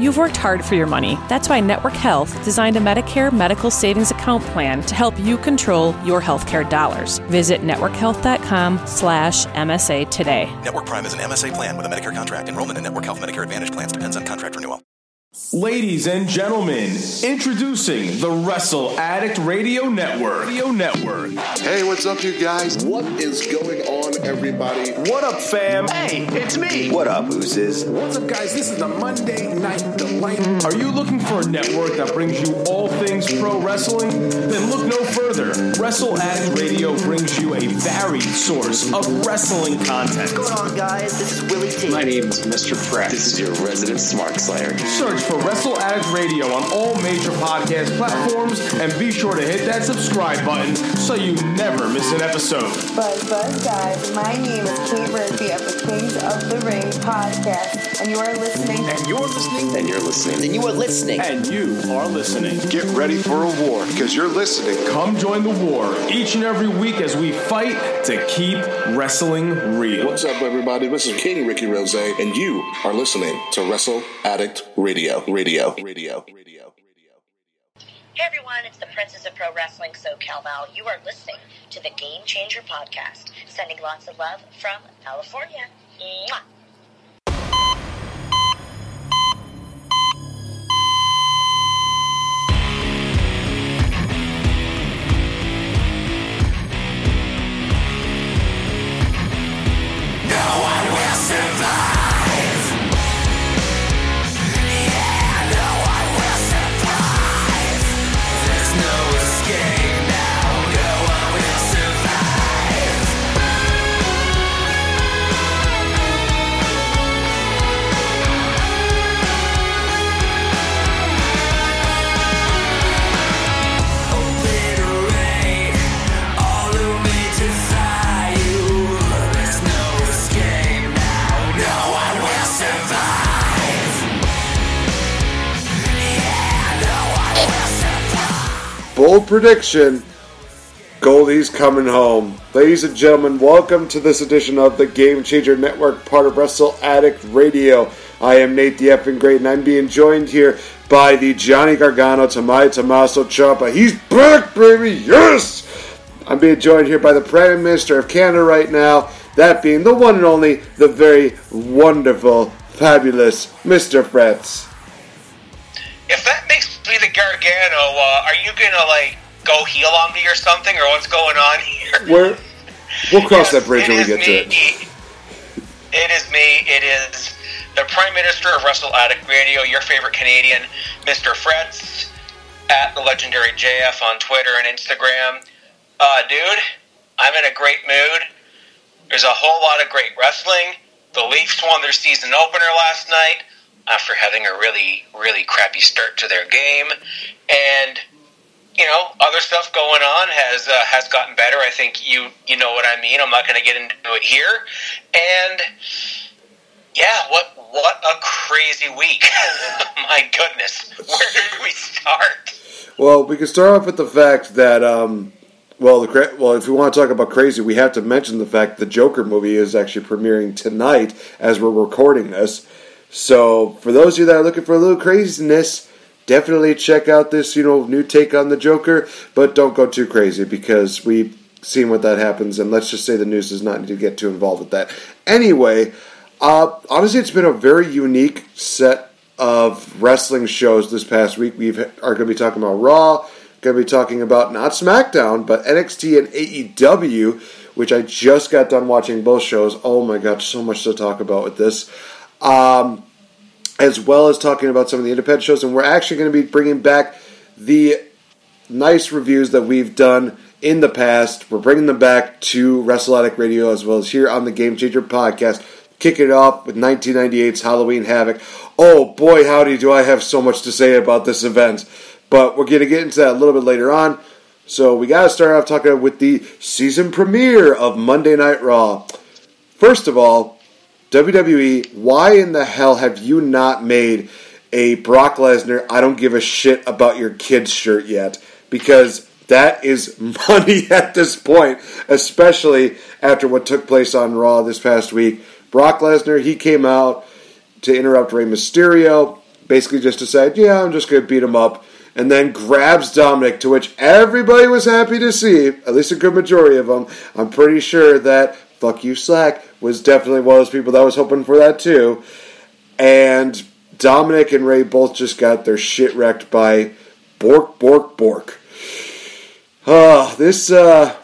You've worked hard for your money. That's why Network Health designed a Medicare medical savings account plan to help you control your healthcare dollars. Visit networkhealth.com slash MSA today. Network Prime is an MSA plan with a Medicare contract. Enrollment in Network Health Medicare Advantage plans depends on contract renewal. Ladies and gentlemen, introducing the Wrestle Addict Radio Network. Radio Network. Hey, what's up, you guys? What is going on, everybody? What up, fam? Hey, it's me. What up, Oozes? What's up, guys? This is the Monday Night Delight. Are you looking for a network that brings you all things pro wrestling? Then look no further. Wrestle Addict Radio brings you a varied source of wrestling content. What's going on, guys? This is Willie T. My name is Mr. Fretz. This is your resident Smart Slayer. Search for Wrestle Addict Radio on all major podcast platforms and be sure to hit that subscribe button so you never miss an episode. Buzz, buzz, guys. My name is Kate Murphy of the Kings of the Ring podcast, and you are listening. And you're listening. And you're listening. And you are listening. And you are listening. Get ready for a war because you're listening. Come join the war each and every week as we fight to keep wrestling real. What's up, everybody? This is King Ricky Rose, and you are listening to Wrestle Addict Radio. Radio. Radio. Radio. Radio. Hey everyone, it's the Princess of Pro Wrestling, SoCal Val. You are listening to the Game Changer podcast. Sending lots of love from California. Mwah. Bold prediction. Goldie's coming home. Ladies and gentlemen, welcome to this edition of the Game Changer Network, part of Wrestle Addict Radio. I am Nate the Effing Great, and I'm being joined here by the Johnny Gargano to my Tommaso Ciampa. He's back, baby, yes! I'm being joined here by the Prime Minister of Canada right now, that being the one and only, the very wonderful, fabulous Mr. Fretz. If that makes me the Gargano, uh, are you gonna like go heel on me or something, or what's going on here? We're, we'll cross that bridge when we get to it. It is me. It is the Prime Minister of Wrestle Addict Radio, your favorite Canadian, Mr. Fretz, at the legendary JF on Twitter and Instagram. Uh, dude, I'm in a great mood. There's a whole lot of great wrestling. The Leafs won their season opener last night after having a really, really crappy start to their game. And you know, other stuff going on has uh, has gotten better. I think you you know what I mean. I'm not going to get into it here. And yeah, what what a crazy week! My goodness, where did we start? Well, we can start off with the fact that, um, well, the well, if we want to talk about crazy, we have to mention the fact the Joker movie is actually premiering tonight as we're recording this. So, for those of you that are looking for a little craziness, definitely check out this, you know, new take on the Joker. But don't go too crazy because we've seen what that happens, and let's just say the news does not need to get too involved with that. Anyway, uh, honestly, it's been a very unique set of wrestling shows this past week. We are going to be talking about Raw, going to be talking about not SmackDown, but NXT and AEW, which I just got done watching both shows. Oh my god, so much to talk about with this. Um, as well as talking about some of the independent shows, and we're actually going to be bringing back the nice reviews that we've done in the past. We're bringing them back to WrestleAddict Radio as well as here on the Game Changer podcast. Kicking it off with 1998's Halloween Havoc. Oh boy, howdy, do I have so much to say about this event. But we're going to get into that a little bit later on. So we got to start off talking with the season premiere of Monday Night Raw. First of all, WWE, why in the hell have you not made a Brock Lesnar I don't give a shit about your kids shirt yet? Because that is money at this point, especially after what took place on Raw this past week. Brock Lesnar, he came out to interrupt Rey Mysterio. basically just to say, yeah, I'm just going to beat him up, and then grabs Dominic, to which everybody was happy to see, at least a good majority of them. I'm pretty sure that Fuck You Slack was definitely one of those people that was hoping for that too. And Dominic and Rey both just got their shit wrecked by Bork, Bork, Bork. Uh, this uh,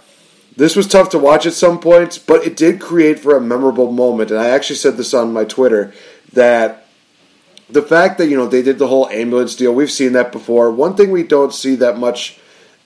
this was tough to watch at some points, but it did create for a memorable moment. And I actually said this on my Twitter that the fact that you know they did the whole ambulance deal, we've seen that before. One thing we don't see that much,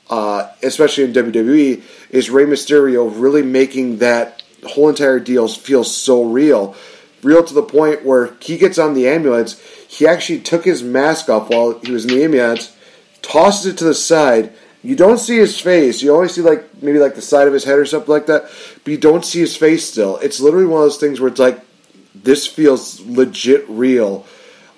uh, especially in WWE, is Rey Mysterio really making that whole entire deal feels so real, real to the point where he gets on the ambulance. He actually took his mask off while he was in the ambulance, tosses it to the side. You don't see his face. You only see like maybe like the side of his head or something like that, but you don't see his face still. It's literally one of those things where it's like this feels legit real.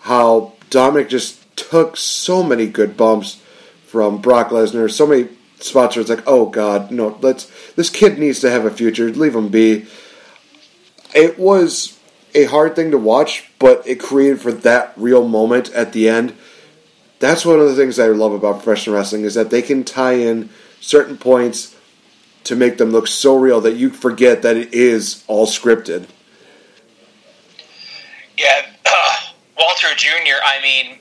How Dominic just took so many good bumps from Brock Lesnar, so many spots where it's like, oh god, no, let's this kid needs to have a future. Leave him be. It was a hard thing to watch, but it created for that real moment at the end. That's one of the things I love about professional wrestling is that they can tie in certain points to make them look so real that you forget that it is all scripted. Yeah, uh, Walter Jr. I mean,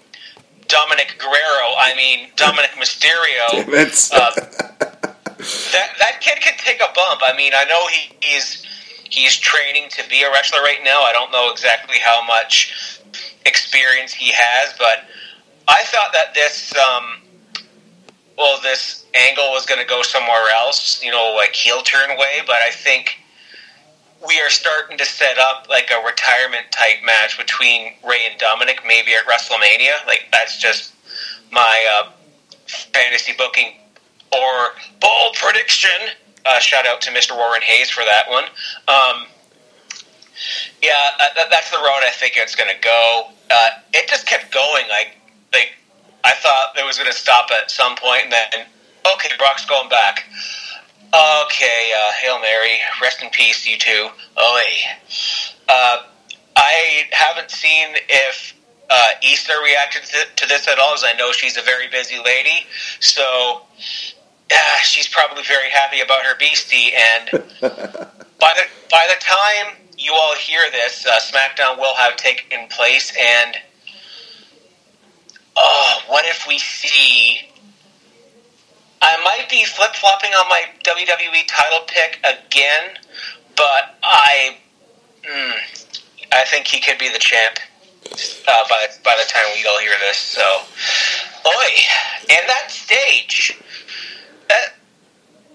Dominic Guerrero. I mean, Dominic Mysterio. Uh, that that kid can take a bump. I mean, I know he, he's he's training to be a wrestler right now. I don't know exactly how much experience he has, but I thought that this um, well, this angle was going to go somewhere else. You know, like heel turn way. But I think we are starting to set up like a retirement type match between Rey and Dominic, maybe at WrestleMania. Like that's just my uh, fantasy booking or bold prediction. Uh, shout out to Mr. Warren Hayes for that one. Um, yeah, uh, that's the road I think it's going to go. Uh, it just kept going. Like, like I thought it was going to stop at some point, and then okay, Brock's going back. Okay, uh, Hail Mary, rest in peace, you two. Oh, uh, I haven't seen if uh, Issa reacted to, to this at all, as I know she's a very busy lady. So uh, she's probably very happy about her beastie. And by the by the time you all hear this, uh, SmackDown will have taken place. And oh, what if we see? I might be flip flopping on my WWE title pick again, but I, mm, I think he could be the champ uh, by by the time we all hear this. So, oi, and that stage, that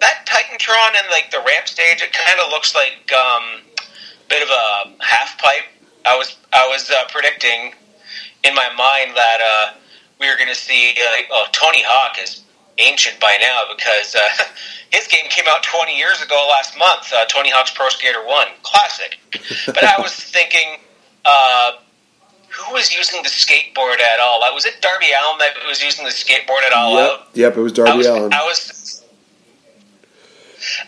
that Titantron and like the ramp stage, it kind of looks like um, a bit of a half pipe. I was I was uh, predicting in my mind that uh, we were going to see like oh Tony Hawk is ancient by now because uh, his game came out 20 years ago last month. Uh, Tony Hawk's Pro Skater One, classic. But I was thinking, uh, who was using the skateboard at all? Was it Darby Allin that was using the skateboard at all? Yep, out? yep, it was Darby I was, Allin. I was,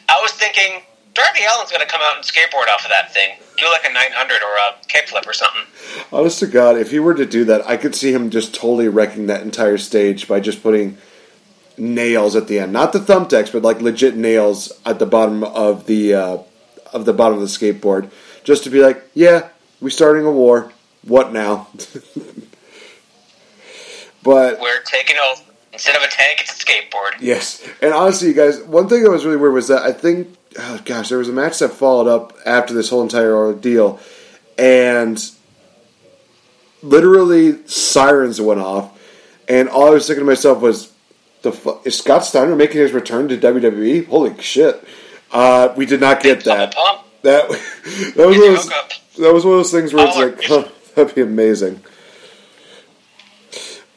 I was thinking. Darby Allin's going to come out and skateboard off of that thing. Do like a 900 or a kickflip or something. Honest to God, if he were to do that, I could see him just totally wrecking that entire stage by just putting nails at the end, not the thumbtacks, but like legit nails at the bottom of the uh, of the bottom of the skateboard, just to be like, yeah, we're starting a war. What now? but we're taking over instead of a tank, it's a skateboard. Yes, and honestly, you guys, one thing that was really weird was that I think, oh gosh, there was a match that followed up after this whole entire ordeal, and literally sirens went off, and all I was thinking to myself was, the fu- is Scott Steiner making his return to WWE? Holy shit! Uh, we did not get that. That that was one of those, that was one of those things where it's like, huh, that'd be amazing.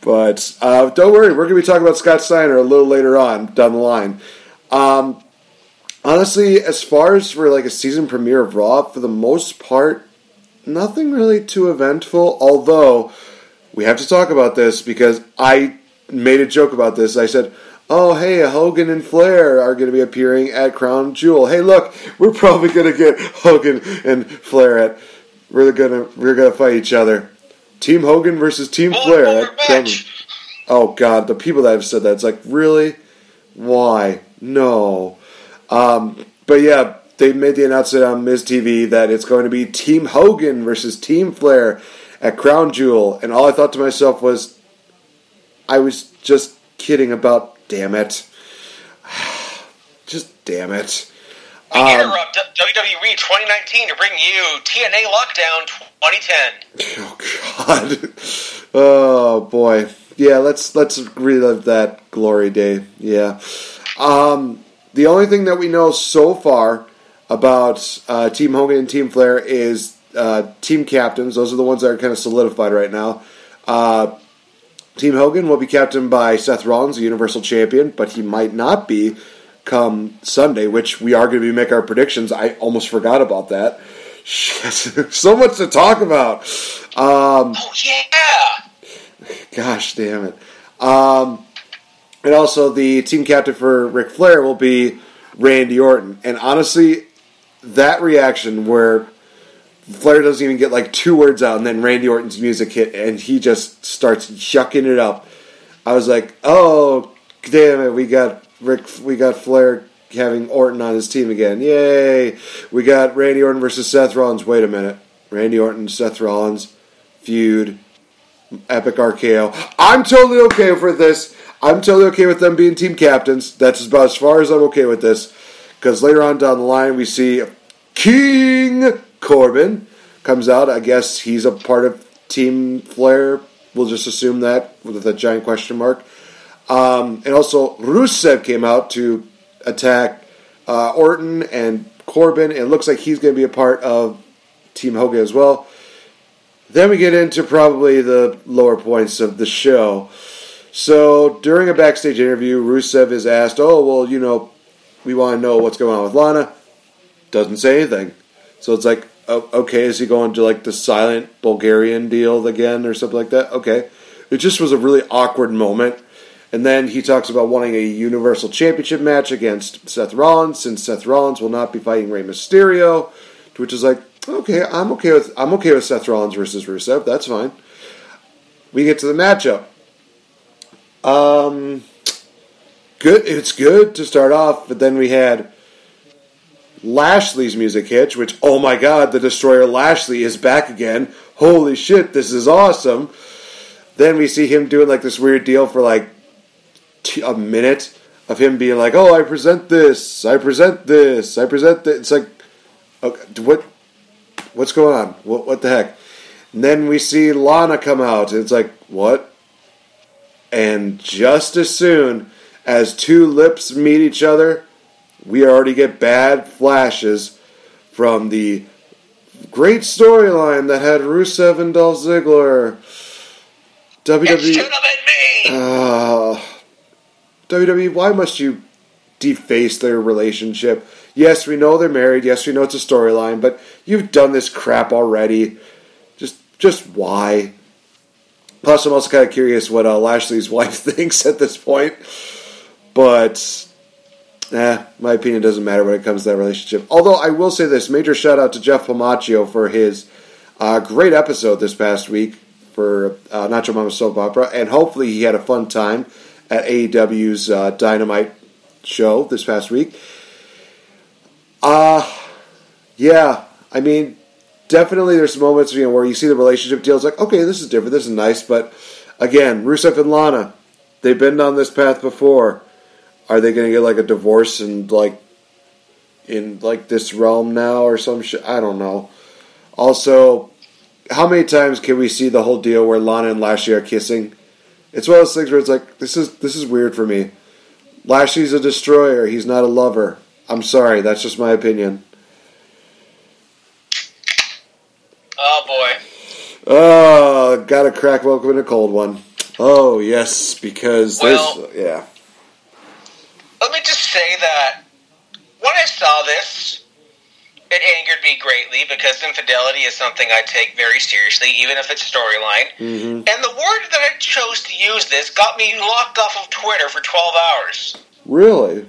But uh, don't worry, we're going to be talking about Scott Steiner a little later on down the line. Um, honestly, as far as for like a season premiere of Raw, for the most part, nothing really too eventful. Although we have to talk about this because I made a joke about this. I said, "Oh, hey, Hogan and Flair are going to be appearing at Crown Jewel. Hey, look, we're probably going to get Hogan and Flair at. We're gonna we're gonna fight each other." Team Hogan versus Team Flair. That- that- oh God, the people that have said that, it's like really, why? No. Um, but yeah, they made the announcement on Miz TV that it's going to be Team Hogan versus Team Flair at Crown Jewel, and all I thought to myself was, I was just kidding about. Damn it. Just damn it. We Um, interrupt WWE 2019 to bring you TNA Lockdown 2010. Oh God. Oh boy. Yeah, let's let's relive that glory day. Yeah. Um, the only thing that we know so far about uh, Team Hogan and Team Flair is uh, team captains. Those are the ones that are kind of solidified right now. Uh, team Hogan will be captained by Seth Rollins, the Universal Champion, but he might not be come Sunday, which we are going to be making our predictions. I almost forgot about that. So much to talk about. Um, oh yeah. Gosh damn it. Um, and also, the team captain for Ric Flair will be Randy Orton. And honestly, that reaction where Flair doesn't even get like two words out, and then Randy Orton's music hit, and he just starts yucking it up. I was like, "Oh, damn it! We got Rick, we got Flair having Orton on his team again! Yay! We got Randy Orton versus Seth Rollins. Wait a minute, Randy Orton, Seth Rollins feud, epic RKO. I'm totally okay with this. I'm totally okay with them being team captains. That's about as far as I'm okay with this. Because later on down the line, we see King Corbin comes out. I guess he's a part of Team Flair. We'll just assume that with a giant question mark. Um, and also, Rusev came out to attack uh, Orton and Corbin. It looks like he's going to be a part of Team Hogan as well. Then we get into probably the lower points of the show. So during a backstage interview, Rusev is asked, "Oh, well, you know, we want to know what's going on with Lana." Doesn't say anything. So it's like, oh, okay, is he going to like the silent Bulgarian deal again or something like that? Okay. It just was a really awkward moment. And then he talks about wanting a Universal Championship match against Seth Rollins, since Seth Rollins will not be fighting Rey Mysterio, which is like, okay, I'm okay with I'm okay with Seth Rollins versus Rusev. That's fine. We get to the matchup. Um, good. It's good to start off, but then we had Lashley's music hit, which oh my god, the Destroyer Lashley is back again. Holy shit, this is awesome. Then we see him doing like this weird deal for like t- a minute of him being like, "Oh, I present this, I present this, I present this." It's like, okay, what, what's going on? What, what the heck? And then we see Lana come out, and it's like, what? And just as soon as two lips meet each other, we already get bad flashes from the great storyline that had Rusev and Dolph Ziggler. WWE. Uh, WWE, why must you deface their relationship? Yes, we know they're married. Yes, we know it's a storyline, but you've done this crap already. Just, just why? Plus, I'm also kind of curious what uh, Lashley's wife thinks at this point. But, eh, my opinion doesn't matter when it comes to that relationship. Although I will say this: major shout out to Jeff Pomaccio for his uh, great episode this past week for uh, Nacho Mama Soap Opera, and hopefully he had a fun time at AEW's uh, Dynamite show this past week. Uh yeah, I mean, definitely there's moments you know where you see the relationship deals like, okay, this is different, this is nice, but again, Rusev and Lana, they've been down this path before. Are they going to get like a divorce and like in like this realm now or some shit? I don't know. Also, how many times can we see the whole deal where Lana and Lashley are kissing? It's one of those things where it's like this is this is weird for me. Lashley's a destroyer. He's not a lover. I'm sorry. That's just my opinion. Oh boy. Oh, got a crack welcome in a cold one. Oh yes, because Well- there's yeah. Let me just say that when I saw this, it angered me greatly because infidelity is something I take very seriously, even if it's a storyline. Mm-hmm. And the word that I chose to use this got me locked off of Twitter for 12 hours. Really?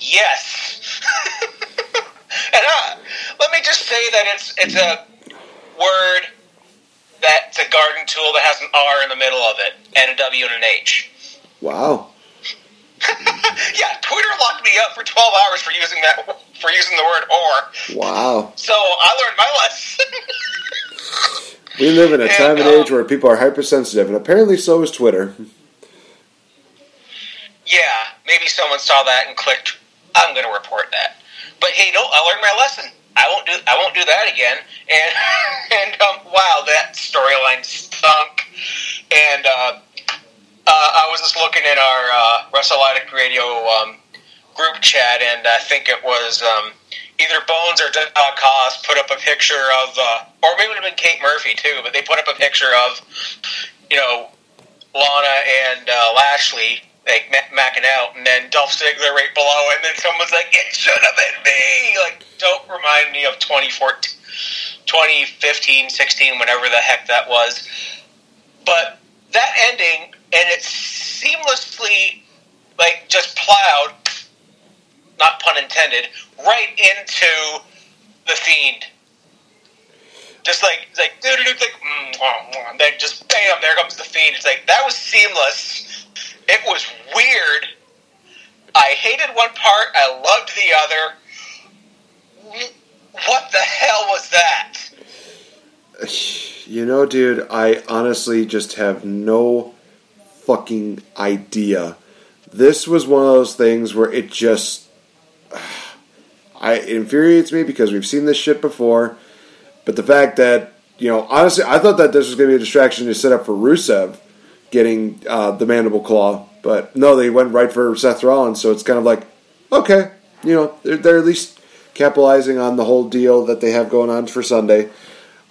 Yes. and uh, let me just say that it's it's a word that's a garden tool that has an R in the middle of it and a W and an H. Wow. yeah, Twitter locked me up for 12 hours for using that for using the word whore. Wow. So I learned my lesson. We live in a And, time and um, age where people are hypersensitive, and apparently so is Twitter. yeah, maybe someone saw that and clicked. I'm going to report that. But hey, no, I learned my lesson. I won't do. I won't do that again. And and um, wow, that storyline stunk. And uh, I was just looking at our uh, Wrestle Radio um, group chat, and I think it was um, either Bones or Haas put up a picture of, uh, or maybe it would have been Kate Murphy too, but they put up a picture of, you know, Lana and uh, Lashley like ma- macking out, and then Dolph Ziggler right below, and then someone's like, "It should have been me." Like, don't remind me of 2014, 2015, 16, whenever the heck that was. But that ending, and it seamlessly, like, just plowed, not pun intended, right into the fiend. Just like, like, like, mm, then just bam, there comes the fiend. It's like that was seamless. It was weird. I hated one part. I loved the other. What the hell was that? You know, dude, I honestly just have no fucking idea. This was one of those things where it just I it infuriates me because we've seen this shit before. But the fact that you know, honestly, I thought that this was going to be a distraction to set up for Rusev getting uh, the mandible claw, but no, they went right for Seth Rollins. So it's kind of like, okay, you know, they're, they're at least capitalizing on the whole deal that they have going on for Sunday.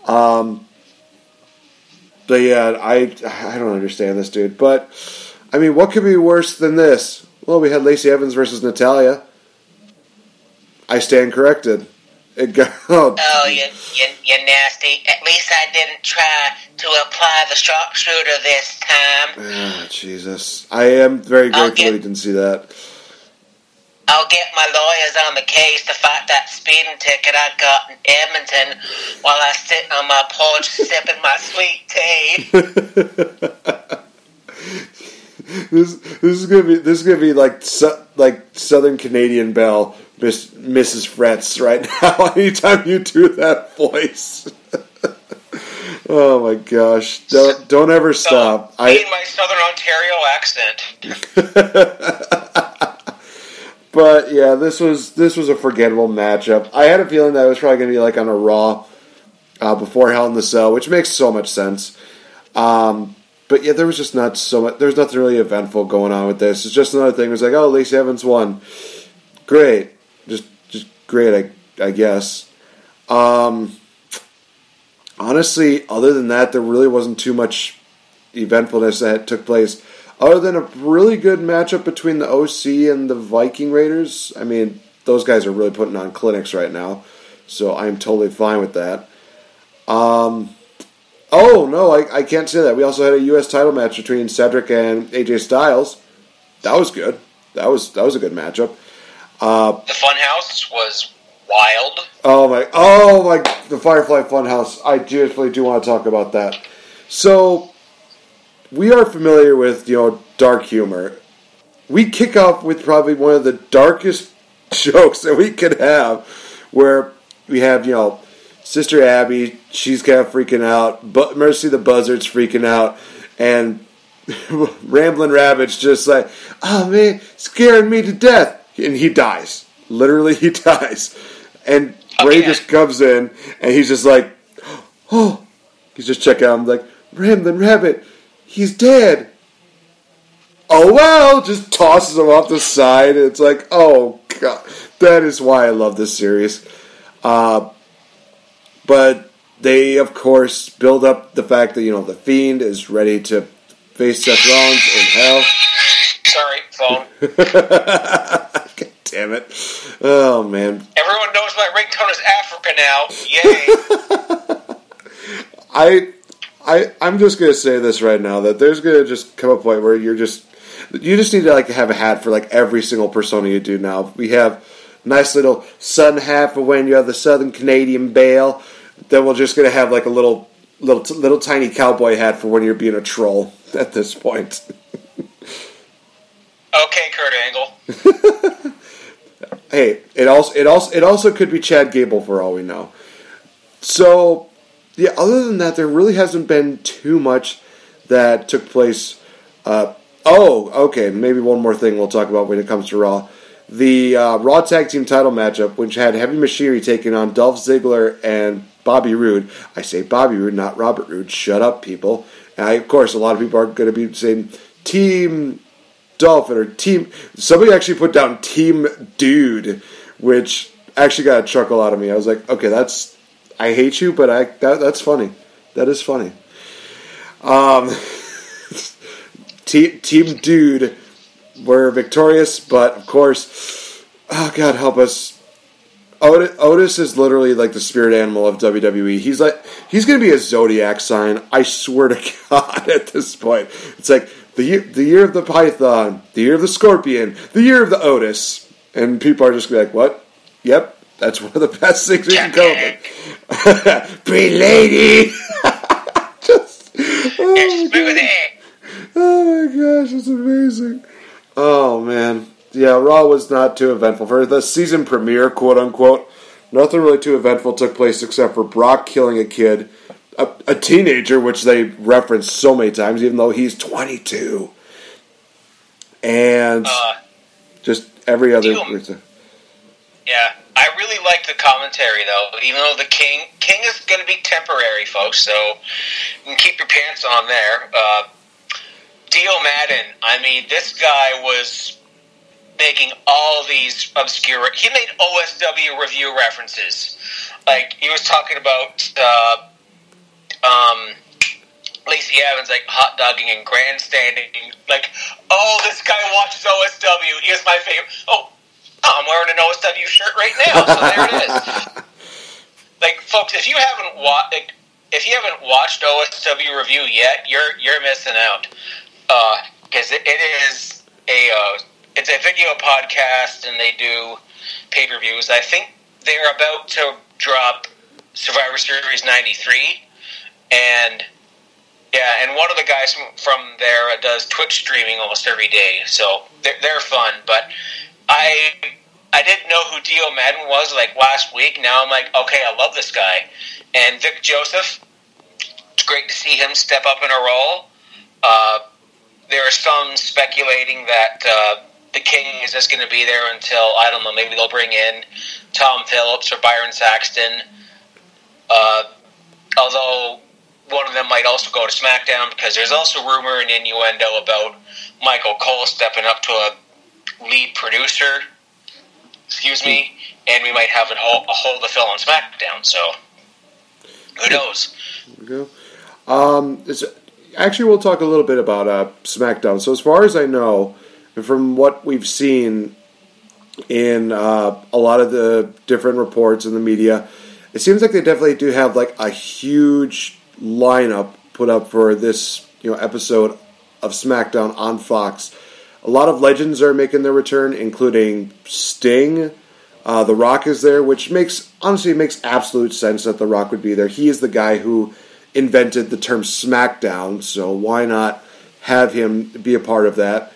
Um, but yeah, I I don't understand this dude. But I mean, what could be worse than this? Well, we had Lacey Evans versus Natalya. I stand corrected. It got, oh, Oh, you, you, you nasty. At least I didn't try to apply the sharpshooter this time. ah, Jesus. I am very grateful get- that didn't see that. I'll get my lawyers on the case to fight that speeding ticket I got in Edmonton while I sit on my porch sipping my sweet tea. this this is gonna be this is gonna be like su- like Southern Canadian Belle, Miss Mrs. Fretz right now. Anytime you do that voice, oh my gosh! Don't don't ever stop. in I my Southern Ontario accent. But yeah, this was this was a forgettable matchup. I had a feeling that it was probably gonna be like on a Raw uh, before Hell in the Cell, which makes so much sense. Um, but yeah, there was just not so much. There was nothing really eventful going on with this. It's just another thing. It was like, oh, Lacey Evans won. Great, just just great. I I guess. Um, honestly, other than that, there really wasn't too much eventfulness that took place. Other than a really good matchup between the OC and the Viking Raiders. I mean, those guys are really putting on clinics right now, so I'm totally fine with that. Um, oh no, I, I can't say that. We also had a U.S. title match between Cedric and AJ Styles. That was good. That was that was a good matchup. Uh, The Funhouse was wild. Oh my! Oh my! The Firefly Funhouse. I definitely do want to talk about that. So, we are familiar with you know dark humor. We kick off with probably one of the darkest jokes that we could have, where we have you know Sister Abby. She's kind of freaking out. But Mercy the Buzzard's freaking out, and Ramblin' Rabbit's just like, "Oh man, scaring me to death," and he dies. Literally, he dies. And oh, Ray just comes in, and he's just like, "Oh," he's just checking out. I'm like, "Ramblin' Rabbit, he's dead." Oh well, just tosses him off the side. It's like, oh god, that is why I love this series. Uh, but they, of course, build up the fact that you know the Fiend is ready to face Seth Rollins in hell. Sorry, phone. God damn it! Oh man, Everyone knows my ringtone is Africa now. Yay! I, I, I'm just gonna say this right now that there's gonna just come a point where you're just, you just need to like have a hat for like every single persona you do now. We have nice little sun hat for when you have the Southern Canadian Bale. Then we're just gonna have like a little little little tiny cowboy hat for when you're being a troll at this point. Okay, Kurt Angle. hey, it also it also it also could be Chad Gable for all we know. So, yeah. Other than that, there really hasn't been too much that took place. Uh, oh, okay. Maybe one more thing we'll talk about when it comes to Raw. The uh, Raw Tag Team Title matchup, which had Heavy Machinery taking on Dolph Ziggler and Bobby Roode. I say Bobby Roode, not Robert Roode. Shut up, people. I, of course, a lot of people are going to be saying Team Dolphin or Team. Somebody actually put down Team Dude, which actually got a chuckle out of me. I was like, okay, that's. I hate you, but I that, that's funny. That is funny. Um, team, team Dude were victorious, but of course, oh God help us. Otis, Otis is literally like the spirit animal of WWE. He's like he's going to be a zodiac sign. I swear to God. At this point, it's like the year, the year of the Python, the year of the Scorpion, the year of the Otis, and people are just like, "What? Yep, that's one of the best things we can come up with." Pretty lady. just, oh, oh my gosh, it's amazing. Oh man, yeah, Raw was not too eventful for the season premiere, quote unquote. Nothing really too eventful took place except for Brock killing a kid, a, a teenager, which they referenced so many times, even though he's 22, and Uh, just every other. Yeah, I really like the commentary though. Even though the king king is going to be temporary, folks, so you can keep your pants on there. Uh, Dio Maddin. I mean, this guy was making all these obscure. He made OSW review references. Like he was talking about uh, um, Lacey Evans, like hot dogging and grandstanding. Like, oh, this guy watches OSW. He is my favorite. Oh, I'm wearing an OSW shirt right now. So there it is. Like, folks, if you haven't watched, like, if you haven't watched OSW review yet, you're you're missing out. Because it, it is a uh, it's a video podcast, and they do pay per views. I think they're about to drop Survivor Series '93, and yeah, and one of the guys from, from there does Twitch streaming almost every day, so they're, they're fun. But I I didn't know who Dio Maddin was like last week. Now I'm like, okay, I love this guy. And Vic Joseph, it's great to see him step up in a role. Uh, there are some speculating that uh, the King is just going to be there until I don't know. Maybe they'll bring in Tom Phillips or Byron Saxton. Uh, although one of them might also go to SmackDown because there's also rumor and innuendo about Michael Cole stepping up to a lead producer. Excuse me, and we might have a hole, a hole to fill on SmackDown. So who knows? Go. Um, actually, we'll talk a little bit about uh, SmackDown. So, as far as I know, and from what we've seen in uh, a lot of the different reports in the media, it seems like they definitely do have like a huge lineup put up for this you know episode of SmackDown on Fox. A lot of legends are making their return, including Sting. Uh, the Rock is there, which makes honestly it makes absolute sense that The Rock would be there. He is the guy who invented the term SmackDown, so why not have him be a part of that?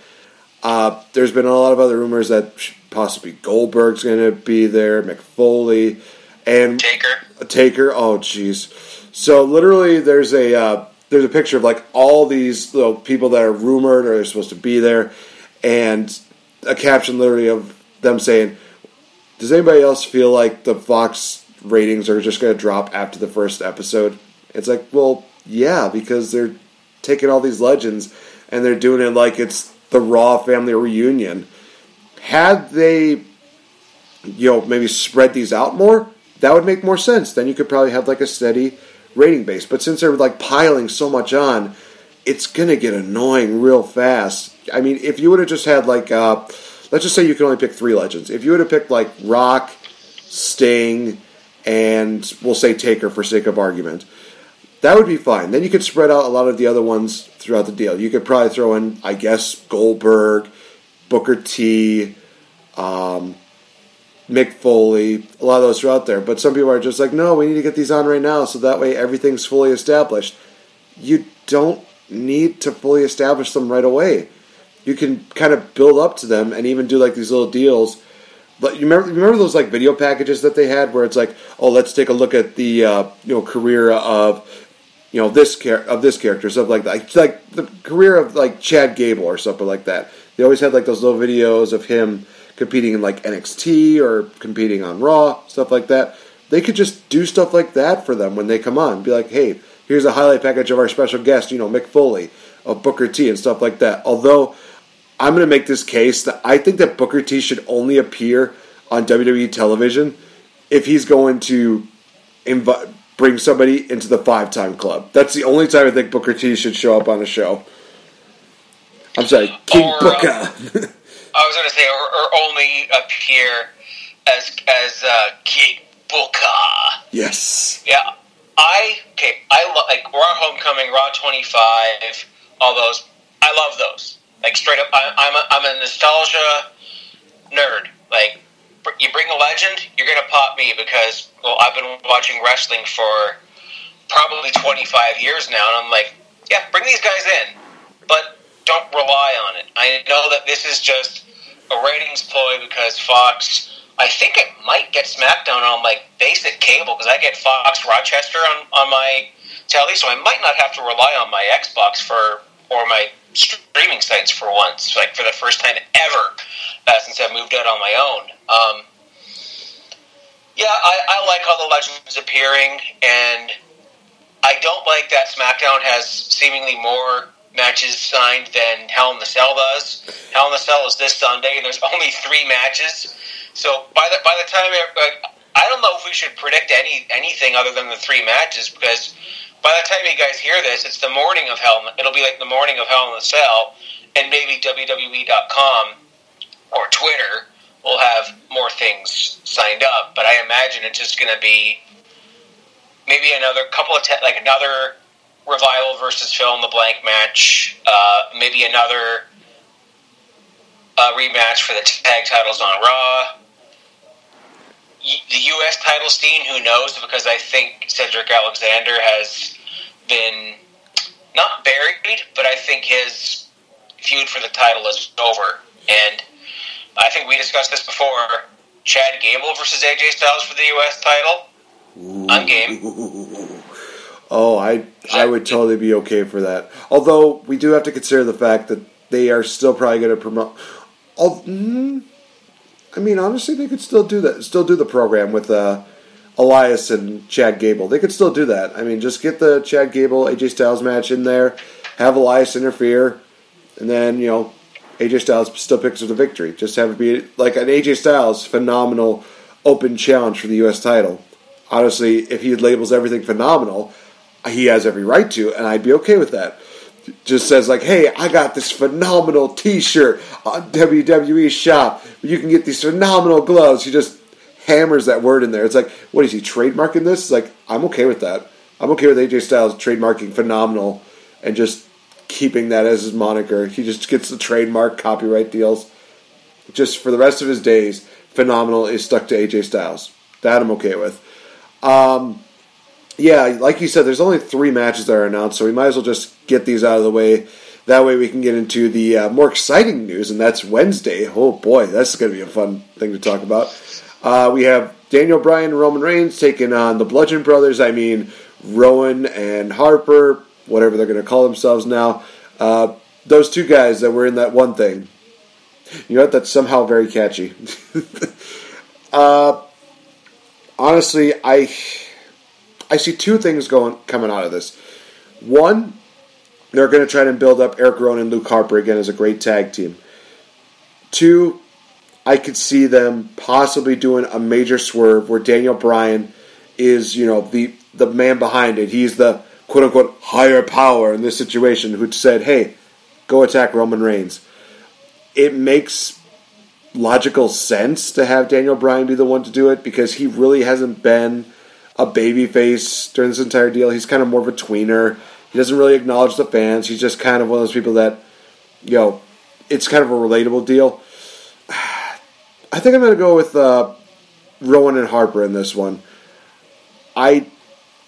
Uh, there's been a lot of other rumors that possibly Goldberg's going to be there, Mick Foley, and Taker. Taker. Oh, jeez. So literally, there's a uh, there's a picture of like all these little people that are rumored or are supposed to be there, and a caption literally of them saying, "Does anybody else feel like the Fox ratings are just going to drop after the first episode?" It's like, well, yeah, because they're taking all these legends and they're doing it like it's the Raw family reunion. Had they, you know, maybe spread these out more, that would make more sense. Then you could probably have like a steady rating base. But since they're like piling so much on, it's gonna get annoying real fast. I mean, if you would have just had like, uh, let's just say you can only pick three legends. If you would have picked like Rock, Sting, and we'll say Taker for sake of argument, that would be fine. Then you could spread out a lot of the other ones throughout the deal. You could probably throw in, I guess, Goldberg, Booker T, um, Mick Foley, a lot of those are out there. But some people are just like, no, we need to get these on right now so that way everything's fully established. You don't need to fully establish them right away. You can kind of build up to them and even do like these little deals. But you remember, remember those like video packages that they had where it's like, oh, let's take a look at the uh, you know career of you know this char- of this character, stuff like that, like the career of like Chad Gable or something like that. They always had like those little videos of him competing in like NXT or competing on Raw, stuff like that. They could just do stuff like that for them when they come on. Be like, hey, here's a highlight package of our special guest, you know, Mick Foley, of Booker T, and stuff like that. Although, I'm going to make this case that I think that Booker T should only appear on WWE television if he's going to invite bring somebody into the five time club. That's the only time I think Booker T should show up on a show. I'm sorry, King Or, Booker. um, I was going to say, or, or only appear as as uh, King Booker. yes. Yeah, I okay. I lo- like Raw Homecoming, Raw twenty five, all those. I love those. Like straight up, I, I'm a, I'm a nostalgia nerd. Like you bring a legend, you're gonna pop me because well, I've been watching wrestling for probably twenty five years now, and I'm like, yeah, bring these guys in, but don't rely on it. I know that this is just a ratings ploy because Fox. I think it might get SmackDown on like basic cable because I get Fox Rochester on, on my telly, so I might not have to rely on my Xbox for or my streaming sites for once, like for the first time ever uh, since I moved out on my own. Um, yeah, I, I like all the legends appearing, and I don't like that SmackDown has seemingly more matches signed than Hell in the Cell does. Hell in the Cell is this Sunday, and there's only three matches. So by the by the time like, I don't know if we should predict any anything other than the three matches because by the time you guys hear this, it's the morning of Hell. It'll be like the morning of Hell in the Cell, and maybe WWE.com or Twitter will have more things signed up. But I imagine it's just going to be maybe another couple of te- like another revival versus fill in the blank match, uh, maybe another uh, rematch for the tag titles on Raw. The U.S. title scene, who knows? Because I think Cedric Alexander has been not buried, but I think his feud for the title is over. And I think we discussed this before. Chad Gable versus AJ Styles for the U.S. title. I'm game. Oh, I I would totally be okay for that. Although we do have to consider the fact that they are still probably going to promote. Mm, I mean, honestly, they could still do that. Still do the program with uh, Elias and Chad Gable. They could still do that. I mean, just get the Chad Gable AJ Styles match in there, have Elias interfere, and then you know AJ Styles still picks up the victory. Just have it be like an AJ Styles phenomenal open challenge for the U.S. title. Honestly, if he labels everything phenomenal, he has every right to, and I'd be okay with that. Just says like, "Hey, I got this phenomenal T-shirt on WWE Shop. You can get these phenomenal gloves." He just hammers that word in there. It's like, what is he trademarking this? It's like, I'm okay with that. I'm okay with AJ Styles trademarking phenomenal and just keeping that as his moniker. He just gets the trademark copyright deals. Just for the rest of his days, phenomenal is stuck to AJ Styles. That I'm okay with. Um, yeah, like you said, there's only three matches that are announced, so we might as well just get these out of the way. That way we can get into the uh, more exciting news, and that's Wednesday. Oh boy, that's going to be a fun thing to talk about. Uh, we have Daniel Bryan and Roman Reigns taking on the Bludgeon Brothers. I mean, Rowan and Harper, whatever they're going to call themselves now. Uh, those two guys that were in that one thing. You know what? That's somehow very catchy. uh, honestly, I I see two things going coming out of this. One, they're going to try to build up Eric Rowan and Luke Harper again as a great tag team. Two, I could see them possibly doing a major swerve where Daniel Bryan is, you know, the the man behind it. He's the quote unquote higher power in this situation who said, "Hey, go attack Roman Reigns." It makes logical sense to have Daniel Bryan be the one to do it because he really hasn't been a baby face during this entire deal. He's kind of more of a tweener. He doesn't really acknowledge the fans. He's just kind of one of those people that, you know, it's kind of a relatable deal. I think I'm going to go with uh, Rowan and Harper in this one. I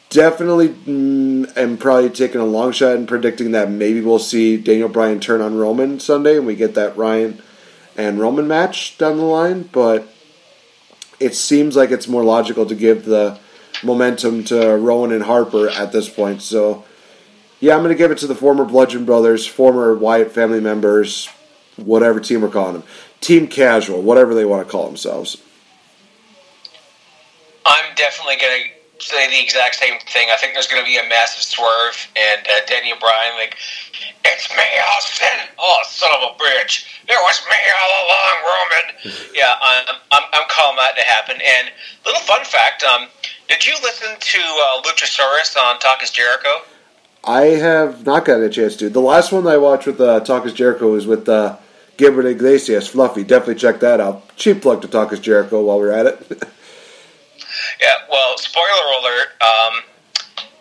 definitely mm, am probably taking a long shot and predicting that maybe we'll see Daniel Bryan turn on Roman Sunday and we get that Ryan and Roman match down the line, but it seems like it's more logical to give the momentum to Rowan and Harper at this point. So, yeah, I'm going to give it to the former Bludgeon Brothers, former Wyatt family members, whatever team we're calling them. Team Casual, whatever they want to call themselves. I'm definitely going to say the exact same thing. I think there's going to be a massive swerve, and uh, Daniel Bryan, like, it's me, Austin. Oh, son of a bitch. It was me all along, Roman. yeah, I'm, I'm, I'm calling that to happen. And little fun fact, um, did you listen to uh, Luchasaurus on Talk is Jericho? I have not gotten a chance to. The last one I watched with uh, Talk is Jericho was with uh, Gilbert Iglesias, Fluffy. Definitely check that out. Cheap plug to Talk is Jericho while we're at it. yeah, well, spoiler alert. Um,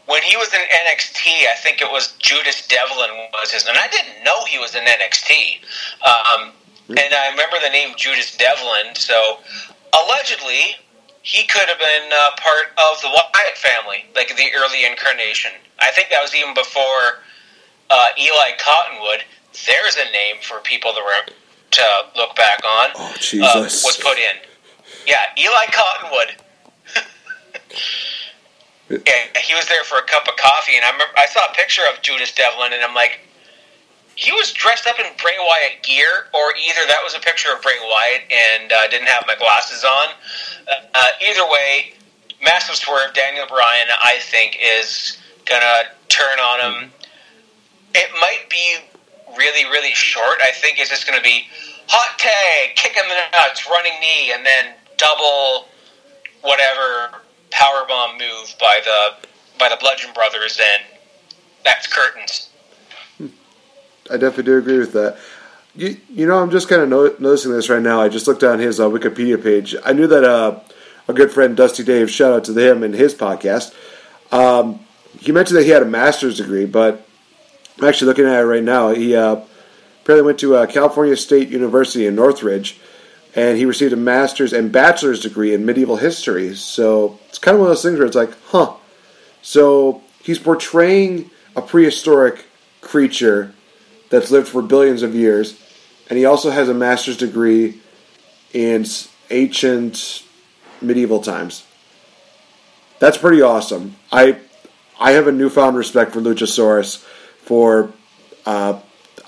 when he was in NXT, I think it was Judas Devlin was his, and I didn't know he was in NXT. Um, and I remember the name Judas Devlin. So allegedly, he could have been uh, part of the Wyatt family, like the early incarnation. I think that was even before uh, Eli Cottonwood. There's a name for people to, re- to look back on. Oh, Jesus. Uh, was put in. Yeah, Eli Cottonwood. yeah, he was there for a cup of coffee, and I remember I saw a picture of Judas Devlin, and I'm like, he was dressed up in Bray Wyatt gear, or either that was a picture of Bray Wyatt and uh, didn't have my glasses on. Uh, either way, massive swerve. Daniel Bryan, I think, is gonna turn on him. It might be really, really short. I think it's just gonna be hot tag, kick him in the nuts, running knee, and then double whatever power bomb move by the by the Bludgeon Brothers, Then that's curtains. I definitely do agree with that. You, you know, I'm just kind of no- noticing this right now. I just looked on his uh, Wikipedia page. I knew that uh, a good friend, Dusty Dave, shout out to him and his podcast. Um, he mentioned that he had a master's degree, but I'm actually looking at it right now. He uh, apparently went to uh, California State University in Northridge, and he received a master's and bachelor's degree in medieval history. So it's kind of one of those things where it's like, huh. So he's portraying a prehistoric creature that's lived for billions of years, and he also has a master's degree in ancient medieval times. That's pretty awesome. I I have a newfound respect for Luchasaurus. For uh,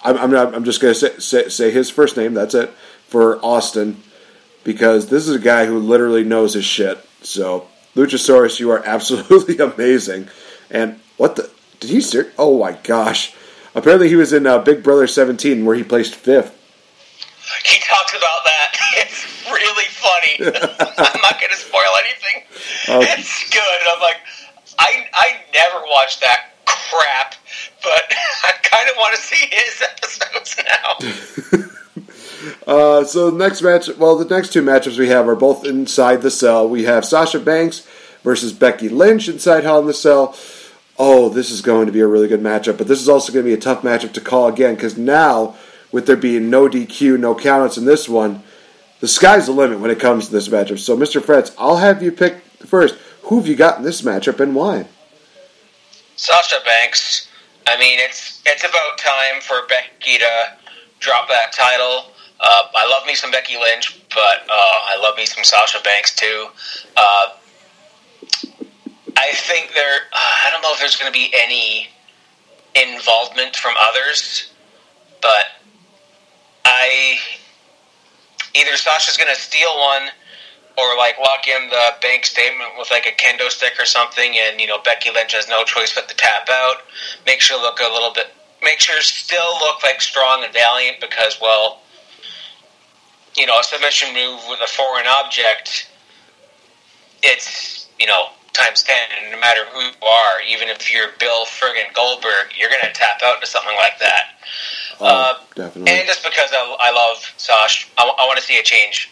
I'm I'm, not, I'm just gonna say, say, say his first name. That's it for Austin, because this is a guy who literally knows his shit. So Luchasaurus, you are absolutely amazing. And what the did he? Ser- oh my gosh! Apparently, he was in uh, Big Brother 17, where he placed fifth. He talks about that. It's really funny. I'm not going to spoil anything. It's good. I'm like, I I never watched that crap, but I kind of want to see his episodes now. Uh, so the next match, well, the next two matchups we have are both inside the cell. We have Sasha Banks versus Becky Lynch inside Hell in the Cell. Oh, this is going to be a really good matchup, but this is also going to be a tough matchup to call again because now, with there being no DQ, no countouts in this one, the sky's the limit when it comes to this matchup. So, Mr. Fretz, I'll have you pick first. Who have you got in this matchup and why? Sasha Banks. I mean, it's it's about time for Becky to drop that title. Uh, I love me some Becky Lynch, but uh, I love me some Sasha Banks too. Uh, I think there. Uh, I don't know if there's going to be any involvement from others, but I either Sasha's going to steal one or like lock in the bank statement with like a kendo stick or something, and you know Becky Lynch has no choice but to tap out. Make sure look a little bit. Make sure still look like strong and valiant because well, you know a submission move with a foreign object. It's you know times ten, and no matter who you are, even if you're Bill friggin' Goldberg, you're gonna tap out to something like that. Oh, uh, definitely. and just because I, I love Sash, I, I want to see a change.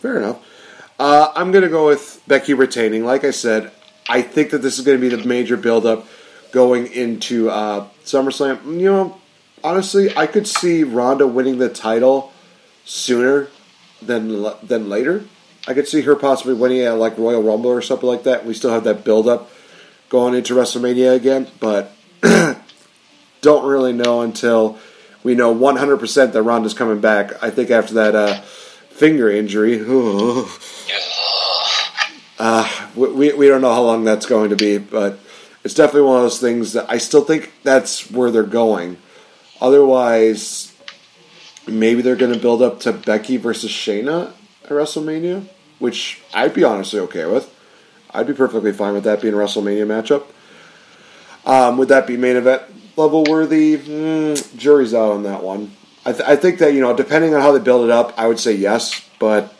Fair enough. Uh, I'm going to go with Becky retaining. Like I said, I think that this is going to be the major build-up going into uh, SummerSlam. You know, honestly, I could see Ronda winning the title sooner than than later. I could see her possibly winning at like Royal Rumble or something like that. We still have that build up going into WrestleMania again, but don't really know until we know 100% that Ronda's coming back. I think after that uh, finger injury, uh, we, we don't know how long that's going to be, but it's definitely one of those things that I still think that's where they're going. Otherwise, maybe they're going to build up to Becky versus Shayna at WrestleMania, which I'd be honestly okay with. I'd be perfectly fine with that being a WrestleMania matchup. Um, would that be main event level worthy? Mm, jury's out on that one. I, th- I think that, you know, depending on how they build it up, I would say yes, but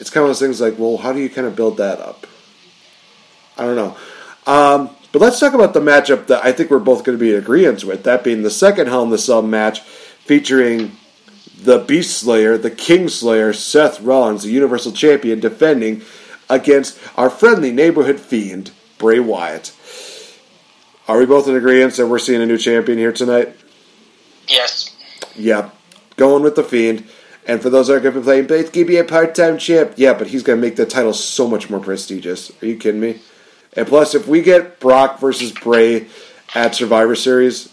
it's kind of those things like, well, how do you kind of build that up? I don't know. Um, but let's talk about the matchup that I think we're both going to be in agreement with. That being the second Hell in the Cell match featuring the Beast Slayer, the King Slayer, Seth Rollins, the Universal Champion, defending against our friendly neighborhood fiend, Bray Wyatt. Are we both in agreement that we're seeing a new champion here tonight? Yes. Yeah. Going with the fiend. And for those that are going to be playing, but it's going to be a part time champ. Yeah, but he's going to make the title so much more prestigious. Are you kidding me? And plus, if we get Brock versus Bray at Survivor Series,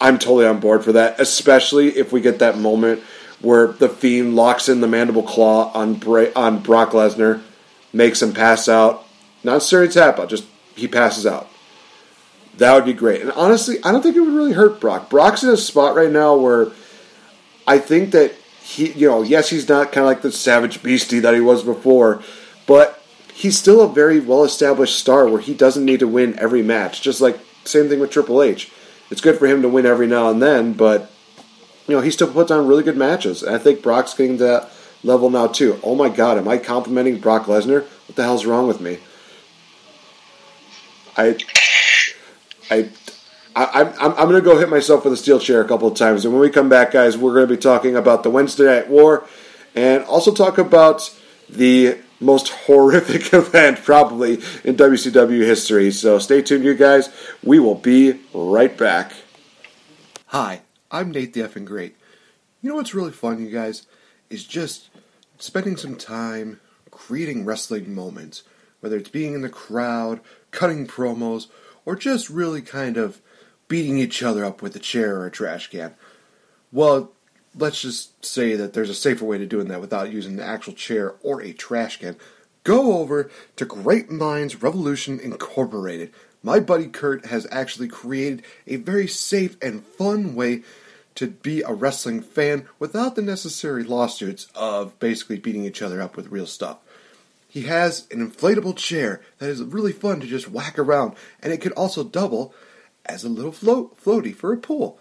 I'm totally on board for that. Especially if we get that moment where the Fiend locks in the mandible claw on Bray, on Brock Lesnar, makes him pass out. Not necessarily tap out, just he passes out. That would be great. And honestly, I don't think it would really hurt Brock. Brock's in a spot right now where I think that he, you know, yes, he's not kind of like the savage beastie that he was before, but he's still a very well established star where he doesn't need to win every match. Just like same thing with Triple H. It's good for him to win every now and then, but you know he still puts on really good matches. And I think Brock's getting to that level now too. Oh my God, am I complimenting Brock Lesnar? What the hell's wrong with me? I, I. I, I'm, I'm going to go hit myself with a steel chair a couple of times. And when we come back, guys, we're going to be talking about the Wednesday Night War and also talk about the most horrific event probably in WCW history. So stay tuned, you guys. We will be right back. Hi, I'm Nate the Effing Great. You know what's really fun, you guys? Is just spending some time creating wrestling moments. Whether it's being in the crowd, cutting promos, or just really kind of beating each other up with a chair or a trash can. Well, let's just say that there's a safer way to doing that without using an actual chair or a trash can. Go over to Great Minds Revolution Incorporated. My buddy Kurt has actually created a very safe and fun way to be a wrestling fan without the necessary lawsuits of basically beating each other up with real stuff. He has an inflatable chair that is really fun to just whack around, and it could also double as a little float floaty for a pool.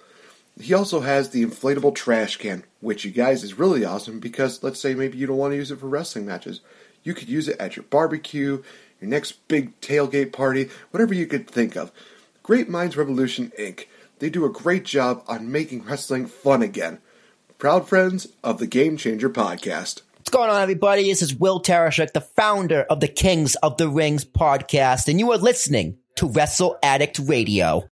He also has the inflatable trash can, which you guys is really awesome because let's say maybe you don't want to use it for wrestling matches. You could use it at your barbecue, your next big tailgate party, whatever you could think of. Great Minds Revolution Inc. They do a great job on making wrestling fun again. Proud friends of the Game Changer podcast. What's going on, everybody? This is Will Tarashuk, the founder of the Kings of the Rings podcast, and you are listening to Wrestle Addict Radio.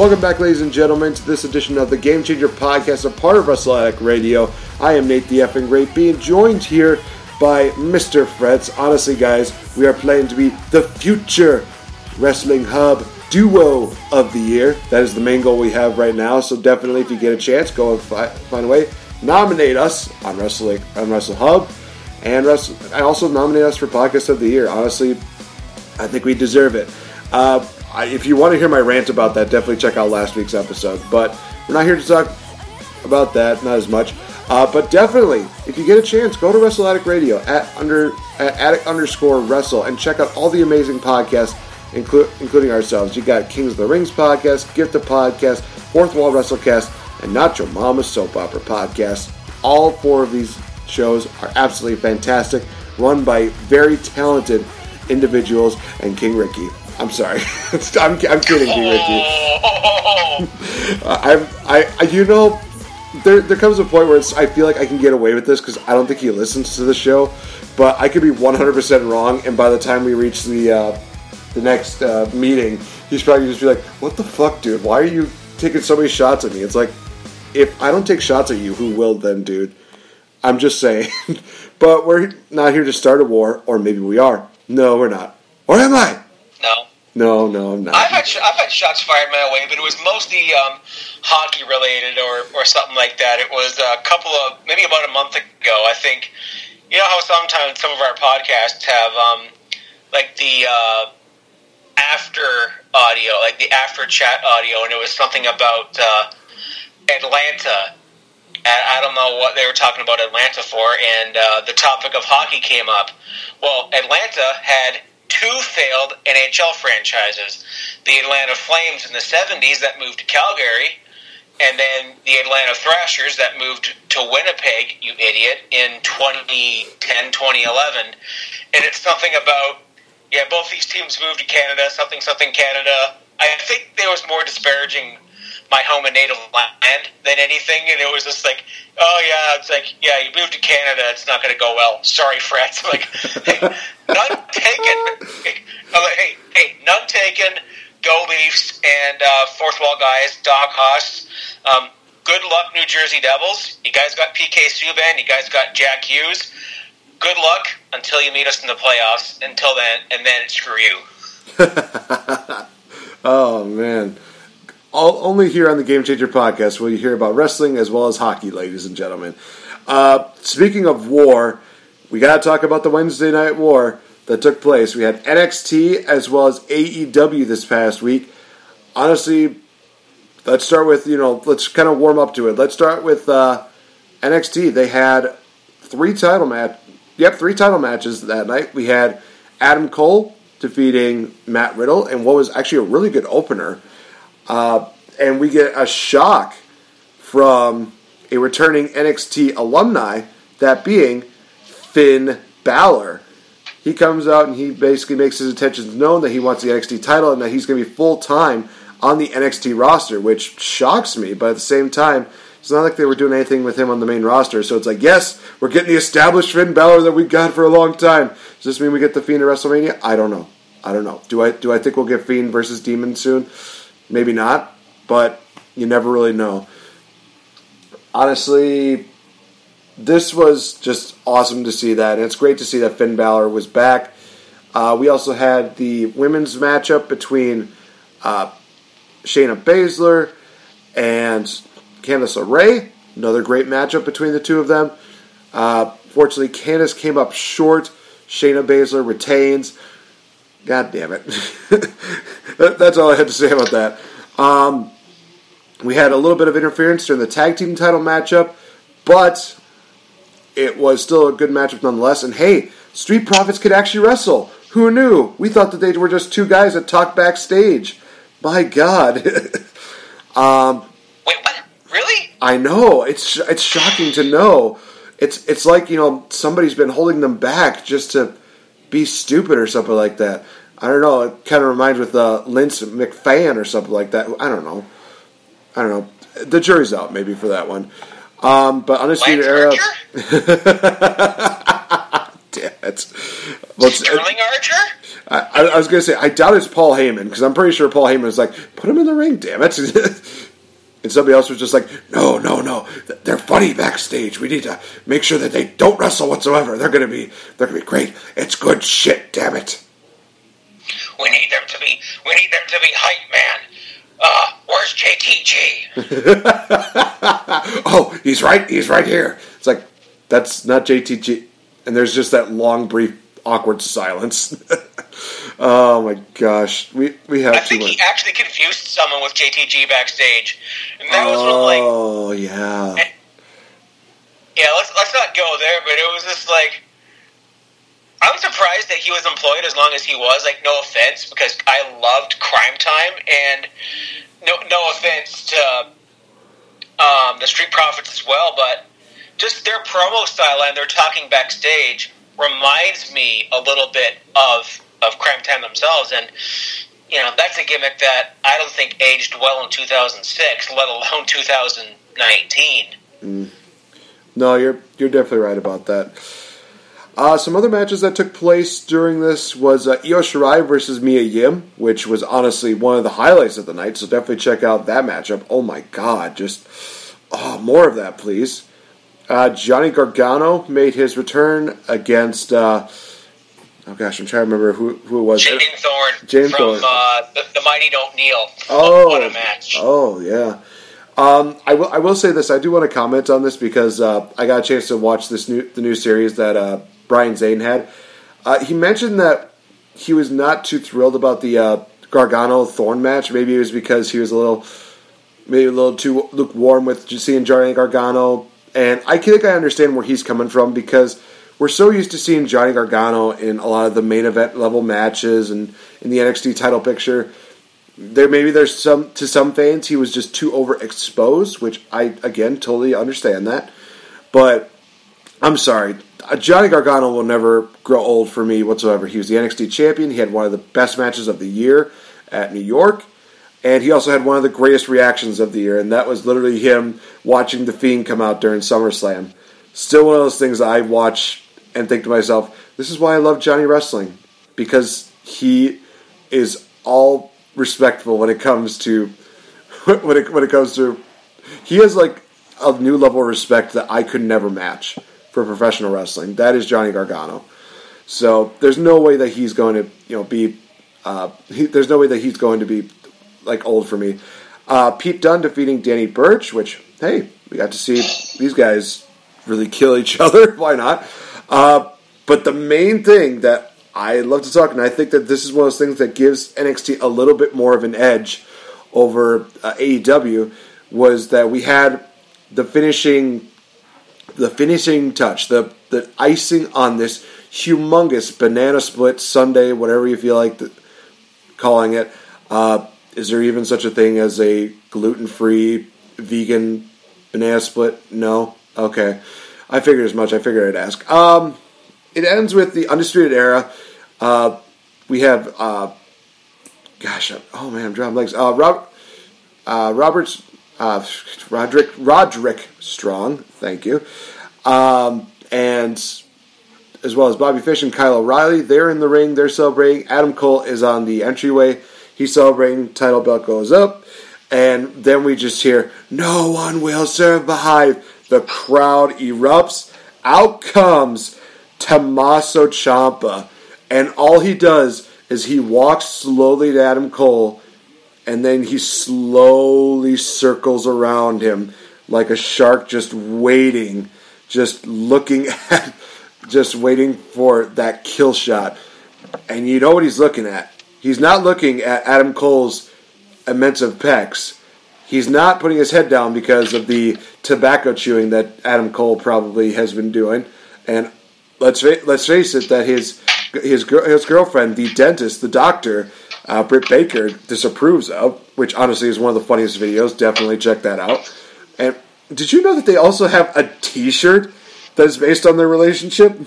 Welcome back, ladies and gentlemen, to this edition of the Game Changer Podcast, a part of Wrestle Addict Radio. I am Nate the Effing Great, being joined here by Mr. Fretz. Honestly, guys, we are planning to be the future wrestling hub duo of the year. That is the main goal we have right now. So definitely, if you get a chance, go and fi- find a way. Nominate us on Wrestling on Wrestle Hub, and Wrestle, and also nominate us for Podcast of the Year. Honestly, I think we deserve it. Uh, I, if you want to hear my rant about that, definitely check out last week's episode. But we're not here to talk about that, not as much. Uh, but definitely, if you get a chance, go to Wrestle Addict Radio at under at addict underscore wrestle and check out all the amazing podcasts, inclu- including ourselves. You got Kings of the Rings podcast, Gift of podcast, Fourth Wall Wrestlecast, and Not Your Mama's Soap Opera podcast. All four of these shows are absolutely fantastic, run by very talented individuals and King Ricky. I'm sorry. I'm, I'm kidding, B. Ricky. I, I, I, you know, there, there comes a point where it's, I feel like I can get away with this because I don't think he listens to the show, but I could be 100% wrong, and by the time we reach the uh, the next uh, meeting, he's probably just be like, "What the fuck, dude? Why are you taking so many shots at me?" It's like, if I don't take shots at you, who will then, dude? I'm just saying. but we're not here to start a war, or maybe we are. No, we're not. Or am I? No. No, I'm not. I've had I've had shots fired my way, but it was mostly um, hockey related or, or something like that. It was a couple of maybe about a month ago. I think you know how sometimes some of our podcasts have um, like the uh, after audio, like the after chat audio, and it was something about uh, Atlanta. And I don't know what they were talking about Atlanta for, and uh, the topic of hockey came up. Well, Atlanta had two failed NHL franchises the Atlanta Flames in the 70s that moved to Calgary, and then the Atlanta Thrashers that moved to Winnipeg, you idiot, in 2010 2011. And it's something about, yeah, both these teams moved to Canada, something, something Canada. I think there was more disparaging my home and native land than anything, and it was just like, oh yeah, it's like, yeah, you moved to Canada, it's not going to go well. Sorry, Fred. Like, none taken. Taken. Go Leafs and uh, fourth wall guys, Doc Haas. Um, good luck, New Jersey Devils. You guys got PK Subban. You guys got Jack Hughes. Good luck until you meet us in the playoffs. Until then, and then screw you. oh man. All, only here on the Game Changer podcast will you hear about wrestling as well as hockey, ladies and gentlemen. Uh, speaking of war, we got to talk about the Wednesday Night War that took place. We had NXT as well as AEW this past week. Honestly, let's start with you know let's kind of warm up to it. Let's start with uh, NXT. They had three title match. Yep, three title matches that night. We had Adam Cole defeating Matt Riddle, and what was actually a really good opener. Uh, and we get a shock from a returning NXT alumni, that being Finn Balor. He comes out and he basically makes his intentions known that he wants the NXT title and that he's going to be full time on the NXT roster, which shocks me. But at the same time, it's not like they were doing anything with him on the main roster. So it's like, yes, we're getting the established Finn Balor that we've got for a long time. Does this mean we get the Fiend at WrestleMania? I don't know. I don't know. Do I do I think we'll get Fiend versus Demon soon? Maybe not, but you never really know. Honestly, this was just awesome to see that. And it's great to see that Finn Balor was back. Uh, we also had the women's matchup between uh, Shayna Baszler and Candice LeRae. Another great matchup between the two of them. Uh, fortunately, Candice came up short. Shayna Baszler retains. God damn it. That's all I had to say about that. Um, we had a little bit of interference during the tag team title matchup, but it was still a good matchup nonetheless. And hey, Street Profits could actually wrestle. Who knew? We thought that they were just two guys that talked backstage. My God. um, Wait, what? Really? I know. It's it's shocking to know. It's it's like you know somebody's been holding them back just to be stupid or something like that. I don't know. It kind of reminds with uh, Lince McFan or something like that. I don't know. I don't know. The jury's out maybe for that one. Um, but Undisputed Era. Damn it. Well, Sterling Archer? I, I, I was going to say, I doubt it's Paul Heyman because I'm pretty sure Paul Heyman was like, put him in the ring, damn it. and somebody else was just like, no, no, no. They're funny backstage. We need to make sure that they don't wrestle whatsoever. They're going to be, they're to be great. It's good shit, damn it. We need them to be, we need them to be hype, man. Uh, where's JTG? oh, he's right. He's right here. It's like that's not JTG, and there's just that long, brief, awkward silence. oh my gosh, we we have. I think much. he actually confused someone with JTG backstage, and that was when like, oh yeah, yeah. Let's let's not go there, but it was just like. I'm surprised that he was employed as long as he was. Like, no offense, because I loved Crime Time, and no, no offense to um, the Street Profits as well, but just their promo style and their talking backstage reminds me a little bit of of Crime Time themselves. And you know, that's a gimmick that I don't think aged well in 2006, let alone 2019. Mm. No, you're you're definitely right about that. Uh, some other matches that took place during this was uh, Io Shirai versus Mia Yim, which was honestly one of the highlights of the night. So definitely check out that matchup. Oh my god, just oh more of that, please. Uh, Johnny Gargano made his return against. Uh, oh gosh, I'm trying to remember who who it was. Shane Thorne James from Thorne. Uh, the, the Mighty Don't Kneel. Oh, what a match! Oh yeah. Um, I will. I will say this. I do want to comment on this because uh, I got a chance to watch this new the new series that uh, Brian Zane had. Uh, he mentioned that he was not too thrilled about the uh, Gargano Thorne match. Maybe it was because he was a little, maybe a little too lukewarm with seeing Johnny Gargano. And I think I understand where he's coming from because we're so used to seeing Johnny Gargano in a lot of the main event level matches and in the NXT title picture there maybe there's some to some fans he was just too overexposed, which I again totally understand that. But I'm sorry, uh, Johnny Gargano will never grow old for me whatsoever. He was the NXT champion. He had one of the best matches of the year at New York, and he also had one of the greatest reactions of the year, and that was literally him watching the Fiend come out during SummerSlam. Still one of those things I watch and think to myself, this is why I love Johnny Wrestling because he is all respectful when it comes to when it when it comes to he has like a new level of respect that I could never match for professional wrestling. That is Johnny Gargano. So there's no way that he's going to you know be uh, he, there's no way that he's going to be like old for me. Uh, Pete Dunne defeating Danny Burch, which hey we got to see these guys really kill each other. Why not? Uh, but the main thing that I love to talk, and I think that this is one of those things that gives NXT a little bit more of an edge over uh, AEW was that we had the finishing, the finishing touch, the the icing on this humongous banana split Sunday, whatever you feel like the, calling it. Uh, is there even such a thing as a gluten free vegan banana split? No. Okay, I figured as much. I figured I'd ask. Um, it ends with the Undisputed Era. Uh, we have, uh, gosh, oh man, I'm drawing legs. Uh, Rob, uh, Roberts, uh, Roderick, Roderick Strong, thank you, um, and as well as Bobby Fish and Kyle O'Reilly. They're in the ring. They're celebrating. Adam Cole is on the entryway. He's celebrating. Title belt goes up, and then we just hear, "No one will survive." The crowd erupts. Out comes Tommaso Ciampa, and all he does is he walks slowly to Adam Cole, and then he slowly circles around him like a shark, just waiting, just looking at, just waiting for that kill shot. And you know what he's looking at? He's not looking at Adam Cole's immense of pecs. He's not putting his head down because of the tobacco chewing that Adam Cole probably has been doing. And let's let's face it, that his his his girlfriend, the dentist, the doctor, uh, Britt Baker, disapproves of, which honestly is one of the funniest videos. Definitely check that out. And did you know that they also have a T-shirt that is based on their relationship?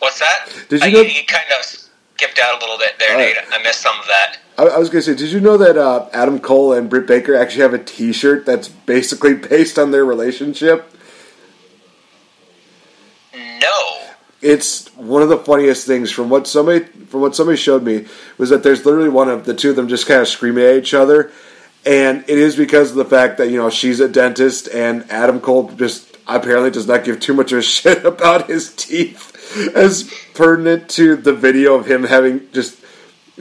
What's that? Did you I, know- you kind of skipped out a little bit there, right. Nate. I missed some of that. I, I was going to say, did you know that uh, Adam Cole and Britt Baker actually have a T-shirt that's basically based on their relationship? No. It's one of the funniest things from what somebody from what somebody showed me was that there's literally one of the two of them just kind of screaming at each other, and it is because of the fact that you know she's a dentist and Adam Cole just apparently does not give too much of a shit about his teeth as pertinent to the video of him having just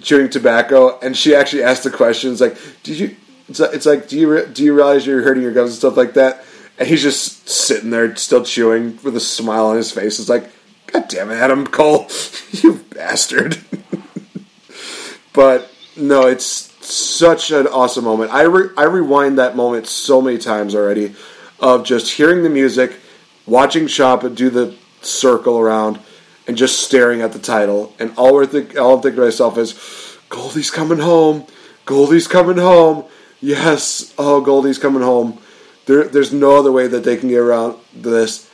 chewing tobacco, and she actually asked the questions like, "Did you?" It's it's like, do you do you realize you're hurting your gums and stuff like that? And he's just sitting there, still chewing, with a smile on his face. It's like, God damn it, Adam Cole, you bastard! but no, it's such an awesome moment. I re- I rewind that moment so many times already, of just hearing the music, watching Ciampa do the circle around, and just staring at the title. And all we're all I'm thinking to myself is, Goldie's coming home. Goldie's coming home. Yes, oh, Goldie's coming home. There, there's no other way that they can get around this.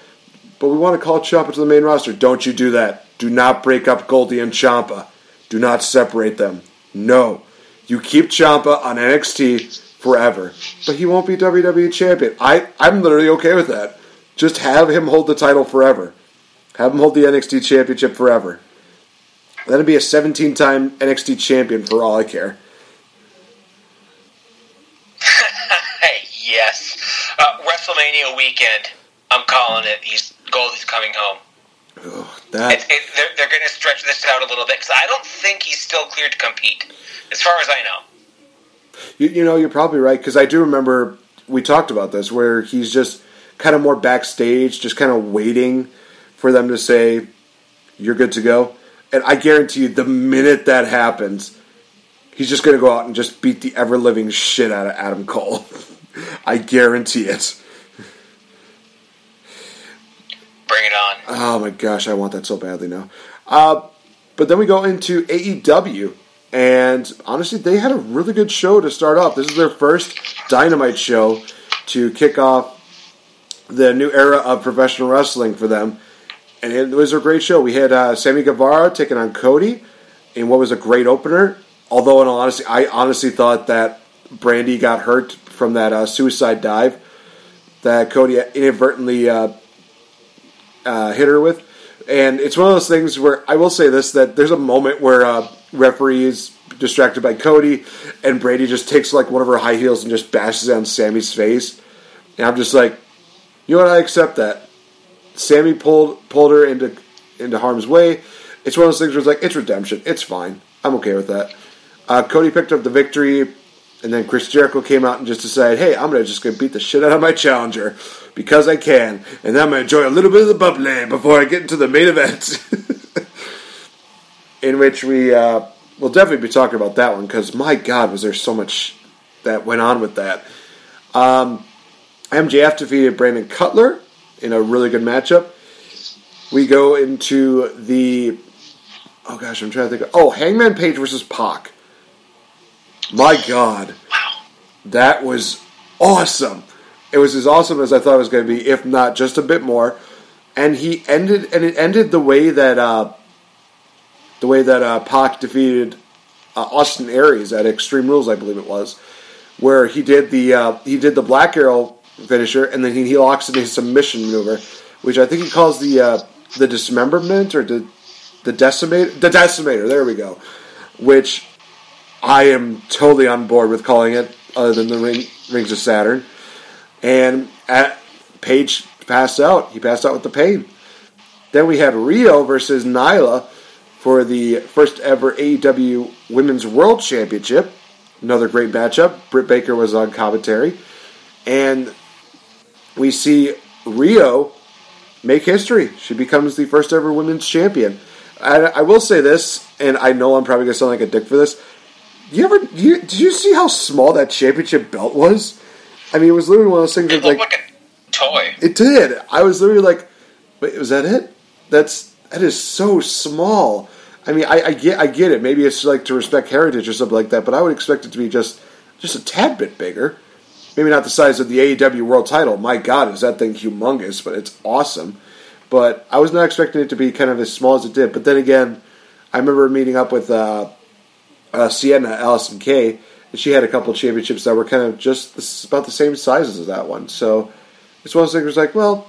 But we want to call Ciampa to the main roster. Don't you do that. Do not break up Goldie and Ciampa. Do not separate them. No. You keep Ciampa on NXT forever. But he won't be WWE champion. I, I'm literally okay with that. Just have him hold the title forever. Have him hold the NXT championship forever. Him be a 17 time NXT champion for all I care. yes. Uh, WrestleMania weekend. I'm calling it. He's Goldie's coming home. Oh, that It's, it, they're they're going to stretch this out a little bit because I don't think he's still cleared to compete, as far as I know. You, you know, you're probably right because I do remember we talked about this where he's just kind of more backstage, just kind of waiting for them to say you're good to go. And I guarantee you, the minute that happens, he's just going to go out and just beat the ever living shit out of Adam Cole. I guarantee it. Bring it on. Oh my gosh, I want that so badly now. Uh, but then we go into AEW, and honestly, they had a really good show to start off. This is their first Dynamite show to kick off the new era of professional wrestling for them, and it was a great show. We had uh, Sammy Guevara taking on Cody in what was a great opener. Although, in all honesty, I honestly thought that Brandi got hurt from that uh, suicide dive that Cody inadvertently uh, uh, hit her with. And it's one of those things where I will say this: that there's a moment where uh, referee is distracted by Cody, and Brandi just takes like one of her high heels and just bashes it on Sammy's face. And I'm just like, you know what? I accept that. Sammy pulled pulled her into into harm's way. It's one of those things where it's like it's redemption. It's fine. I'm okay with that. Uh, Cody picked up the victory, and then Chris Jericho came out and just decided, hey, I'm gonna just gonna beat the shit out of my challenger because I can, and then I'm gonna enjoy a little bit of the bubbly before I get into the main event. In which we uh, will definitely be talking about that one because my God, was there so much that went on with that. Um, MJF defeated Brandon Cutler in a really good matchup. We go into the oh gosh, I'm trying to think. Of, oh, Hangman Page versus Pac. My God, that was awesome. It was as awesome as I thought it was going to be, if not just a bit more. And he ended, and it ended the way that uh, the way that uh, Pac defeated uh, Austin Aries at Extreme Rules, I believe it was, where he did the uh, he did the Black Arrow finisher, and then he, he locks in a submission maneuver, which I think he calls the uh, the dismemberment or the the decimate the decimator. There we go. Which I am totally on board with calling it, other than the ring, rings of Saturn. And at Page passed out. He passed out with the pain. Then we had Riho versus Nyla for the first ever AEW Women's World Championship. Another great matchup. Britt Baker was on commentary. And we see Riho make history. She becomes the first ever women's champion. I, I will say this, and I know I'm probably going to sound like a dick for this. You ever you, did you see how small that championship belt was? I mean, it was literally one of those things. It That, looked like like a toy. it did. I was literally like, "Wait, was that it? That's that is so small." I mean, I, I get I get it. Maybe it's like to respect heritage or something like that, but I would expect it to be just just a tad bit bigger. Maybe not the size of the AEW World Title. My God, is that thing humongous? But it's awesome. But I was not expecting it to be kind of as small as it did. But then again, I remember meeting up with uh, uh, Sienna Allysin Kay, she had a couple championships that were kind of just about the same sizes as that one. So it's one of those things. Where it's like, well,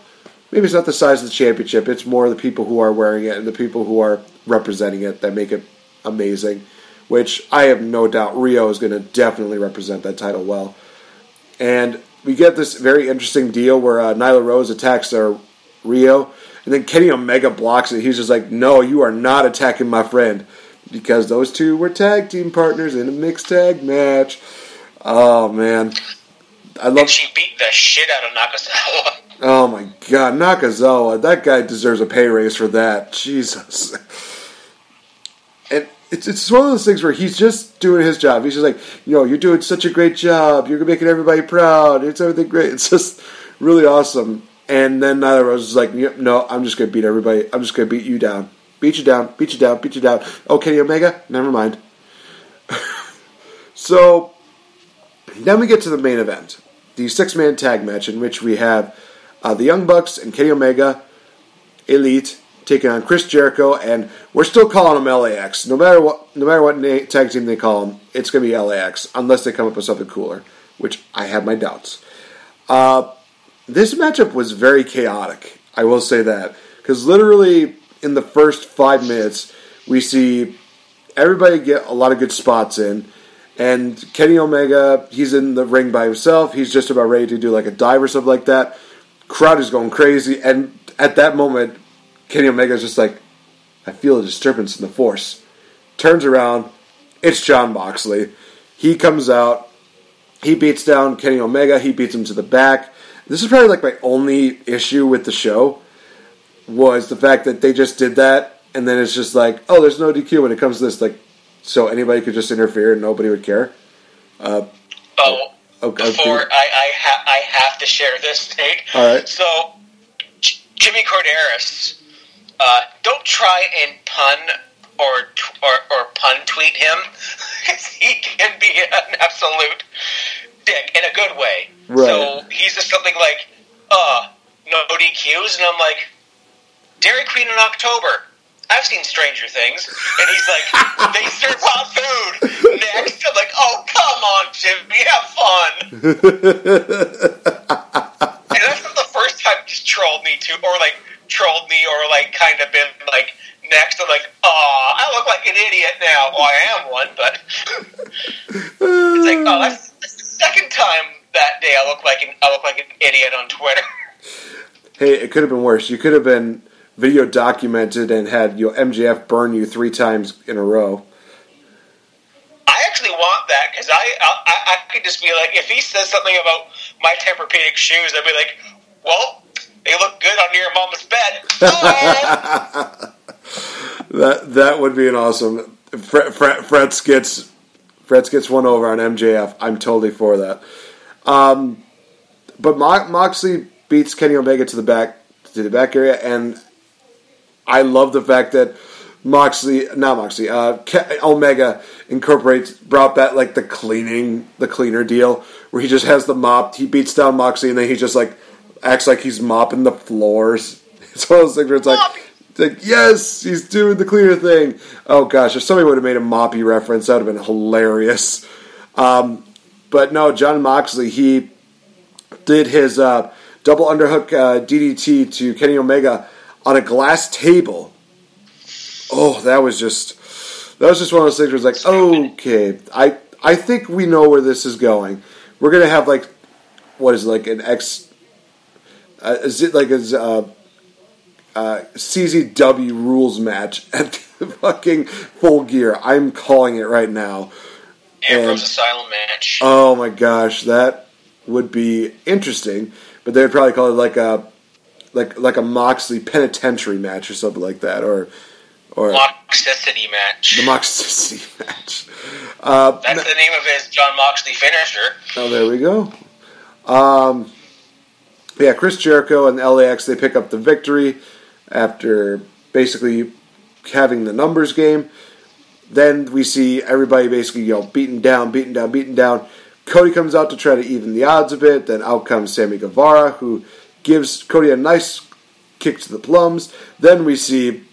maybe it's not the size of the championship; it's more the people who are wearing it and the people who are representing it that make it amazing. Which I have no doubt Riho is going to definitely represent that title well. And we get this very interesting deal where uh, Nyla Rose attacks uh, Riho, and then Kenny Omega blocks it. He's just like, "No, you are not attacking my friend," because those two were tag team partners in a mixed tag match. Oh man, I love. And she beat the shit out of Nakazawa. Oh my god, Nakazawa, that guy deserves a pay raise for that. Jesus. And it's it's one of those things where he's just doing his job. He's just like, you know, you're doing such a great job. You're making everybody proud. It's everything great. It's just really awesome. And then Nyla Rose is like, "Yep, no, I'm just gonna beat everybody. I'm just gonna beat you down, beat you down, beat you down, beat you down. Oh, Kenny Omega, never mind. so then we get to the main event, the six man tag match in which we have uh, the Young Bucks and Kenny Omega, Elite, taking on Chris Jericho, and we're still calling them LAX. No matter what, no matter what na- tag team they call them, it's going to be LAX unless they come up with something cooler, which I have my doubts. Uh, this matchup was very chaotic. I will say that because literally in the first five minutes, we see everybody get a lot of good spots in. And Kenny Omega, he's in the ring by himself. He's just about ready to do like a dive or something like that. Crowd is going crazy. And at that moment, Kenny Omega is just like, I feel a disturbance in the force. Turns around, it's John Moxley. He comes out, he beats down Kenny Omega, he beats him to the back. This is probably like my only issue with the show was the fact that they just did that, and then it's just like, oh, there's no DQ when it comes to this. Like, so anybody could just interfere and nobody would care. Uh, oh, okay. before I I, ha- I have to share this, Nate. All right. So, J- Jimmy Korderas, uh, don't try and pun or t- or, or pun tweet him. he can be an absolute dick in a good way. Right. So he's just something like, uh, no DQs, and I'm like, Dairy Queen in October. I've seen Stranger Things, and he's like, they serve hot food next. I'm like, oh come on, Jimmy, have fun. and that's not the first time he's trolled me too, or like trolled me, or like kind of been like next. I'm like, oh, I look like an idiot now. Well, I am one, but it's like, oh, that's, that's the second time that day I look like an I look like an idiot on Twitter. Hey, it could have been worse. You could have been video documented and had your MJF burn you three times in a row. I actually want that because I, I I could just be like, if he says something about my Tempur-Pedic shoes, I'd be like, well, they look good under your mama's bed. That that would be an awesome. Fred, Fred, Fred gets Fred gets one over on MJF. I'm totally for that. Um, but Mo- Moxley beats Kenny Omega to the back to the back area, and I love the fact that Moxley, not Moxley, uh, Omega incorporates brought back like the cleaning, the cleaner deal, where he just has the mop. He beats down Moxley, and then he just like acts like he's mopping the floors. It's one of those things where it's like. it's like, yes, he's doing the cleaner thing. Oh gosh, if somebody would have made a moppy reference, that would have been hilarious. Um, but no, John Moxley, he did his uh, double underhook uh, DDT to Kenny Omega on a glass table. Oh, that was just that was just one of those things where it's like, okay, I I think we know where this is going. We're gonna have like what is it, like an X, uh, is it like a uh, uh, CZW rules match at the fucking full gear? I'm calling it right now. Ambrose And- Asylum match. Oh my gosh, that would be interesting. But they would probably call it like a like like a Moxley penitentiary match or something like that, or or Moxicity match. the Moxley match. Uh, That's the name of his John Moxley finisher. oh, there we go. Um, yeah, Chris Jericho and LAX they pick up the victory after basically having the numbers game. Then we see everybody basically you know beaten down, beaten down, beaten down. Cody comes out to try to even the odds a bit. Then out comes Sammy Guevara, who gives Cody a nice kick to the plums. Then we see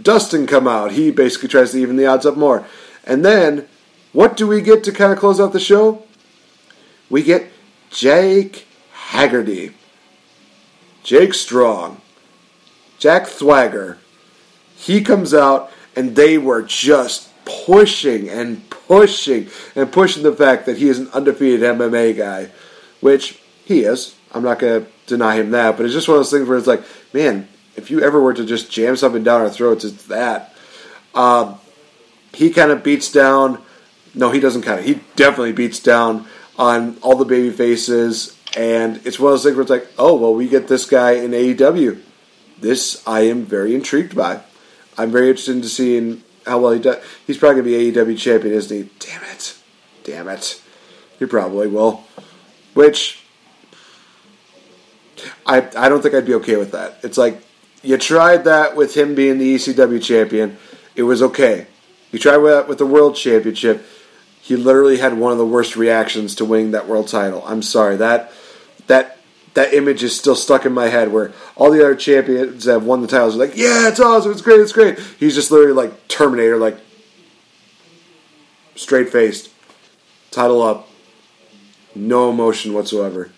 Dustin come out. He basically tries to even the odds up more. And then, what do we get to kind of close out the show? We get Jake Haggerty, Jake Strong, Jack Thwagger. He comes out, and they were just pushing and pushing and pushing the fact that he is an undefeated MMA guy, which he is. I'm not going to deny him that, but it's just one of those things where it's like, man, if you ever were to just jam something down our throats, it's that. Um, he kind of beats down. No, he doesn't kind of. He definitely beats down on all the baby faces, and it's one of those things where it's like, oh well, we get this guy in AEW. This I am very intrigued by. I'm very interested in seeing how well he does. He's probably gonna be AEW champion, isn't he? Damn it, damn it. He probably will. Which I I don't think I'd be okay with that. It's like you tried that with him being the ECW champion. It was okay. You tried that with the world championship. He literally had one of the worst reactions to winning that world title. I'm sorry that that that image is still stuck in my head where all the other champions that have won the titles are like, yeah, it's awesome, it's great, it's great. He's just literally like Terminator, like straight faced, title up, no emotion whatsoever.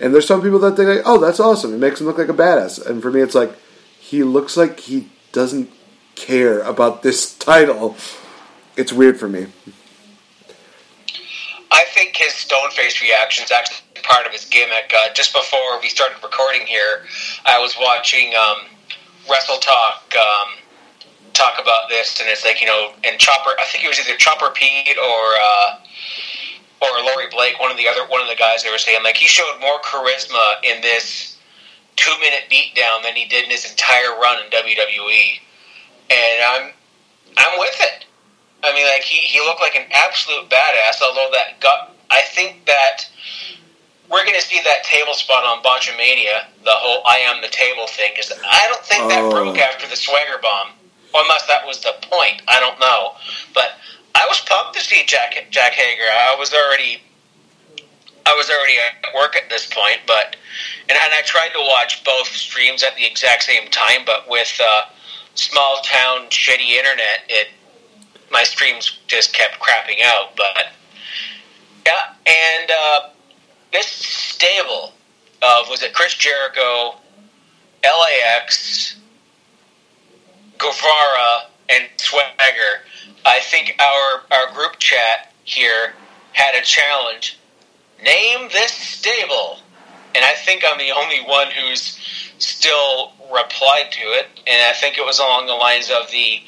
And there's some people that think like, oh, that's awesome. It makes him look like a badass. And for me, it's like he looks like he doesn't care about this title. It's weird for me. I think his stone face reaction is actually part of his gimmick. Uh, just before we started recording here, I was watching um, Wrestle Talk um, talk about this, and it's like you know, and Chopper. I think it was either Chopper Pete or uh, or Laurie Blake, one of the other one of the guys. They were saying like he showed more charisma in this two minute beatdown than he did in his entire run in WWE, and I'm I'm with it. I mean, like he, he looked like an absolute badass. Although that got, I think that we're going to see that table spot on Botchamania, the whole "I am the table" thing. Because I don't think that Oh. broke after the Swagger bomb, unless that was the point. I don't know, but I was pumped to see Jack Jake Hager. I was already. I was already at work at this point, but and, and I tried to watch both streams at the exact same time, but with uh, small town shitty internet, it my streams just kept crapping out. But yeah, and uh, this stable of was it Chris Jericho, LAX, Guevara, and Swagger. I think our our group chat here had a challenge. Name this stable, and I think I'm the only one who's still replied to it, and I think it was along the lines of the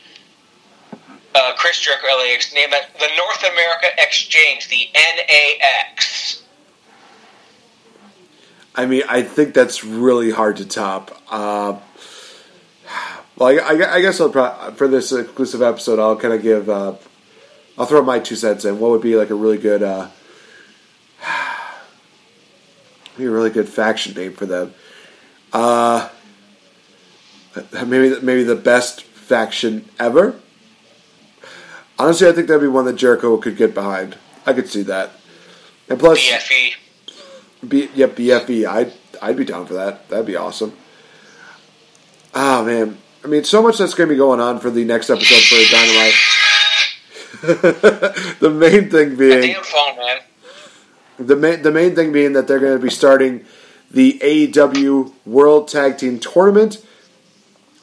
uh, Chris Jericho LAX name that the North America Exchange, the NAX. I mean, I think that's really hard to top. Uh, well, I, I, I guess I'll pro- for this exclusive episode, I'll kind of give. Uh, I'll throw my two cents in. What would be like a really good, uh, be a really good faction name for them? Uh, maybe maybe the best faction ever. Honestly, I think that'd be one that Jericho could get behind. I could see that. And plus, BFE. B, yep, BFE. I'd I'd be down for that. That'd be awesome. Oh man, I mean, so much that's going to be going on for the next episode for Dynamite. the main thing being phone, man. the main the main thing being that they're going to be starting the AEW World Tag Team Tournament.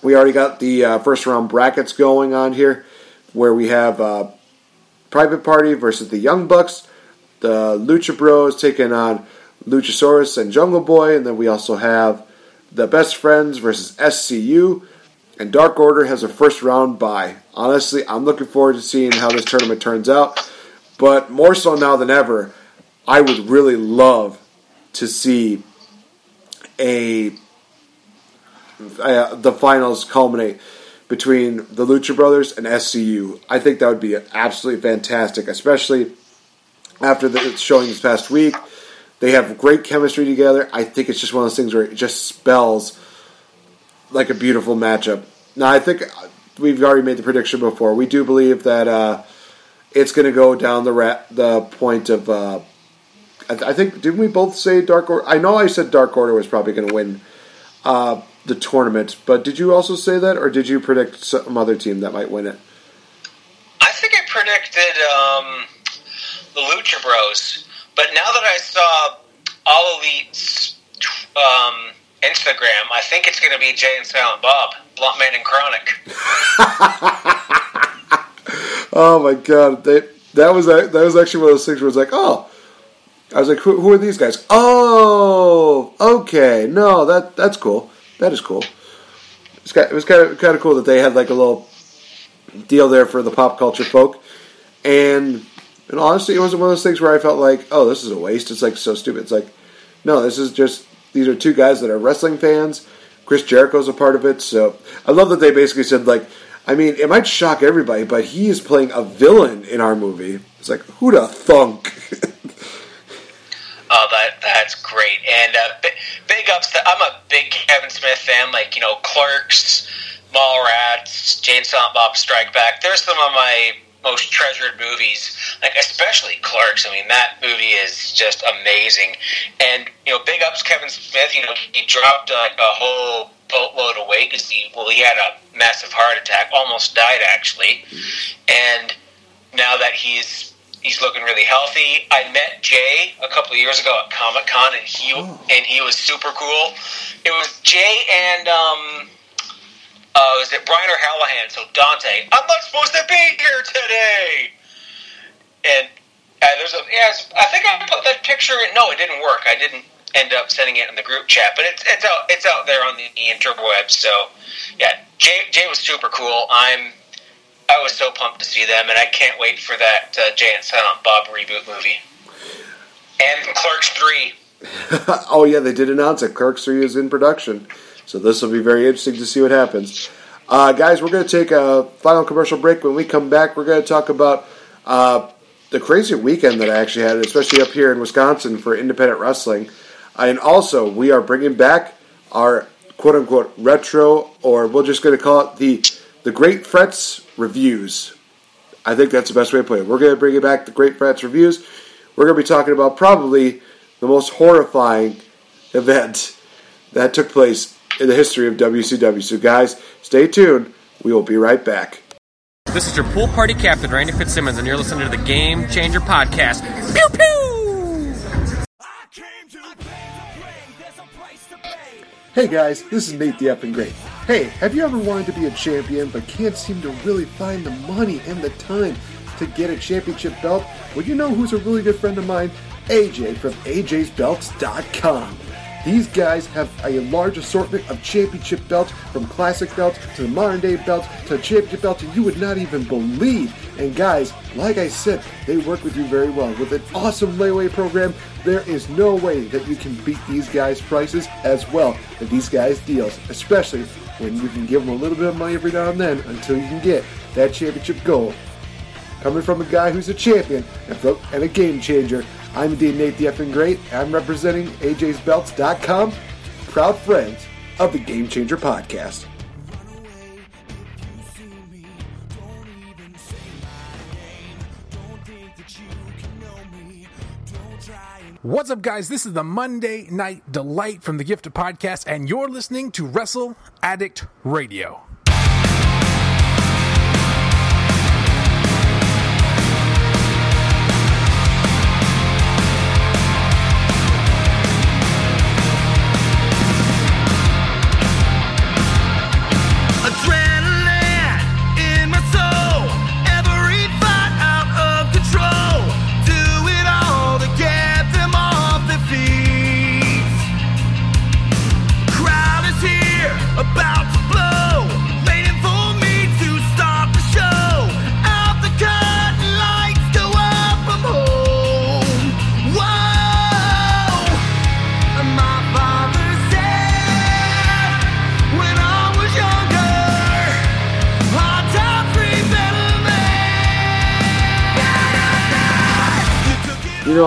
We already got the uh, first round brackets going on here, where we have uh, Private Party versus the Young Bucks, the Lucha Bros taking on Luchasaurus and Jungle Boy, and then we also have the Best Friends versus SCU, and Dark Order has a first round bye. Honestly, I'm looking forward to seeing how this tournament turns out, but more so now than ever, I would really love to see a uh, the finals culminate between the Lucha Brothers and SCU. I think that would be absolutely fantastic, especially after the showing this past week. They have great chemistry together. I think it's just one of those things where it just spells like a beautiful matchup. Now, I think we've already made the prediction before. We do believe that uh, it's going to go down the ra- the point of. Uh, I, th- I think didn't we both say Dark Order? I know I said Dark Order was probably going to win uh, the tournament, but did you also say that, or did you predict some other team that might win it? I think I predicted um, the Lucha Bros, but now that I saw All Elite's um, Instagram, I think it's going to be Jay and Silent Bob, Blunt Man and Chronic. Oh my god, they, that was that was actually one of those things where it's like, oh, I was like, who, who are these guys? Oh, okay, no, that that's cool. That is cool. It's kind, it was kind of kind of cool that they had like a little deal there for the pop culture folk, and and honestly, it wasn't one of those things where I felt like, oh, this is a waste. It's like so stupid. It's like, no, this is just these are two guys that are wrestling fans. Chris Jericho's a part of it, so I love that they basically said like, I mean, it might shock everybody, but he is playing a villain in our movie. It's like, who da thunk? Oh, that that's great, and uh, big, big ups. To, I'm a big Kevin Smith fan. Like you know, Clerks, Mallrats, Jay and Silent Bob Strike Back. There's some of my most treasured movies, like especially Clerks. I mean, that movie is just amazing. And you know, big ups Kevin Smith. You know, he dropped like a whole boatload of weight because he well, he had a massive heart attack, almost died actually. And now that he's he's looking really healthy, I met Jay a couple of years ago at Comic Con, and he and he was super cool. It was Jay and um uh, was it Brian O'Halloran? So Dante, I'm not supposed to be here today. And uh, there's a it's- I think I put that picture. in No, it didn't work. I didn't end up sending it in the group chat, but it's it's out it's out there on the interwebs. So yeah, Jay Jay was super cool. I'm I was so pumped to see them, and I can't wait for that uh, Jay and Silent Bob reboot movie. And Clerks three. oh yeah, they did announce it. Clerks Three is in production, so this will be very interesting to see what happens. Uh, guys, we're going to take a final commercial break. When we come back, we're going to talk about uh, the crazy weekend that I actually had, especially up here in Wisconsin for independent wrestling, and also we are bringing back our quote unquote retro, or we're just going to call it the the Great Fretz reviews. I think that's the best way to put it. We're going to bring it back the Great Fretz reviews. We're going to be talking about probably the most horrifying event that took place in the history of WCW. So, guys, stay tuned. We will be right back. This is your pool party captain, Randy Fitzsimmons, and you're listening to the Game Changer Podcast. Pew pew! Hey guys, this is Nate the Effing Great. Hey, have you ever wanted to be a champion but can't seem to really find the money and the time to get a championship belt? Well, you know who's a really good friend of mine? AJ from AJ'sBelts.com. These guys have a large assortment of championship belts, from classic belts to the modern day belts to championship belts you would not even believe. And guys, like I said, they work with you very well. With an awesome layaway program, there is no way that you can beat these guys' prices as well as these guys' deals, especially when you can give them a little bit of money every now and then until you can get that championship goal. Coming from a guy who's a champion and a game changer, I'm indeed Nate the Effing Great. I'm representing AJ'sBelts.com, proud friends of the Game Changer Podcast. What's up, guys? This is the Monday Night Delight from the Gifted Podcast, and you're listening to Wrestle Addict Radio.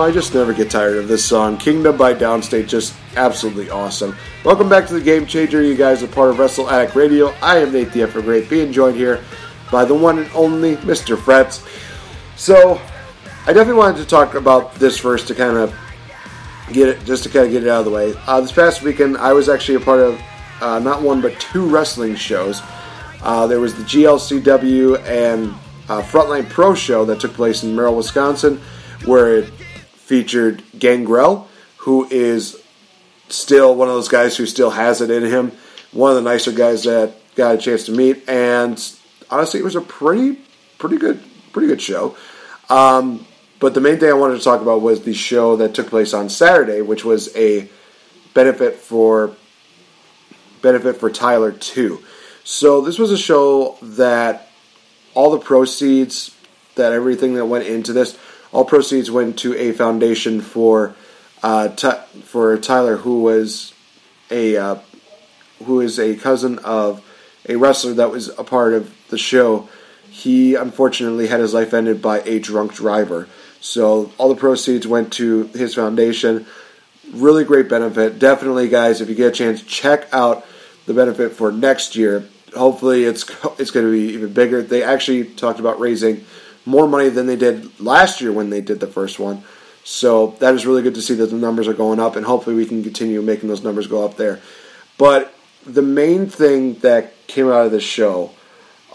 I just never get tired of this song. Kingdom by Downstait, just absolutely awesome. Welcome back to the Game Changer. You guys are part of Wrestle Addict Radio. I am Nate the Effing Great, being joined here by the one and only Mr. Fretz. So, I definitely wanted to talk about this first to kind of get it, just to kind of get it out of the way. Uh, this past weekend, I was actually a part of uh, not one but two wrestling shows. Uh, there was the GLCW and uh, Frontline Pro show that took place in Merrill, Wisconsin, where it featured Gangrel, who is still one of those guys who still has it in him. One of the nicer guys that got a chance to meet, and honestly, it was a pretty, pretty good, pretty good show. Um, but the main thing I wanted to talk about was the show that took place on Saturday, which was a benefit for benefit for Tyler too. So this was a show that all the proceeds, that everything that went into this, all proceeds went to a foundation for uh, for Tyler, who was a uh, who is a cousin of a wrestler that was a part of the show. He unfortunately had his life ended by a drunk driver. So all the proceeds went to his foundation. Really great benefit. Definitely, guys, if you get a chance, check out the benefit for next year. Hopefully, it's it's going to be even bigger. They actually talked about raising more money than they did last year when they did the first one. So that is really good to see that the numbers are going up, and hopefully we can continue making those numbers go up there. But the main thing that came out of this show,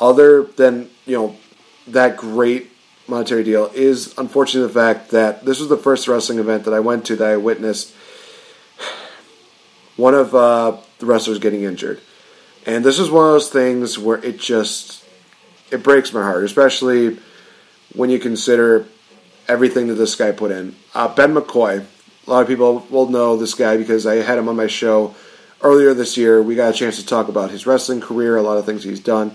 other than you know that great monetary deal, is unfortunately the fact that this was the first wrestling event that I went to that I witnessed one of uh, the wrestlers getting injured, and this is one of those things where it just it breaks my heart, especially when you consider everything that this guy put in. Uh, ben McCoy, a lot of people will know this guy because I had him on my show earlier this year. We got a chance to talk about his wrestling career, a lot of things he's done.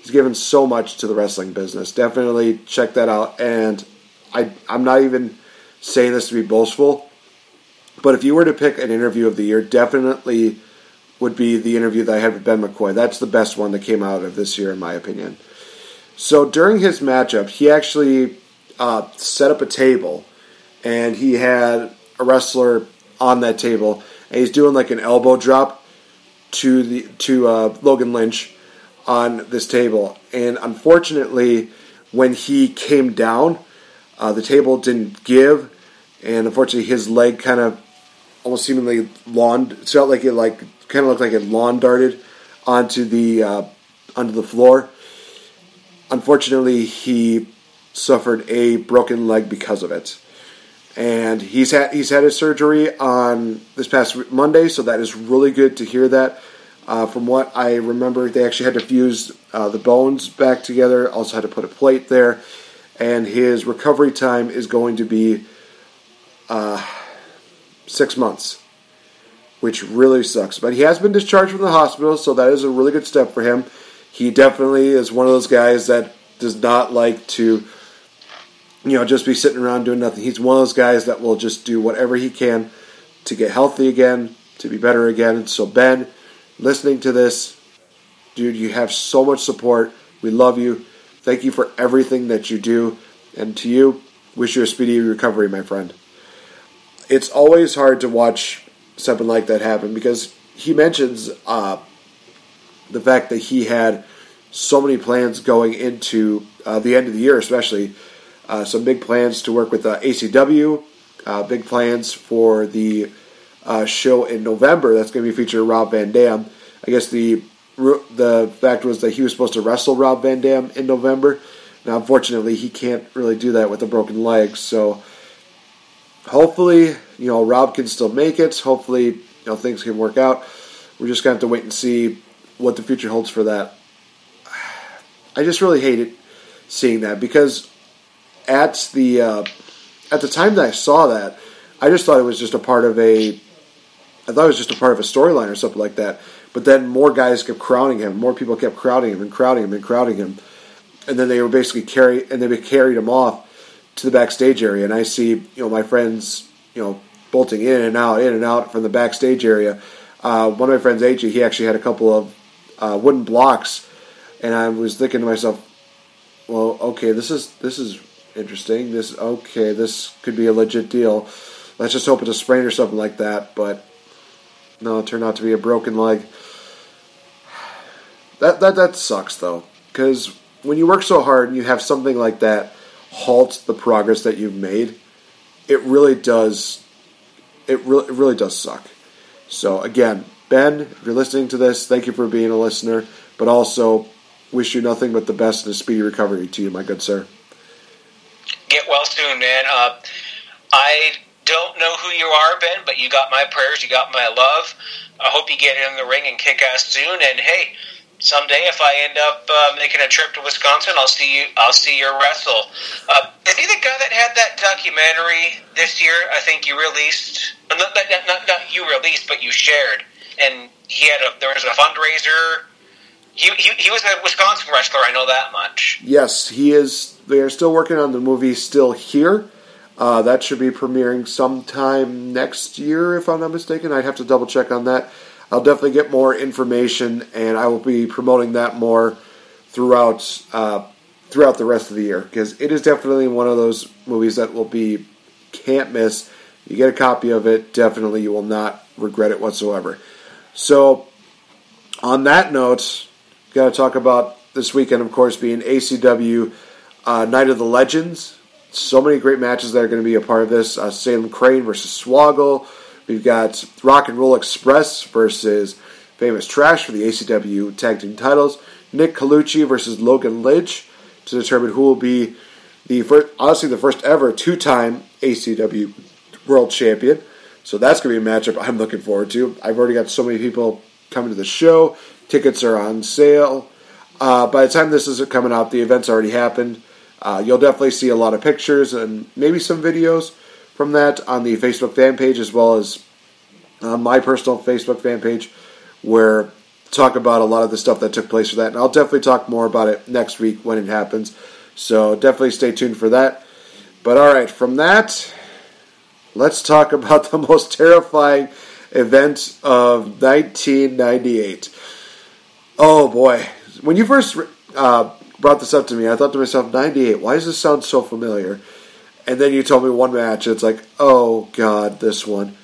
He's given so much to the wrestling business. Definitely check that out. And I, I'm not even saying this to be boastful, but if you were to pick an interview of the year, definitely would be the interview that I had with Ben McCoy. That's the best one that came out of this year, in my opinion. So during his matchup, he actually uh, set up a table, and he had a wrestler on that table, and he's doing like an elbow drop to the to uh, Logan Lynch on this table. And unfortunately, when he came down, uh, the table didn't give, and unfortunately, his leg kind of almost seemingly lawn. It felt like it like kind of looked like it lawn darted onto the uh, onto the floor. Unfortunately, he suffered a broken leg because of it, and he's had he's had his surgery on this past Monday. So that is really good to hear that. Uh, from what I remember, they actually had to fuse uh, the bones back together. Also had to put a plate there, and his recovery time is going to be uh, six months, which really sucks. But he has been discharged from the hospital, so that is a really good step for him. He definitely is one of those guys that does not like to, you know, just be sitting around doing nothing. He's one of those guys that will just do whatever he can to get healthy again, to be better again. So Ben listening to this, dude, you have so much support. We love you. Thank you for everything that you do. And to you, wish you a speedy recovery, my friend. It's always hard to watch something like that happen because he mentions uh, the fact that he had so many plans going into uh, the end of the year, especially uh, some big plans to work with uh, ACW, uh, big plans for the uh, show in November that's going to be featuring Rob Van Dam. I guess the the fact was that he was supposed to wrestle Rob Van Dam in November. Now, unfortunately, he can't really do that with a broken leg. So, hopefully, you know, Rob can still make it. Hopefully, you know, things can work out. We're just going to have to wait and see what the future holds for that. I just really hated seeing that because at the uh, at the time that I saw that, I just thought it was just a part of a I thought it was just a part of a storyline or something like that. But then more guys kept crowding him, more people kept crowding him and crowding him and crowding him, and then they were basically carry and they carried him off to the backstage area. And I see you know my friends you know bolting in and out, in and out from the backstage area. Uh, one of my friends, AJ, he actually had a couple of uh, wooden blocks, and I was thinking to myself, well, okay, this is this is interesting. This okay, this could be a legit deal. Let's just hope it's a sprain or something like that. But no, it turned out to be a broken leg. That that that sucks though, because when you work so hard and you have something like that halt the progress that you've made, it really does. It really it really does suck. So again, Ben, if you're listening to this, thank you for being a listener, but also wish you nothing but the best and a speedy recovery to you, my good sir. Get well soon, man. Uh, I don't know who you are, Ben, but you got my prayers, you got my love. I hope you get in the ring and kick ass soon. And hey, someday if I end up uh, making a trip to Wisconsin, I'll see you. I'll see your wrestle. Uh, is he the guy that had that documentary this year? I think you released. Not, not, not, not you released, but you shared. And he had a. There was a fundraiser. He, he, he was a Wisconsin wrestler. I know that much. Yes, he is. They are still working on the movie Still Here. Uh, that should be premiering sometime next year, if I'm not mistaken. I'd have to double check on that. I'll definitely get more information, and I will be promoting that more throughout uh, throughout the rest of the year because it is definitely one of those movies that will be can't miss. You get a copy of it, definitely you will not regret it whatsoever. So, on that note, got to talk about this weekend, of course, being ACW uh, Night of the Legends. So many great matches that are going to be a part of this. Uh, Salem Crane versus Swoggle. We've got Rock and Roll Express versus Famous Trash for the ACW Tag Team titles. Nick Colucci versus Logan Lidge to determine who will be the first, honestly the first ever two-time ACW World Champion. So that's going to be a matchup I'm looking forward to. I've already got so many people coming to the show. Tickets are on sale. Uh, by the time this is coming out, the event's already happened. Uh, you'll definitely see a lot of pictures and maybe some videos from that on the Facebook fan page as well as on my personal Facebook fan page where talk about a lot of the stuff that took place for that. And I'll definitely talk more about it next week when it happens. So definitely stay tuned for that. But all right, from that, let's talk about the most terrifying event of 1998. Oh boy. When you first uh, brought this up to me, I thought to myself, 98, why does this sound so familiar? And then you told me one match, and it's like, oh god, this one.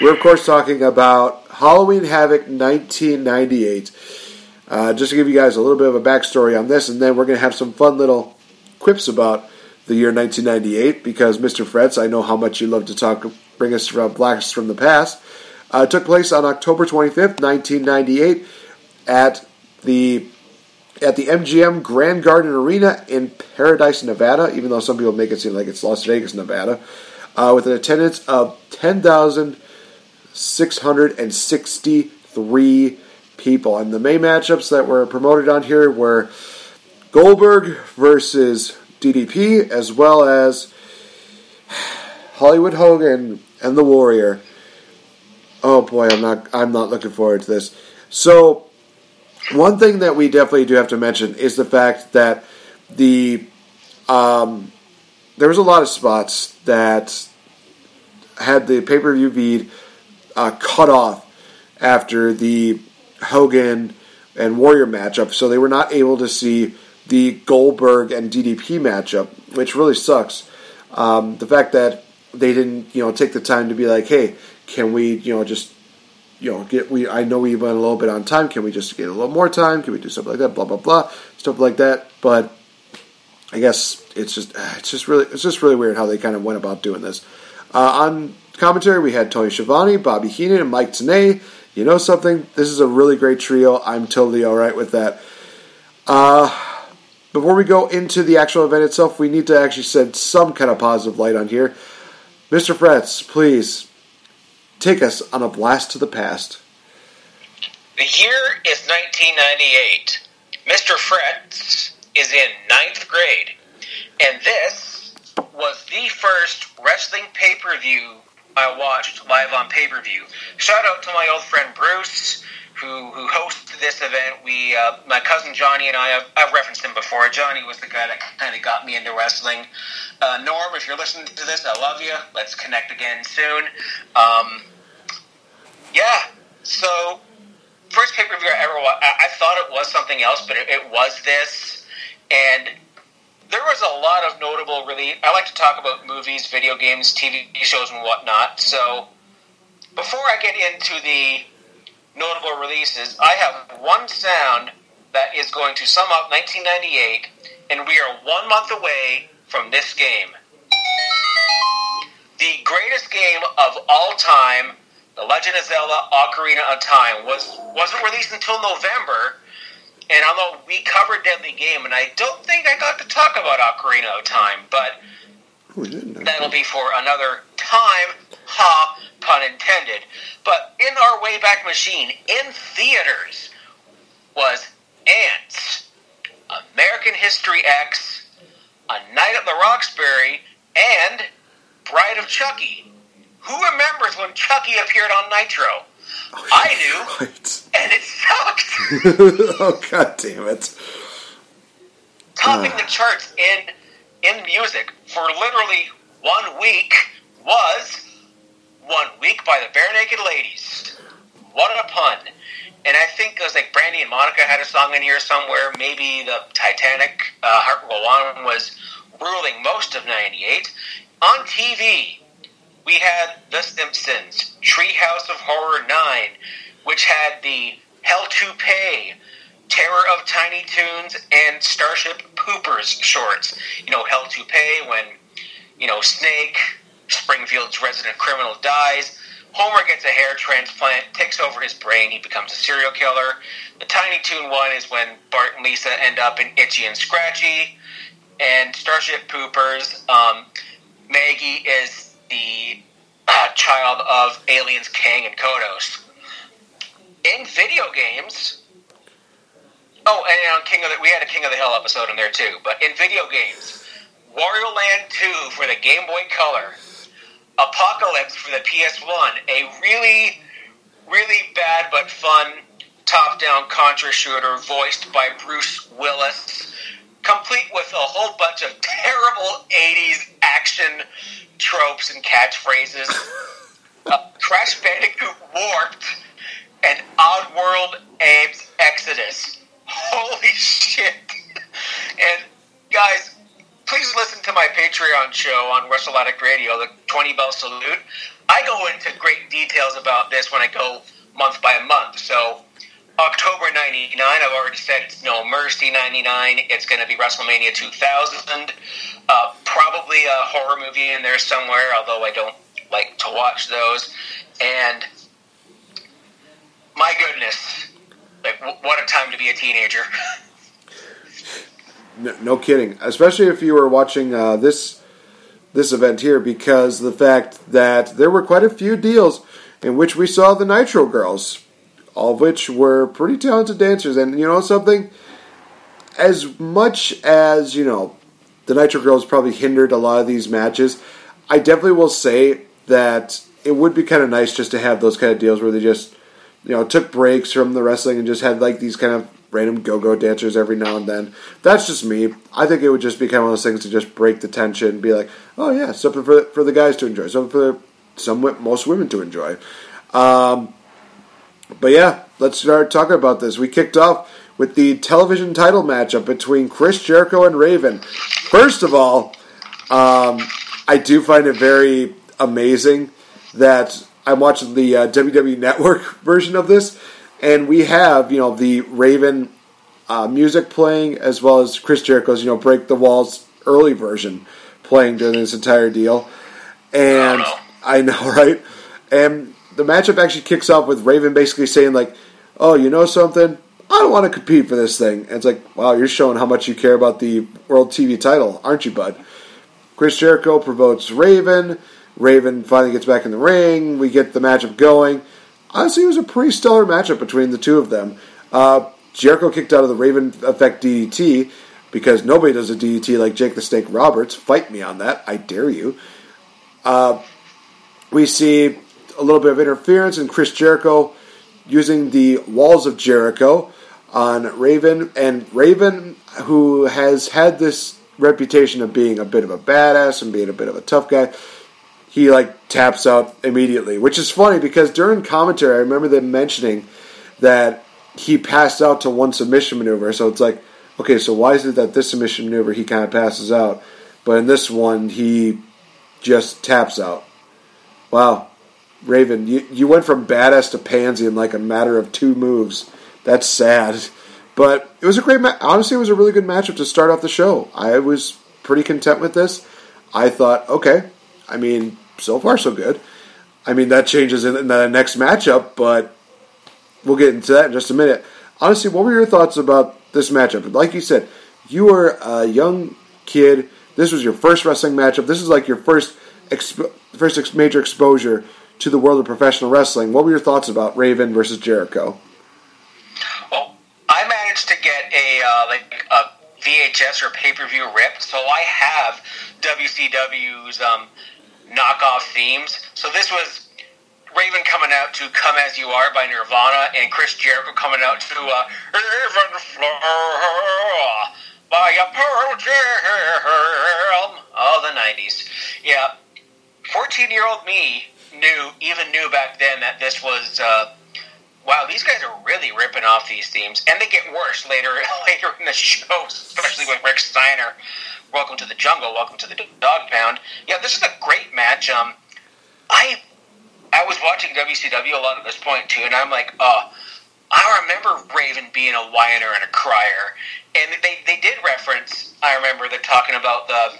We're, of course, talking about Halloween Havoc 1998. Uh, just to give you guys a little bit of a backstory on this, and then we're going to have some fun little quips about the year 1998 because Mr. Fretz, I know how much you love to talk, bring us from Blacks from the past. Uh, took place on October 25th, 1998, at the at the MGM Grand Garden Arena in Paradise, Nevada. Even though some people make it seem like it's Las Vegas, Nevada, uh, with an attendance of 10,663 people. And the main matchups that were promoted on here were Goldberg versus DDP, as well as Hollywood Hogan and the Warrior. Oh boy, I'm not I'm not looking forward to this. So one thing that we definitely do have to mention is the fact that the um, there was a lot of spots that had the pay per view feed uh, cut off after the Hogan and Warrior matchup, so they were not able to see the Goldberg and DDP matchup, which really sucks. Um, the fact that they didn't, you know, take the time to be like, hey, can we, you know, just, you know, get we? I know we went a little bit on time. Can we just get a little more time? Can we do something like that? Blah blah blah, stuff like that. But I guess it's just, it's just really, it's just really weird how they kind of went about doing this. Uh, on commentary, we had Tony Schiavone, Bobby Heenan, and Mike Tenay. You know something? This is a really great trio. I'm totally all right with that. Uh, before we go into the actual event itself, we need to actually shed some kind of positive light on here. Mr. Fretz, please take us on a blast to the past. The year is 1998. Mr. Fretz is in ninth grade, and this was the first wrestling pay per view I watched live on pay per view. Shout out to my old friend Bruce, who who hosted this event. We, uh, my cousin Johnny and I, have, I've referenced him before. Johnny was the guy that kind of got me into wrestling. Uh, Norm, if you're listening to this, I love you. Let's connect again soon. Um, yeah, so first pay per view I ever watched. I, I thought it was something else, but it, it was this, and there was a lot of notable release. I like to talk about movies, video games, TV shows, and whatnot. So before I get into the notable releases, I have one sound that is going to sum up 1998, and we are one month away from this game. The greatest game of all time, The Legend of Zelda Ocarina of Time, was, wasn't released until November, and although we covered Deadly Game, and I don't think I got to talk about Ocarina of Time, but Oh, that'll be for another time, ha, pun intended. But in our Wayback Machine, in theaters, was Antz, American History X, A Night at the Roxbury, and Bride of Chucky. Who remembers when Chucky appeared on Nitro? Oh, I do, and it sucked. oh god damn it! Topping uh. the charts in in music for literally one week was "One Week" by the Barenaked Ladies. What a pun! And I think it was like Brandy and Monica had a song in here somewhere. Maybe the Titanic, uh, Heart Will Go On, was ruling most of '98. On TV, we had The Simpsons, Treehouse of Horror 9, which had the Hell to Pay, Terror of Tiny Toons and Starship Poopers shorts. You know, Hell to Pay when, you know, Snake, Springfield's resident criminal, dies. Homer gets a hair transplant, takes over his brain, he becomes a serial killer. The Tiny Toon one is when Bart and Lisa end up in Itchy and Scratchy. And Starship Poopers, um, Maggie is the uh, child of aliens Kang and Kodos. In video games, oh, and on King of the, we had a King of the Hill episode in there too. But in video games, Wario Land Two for the Game Boy Color, Apocalypse for the PS1, a really, really bad but fun top-down Contra shooter voiced by Bruce Willis, complete with a whole bunch of terrible '80s action tropes and catchphrases. uh, Crash Bandicoot Warped and Oddworld Abe's Exodus. Holy shit! and guys, please listen to my Patreon show on Addict Radio, the 20 Bell Salute. I go into great details about this when I go month by month. So, October 99, I've already said it's No Mercy 99. It's going to be WrestleMania 2000. Uh, probably a horror movie in there somewhere, although I don't like to watch those. And my goodness, like, what a time to be a teenager. No, no kidding. Especially if you were watching uh, this this event here, because the fact that there were quite a few deals in which we saw the Nitro Girls, all of which were pretty talented dancers. And you know something? As much as you know, the Nitro Girls probably hindered a lot of these matches. I definitely will say that it would be kind of nice just to have those kind of deals where they just you know took breaks from the wrestling and just had like these kind of random go-go dancers every now and then. That's just me. I think it would just be kind of one of those things to just break the tension, and be like, oh yeah, something for for the guys to enjoy, something for some most women to enjoy. Um, but yeah, let's start talking about this. We kicked off with the television title matchup between Chris Jericho and Raven. First of all, um, I do find it very amazing that I'm watching the uh, WWE Network version of this, and we have you know the Raven uh, music playing as well as Chris Jericho's you know Break the Walls early version playing during this entire deal, and I know right, and the matchup actually kicks off with Raven basically saying like, "Oh, you know something." I don't want to compete for this thing. And it's like, wow, you're showing how much you care about the World TV title, aren't you, bud? Chris Jericho provokes Raven. Raven finally gets back in the ring. We get the matchup going. Honestly, it was a pretty stellar matchup between the two of them. Uh, Jericho kicked out of the Raven Effect DDT because nobody does a DDT like Jake the Snake Roberts. Fight me on that. I dare you. Uh, we see a little bit of interference and Chris Jericho using the walls of Jericho on Raven. And Raven, who has had this reputation of being a bit of a badass and being a bit of a tough guy, he like taps out immediately, which is funny because during commentary, I remember them mentioning that he passed out to one submission maneuver. So it's like, okay, so why is it that this submission maneuver he kind of passes out, but in this one he just taps out? Wow, Raven, you you went from badass to pansy in like a matter of two moves. That's sad, but it was a great. match. Honestly, it was a really good matchup to start off the show. I was pretty content with this. I thought, okay, I mean, so far so good. I mean, that changes in the next matchup, but we'll get into that in just a minute. Honestly, what were your thoughts about this matchup? Like you said, you were a young kid. This was your first wrestling matchup. This is like your first first ex- major exposure to the world of professional wrestling. What were your thoughts about Raven versus Jericho? Well, I managed to get a uh, like a VHS or pay per view rip, so I have WCW's um, knockoff themes. So this was Raven coming out to "Come as You Are" by Nirvana, and Chris Jericho coming out to uh, "Even Flow" by a Pearl Jam. Oh, the '90s. Yeah, fourteen-year-old me knew even knew back then that this was. Uh, wow, these guys are really ripping off these themes, and they get worse later later in the show, especially with Rick Steiner. Welcome to the jungle. Welcome to the dog pound. Yeah, this is a great match. Um, I I was watching WCW a lot at this point too, and I'm like, oh, I remember Raven being a whiner and a crier, and they they did reference. I remember them talking about the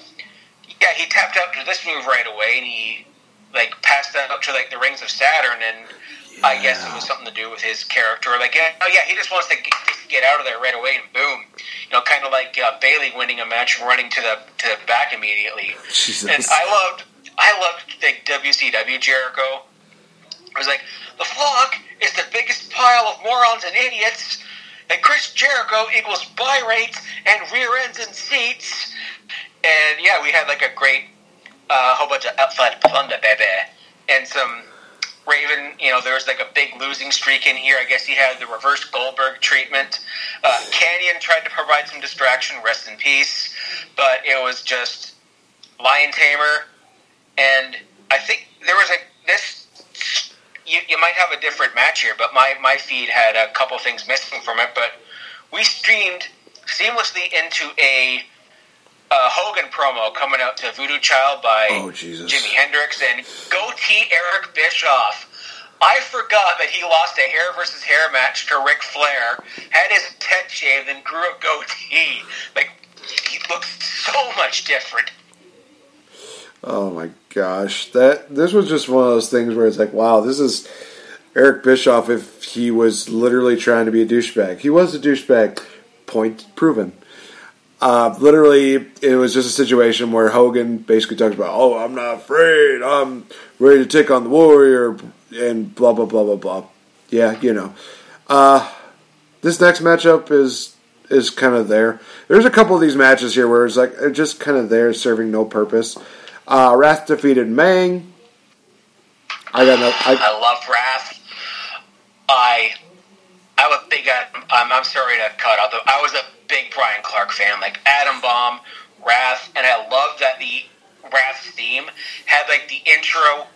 yeah he tapped out to this move right away, and he like passed that up to like the rings of Saturn, and I guess it was something to do with his character. Like yeah, oh yeah, he just wants to get, just get out of there right away, and boom, you know, kind of like uh, Bayley winning a match and running to the to the back immediately. Jesus. And I loved I loved like WCW Jericho. It was like the flock is the biggest pile of morons and idiots, and Chris Jericho equals buy rates and rear ends and seats. And yeah, we had like a great uh, whole bunch of outside plunder, baby, and some Raven. You know, there was like a big losing streak in here. I guess he had the reverse Goldberg treatment. Uh, Kanyon tried to provide some distraction. Rest in peace. But it was just Lion Tamer, and I think there was a this. You, you might have a different match here, but my, my feed had a couple things missing from it. But we streamed seamlessly into a uh, Hogan promo coming out to Voodoo Child by Oh, Jesus. Jimi Hendrix and goatee Eric Bischoff. I forgot that he lost a hair versus hair match to Ric Flair, had his head shaved, and grew a goatee. Like he looks so much different. Oh my gosh, that this was just one of those things where it's like, wow, this is Eric Bischoff. If he was literally trying to be a douchebag, he was a douchebag. Point proven. Uh, literally, it was just a situation where Hogan basically talks about, "Oh, I'm not afraid. I'm ready to take on the Warrior," and blah blah blah blah blah. Yeah, you know. Uh, this next matchup is is kind of there. There's a couple of these matches here where it's like they're just kind of there, serving no purpose. Uh, Wrath defeated Meng. I got no. I, I love Wrath. I I'm a big I'm, I'm sorry to cut out. I was a big Brian Clark fan, like Adam Bomb, Wrath, and I love that the Wrath theme had like the intro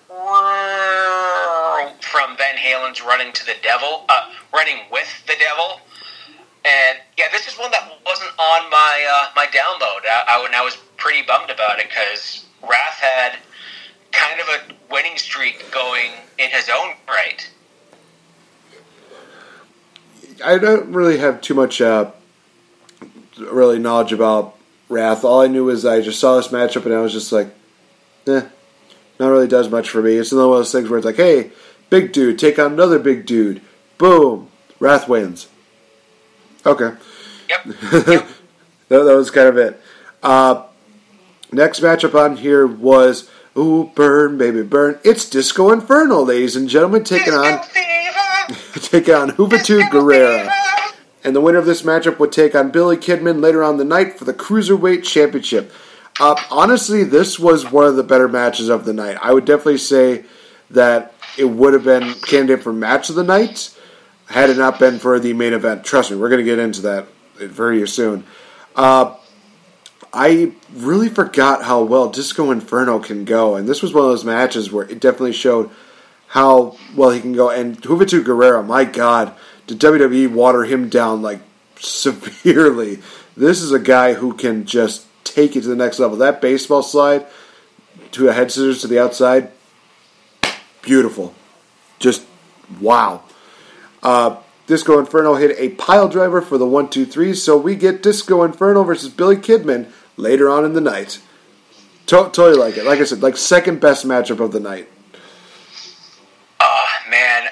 from Van Halen's "Running to the Devil," uh, "Running with the Devil." And yeah, this is one that wasn't on my uh, my download. I, I, and I was pretty bummed about it because Wrath had kind of a winning streak going in his own right. I don't really have too much uh, really knowledge about Wrath. All I knew was I just saw this matchup and I was just like, eh, not really does much for me. It's another one of those things where it's like, hey, big dude, take on another big dude. Boom, Wrath wins. Okay. Yep. that, that was kind of it. Uh, next matchup on here was Ooh, burn, baby, burn. It's Disco Inferno, ladies and gentlemen, taking on taking on Juventud Guerrera. And the winner of this matchup would take on Billy Kidman later on the night for the Cruiserweight Championship. Uh, honestly, this was one of the better matches of the night. I would definitely say that it would have been candidate for match of the night had it not been for the main event. Trust me, we're going to get into that very soon. Uh, I really forgot how well Disco Inferno can go, and this was one of those matches where it definitely showed how well he can go. And Juventud Guerrera, my God, did WWE water him down like severely? This is a guy who can just take it to the next level. That baseball slide to a head scissors to the outside, beautiful. Just wow. Uh, Disco Inferno hit a pile driver for the one, two, three, so we get Disco Inferno versus Billy Kidman later on in the night. To- totally like it. Like I said, like second best matchup of the night.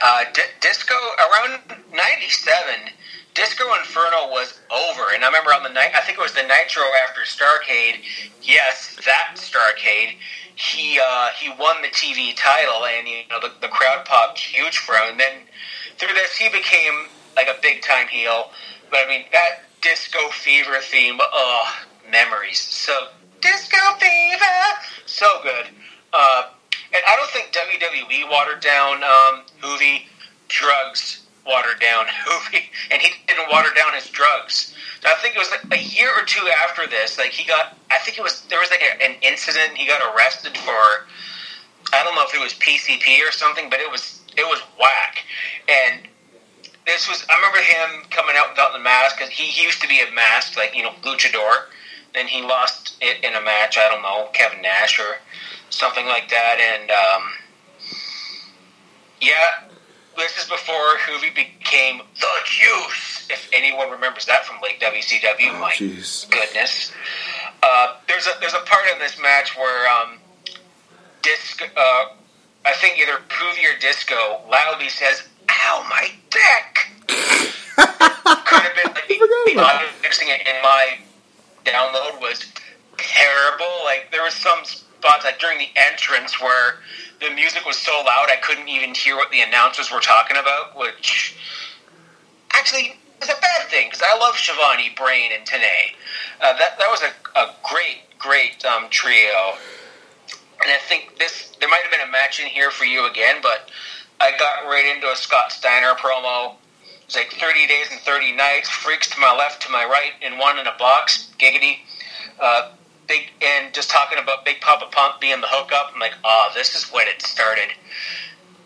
Uh, D- Disco around '97, Disco Inferno was over, and I remember on the night. I think it was the Nitro after Starcade. Yes, that Starcade. He uh, he won the TV title, and you know the, the crowd popped huge for him. And then through this, he became like a big time heel. But I mean that Disco Fever theme, oh, memories. So Disco Fever, so good. Uh, and I don't think WWE watered down um, Juvi. Drugs watered down Juvi, and he didn't water down his drugs. So I think it was like a year or two after this. Like he got, I think it was there was like a, an incident. He got arrested for, I don't know if it was PCP or something, but it was it was whack. And this was, I remember him coming out without the mask because he, he used to be a mask, like you know, luchador. Then he lost it in a match. I don't know, Kevin Nash or something like that. And um, yeah, this is before Juvi became the Juice. If anyone remembers that from late WCW, Oh, my jeez. goodness. Uh, there's a there's a part in this match where um, Disco, uh, I think either Juvi or Disco loudly says, "Ow, my dick." Could have been like, mixing it in my download was terrible. Like there was some spots like during the entrance where the music was so loud I couldn't even hear what the announcers were talking about, which actually is a bad thing because I love Schiavone, Brain, and Tenay. Uh, that that was a, a great great um, trio, and I think this there might have been a match in here for you again, but I got right into a Scott Steiner promo. It was like 30 days and 30 nights, freaks to my left, to my right, and one in a box, giggity. Uh, big and just talking about Big Papa Pump being the hookup. I'm like, oh, this is when it started.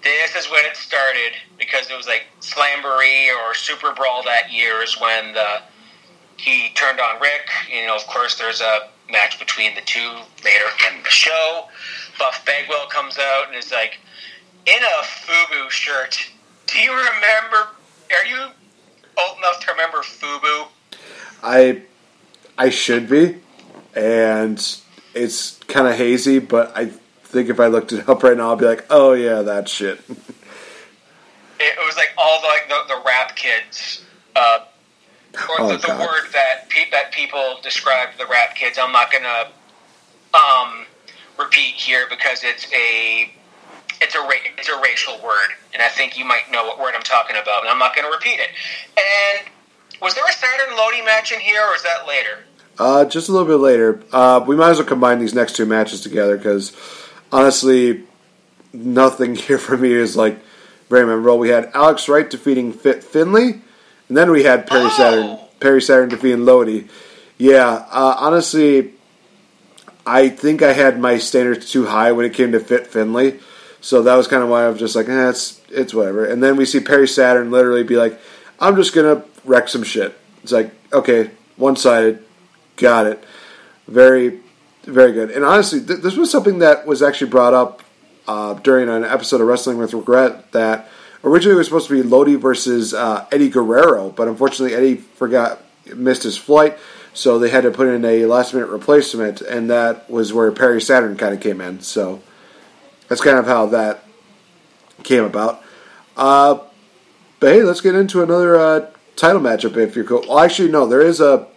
This is when it started because it was like Slamboree or Super Brawl that year is when the he turned on Rick. You know, of course, there's a match between the two later in the show. Buff Bagwell comes out and is like in a FUBU shirt. Do you remember? Are you old enough to remember FUBU? I I should be, and it's kind of hazy. But I think if I looked it up right now, I'll be like, oh yeah, that shit. It was like all the like the, the rap kids, uh, or Oh, the, the word that pe- that people described the rap kids. I'm not gonna um, repeat here because it's a it's a ra- it's a racial word, and I think you might know what word I'm talking about, and I'm not gonna repeat it. And was there a Saturn Lodi match in here, or is that later? Uh, just a little bit later. Uh, we might as well combine these next two matches together because honestly, nothing here for me is like very memorable. We had Alex Wright defeating Fit Finlay, and then we had Perry Saturn. Perry Saturn defeating Lodi. Yeah, uh, honestly, I think I had my standards too high when it came to Fit Finlay, so that was kind of why I was just like, eh, it's it's whatever. And then we see Perry Saturn literally be like, "I'm just gonna wreck some shit." It's like, okay, one sided, got it. Very, very good. And honestly, th- this was something that was actually brought up uh, during an episode of Wrestling with Regret that originally was supposed to be Lodi versus uh, Eddie Guerrero, but unfortunately Eddie forgot missed his flight, so they had to put in a last minute replacement, and that was where Perry Saturn kind of came in. So that's kind of how that came about. Uh, but hey, let's get into another uh, title matchup if you're cool. Well, actually, no, there is a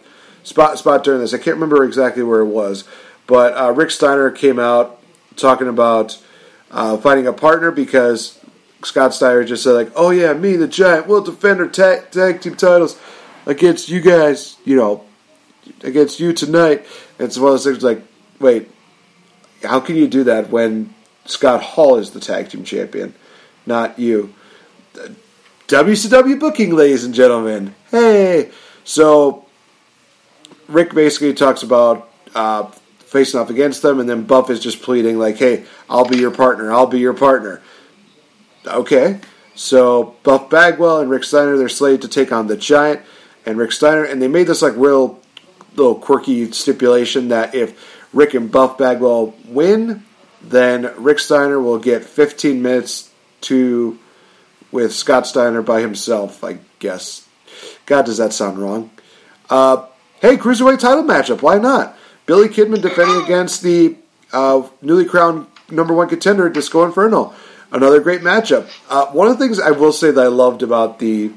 spot spot during this. I can't remember exactly where it was, but uh, Rick Steiner came out talking about uh, finding a partner because Scott Steiner just said like, "Oh yeah, me the Giant will defend our tag, tag team titles against you guys, you know, against you tonight." And it's one of those things like, wait, how can you do that when Scott Hall is the tag team champion, not you? WCW booking, ladies and gentlemen. Hey, so Rick basically talks about uh, facing off against them, and then Buff is just pleading like, "Hey, I'll be your partner. I'll be your partner." Okay, so Buff Bagwell and Rick Steiner they're slated to take on the Giant and Rick Steiner, and they made this like real little quirky stipulation that if Rick and Buff Bagwell win, then Rick Steiner will get 15 minutes to with Scott Steiner by himself. I guess. God, does that sound wrong? Uh, hey, cruiserweight title matchup. Why not? Billy Kidman defending against the uh, newly crowned number one contender, Disco Inferno. Another great matchup. Uh, one of the things I will say that I loved about the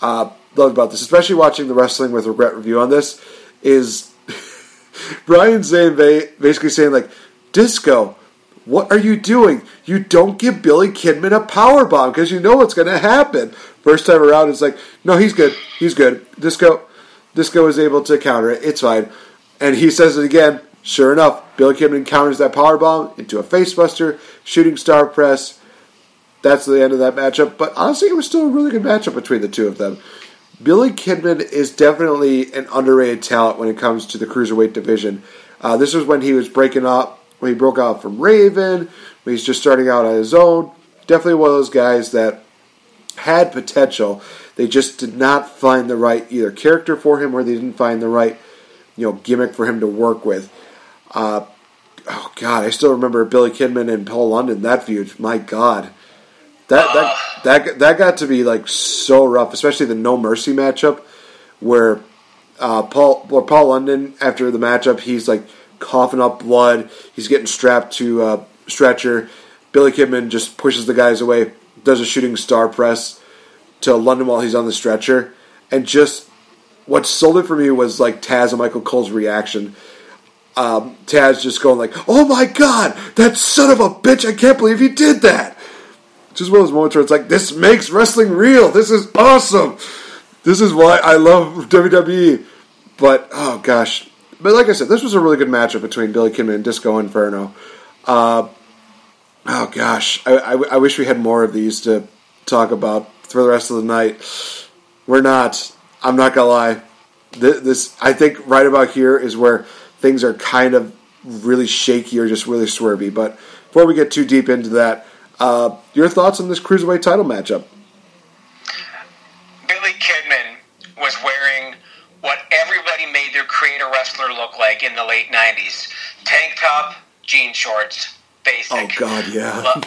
uh, loved about this, especially watching the Wrestling with Regret review on this, is Brian Zane basically saying like, "Disco, what are you doing? You don't give Billy Kidman a power bomb because you know what's going to happen." First time around, it's like, "No, he's good. He's good." Disco, Disco is able to counter it. It's fine, and he says it again. Sure enough, Billy Kidman counters that power bomb into a facebuster, shooting star press. That's the end of that matchup. But honestly, it was still a really good matchup between the two of them. Billy Kidman is definitely an underrated talent when it comes to the cruiserweight division. Uh, this was when he was breaking up, when he broke out from Raven, when he's just starting out on his own. Definitely one of those guys that had potential. They just did not find the right either character for him, or they didn't find the right, you know, gimmick for him to work with. Uh, oh God, I still remember Billy Kidman and Paul London that feud. My God, That that that that got to be like so rough, especially the No Mercy matchup, where uh, Paul where Paul London after the matchup he's like coughing up blood, he's getting strapped to a stretcher. Billy Kidman just pushes the guys away, does a shooting star press to London while he's on the stretcher, and just what sold it for me was like Taz and Michael Cole's reaction. Um, Taz just going like, "Oh my god, that son of a bitch! I can't believe he did that." Just one of those moments where it's like, "This makes wrestling real. This is awesome. This is why I love WWE." But oh gosh, but like I said, this was a really good matchup between Billy Kidman and Disco Inferno. Uh, oh gosh, I, I, I wish we had more of these to talk about for the rest of the night. We're not. I'm not gonna lie. This, this I think right about here is where things are kind of really shaky or just really swervy. But before we get too deep into that, uh, your thoughts on this cruiserweight title matchup? Billy Kidman was wearing what everybody made their creator wrestler look like in the late 90s tank top, jean shorts, basic. Oh God, yeah.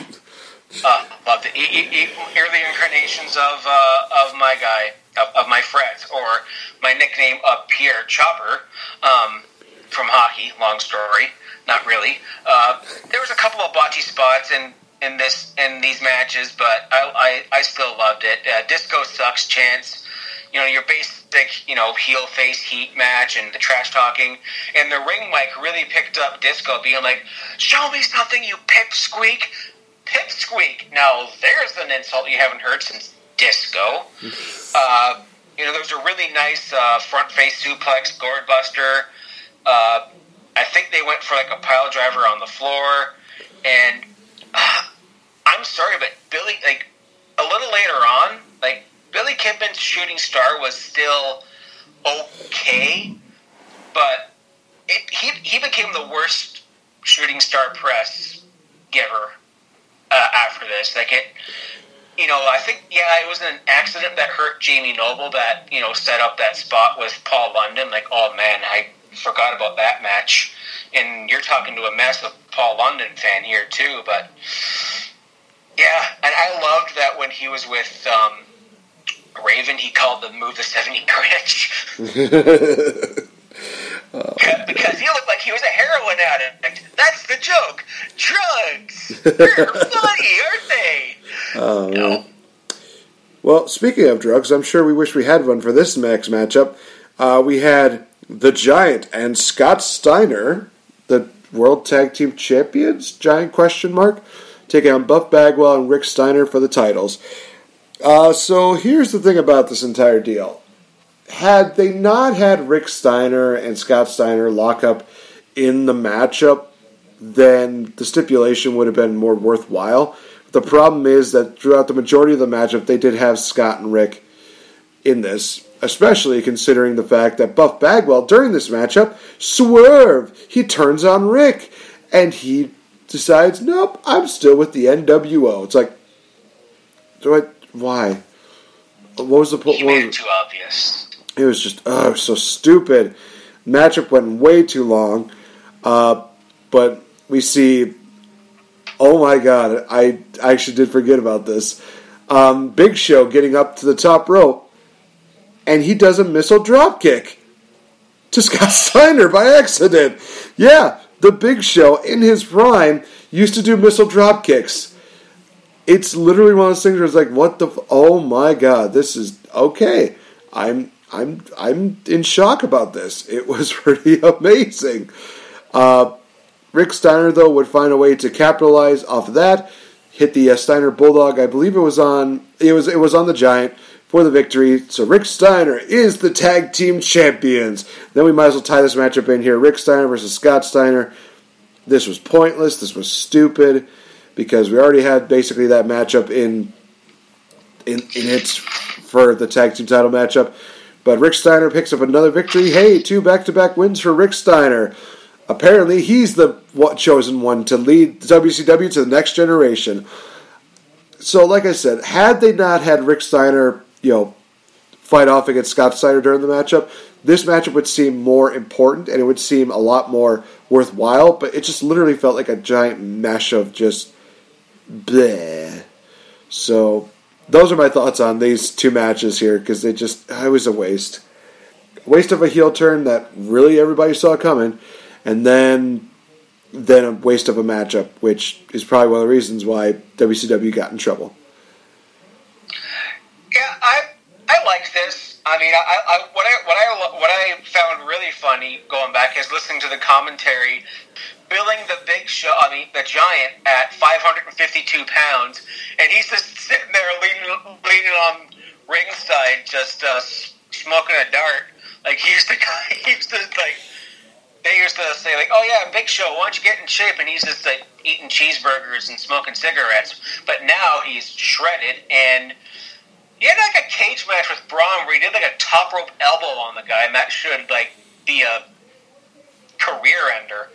Uh, loved it. E- e- e- early incarnations of uh, of my guy, of, of my friend, or my nickname of Pierre Chopper um, from hockey. Long story, not really. Uh, there was a couple of botchy spots in in this in these matches, but I I, I still loved it. Uh, Disco sucks chance. You know your basic you know heel face heat match and the trash talking, and the ring mic really picked up Disco being like, "Show me something, you pipsqueak." Pipsqueak. Now there's an insult you haven't heard since Disco. Uh, you know, there was a really nice uh, front face suplex, gourd buster. Uh, I think they went for like a pile driver on the floor, and uh, I'm sorry, but Billy, like a little later on, like Billy Kidman's shooting star was still okay, but it, he he became the worst shooting star press giver uh, after this. Like it, you know, I think yeah, it was an accident that hurt Jamie Noble that you know set up that spot with Paul London. Like, oh man, I forgot about that match. And you're talking to a massive Paul London fan here too, but yeah, and I loved that when he was with um, Raven, he called the move the seventy because he looked like he was a heroin addict. That's the joke. Drugs. They're funny, aren't they? Oh, no. Well, speaking of drugs, I'm sure we wish we had one for this next matchup. Uh, we had the Giant and Scott Steiner, the World Tag Team Champions, Giant question mark, taking on Buff Bagwell and Rick Steiner for the titles. Uh, so here's the thing about this entire deal. Had they not had Rick Steiner and Scott Steiner lock up in the matchup, then the stipulation would have been more worthwhile. The problem is that throughout the majority of the matchup, they did have Scott and Rick in this, especially considering the fact that Buff Bagwell during this matchup swerve. He turns on Rick and he decides, nope, I'm still with the NWO. It's like, do I, why? What was the point? He made it too obvious. It was just oh so stupid. Matchup went way too long, uh, but we see. Oh my god! I actually did forget about this. Um, Big Show getting up to the top rope, and he does a missile drop kick to Scott Steiner by accident. Yeah, the Big Show in his prime used to do missile drop kicks. It's literally one of those things where it's like, what the? F- oh my god! This is okay. I'm I'm I'm in shock about this. It was pretty amazing. Uh, Rick Steiner though would find a way to capitalize off of that. Hit the uh, Steiner Bulldog. I believe it was on it was it was on the Giant for the victory. So Rick Steiner is the tag team champions. Then we might as well tie this matchup in here. Rick Steiner versus Scott Steiner. This was pointless. This was stupid because we already had basically that matchup in in, in its for the tag team title matchup. But Rick Steiner picks up another victory. Hey, two back to back wins for Rick Steiner. Apparently, he's the chosen one to lead WCW to the next generation. So, like I said, had they not had Rick Steiner, you know, fight off against Scott Steiner during the matchup, this matchup would seem more important and it would seem a lot more worthwhile. But it just literally felt like a giant mesh of just bleh. So those are my thoughts on these two matches here because they just ah, it was a waste, waste of a heel turn that really everybody saw coming, and then then a waste of a matchup, which is probably one of the reasons why WCW got in trouble. Yeah, I I like this. I mean, I, I what I what I what I found really funny going back is listening to the commentary, billing the Big Show, I mean the Giant at 552 pounds, and he's just sitting there leaning leaning on ringside, just uh, smoking a dart. Like he's the guy. He's just like they used to say, like, "Oh yeah, Big Show, why don't you get in shape?" And he's just like eating cheeseburgers and smoking cigarettes. But now he's shredded and. He had like a cage match with Braun where he did like a top rope elbow on the guy, and that should like be a career ender.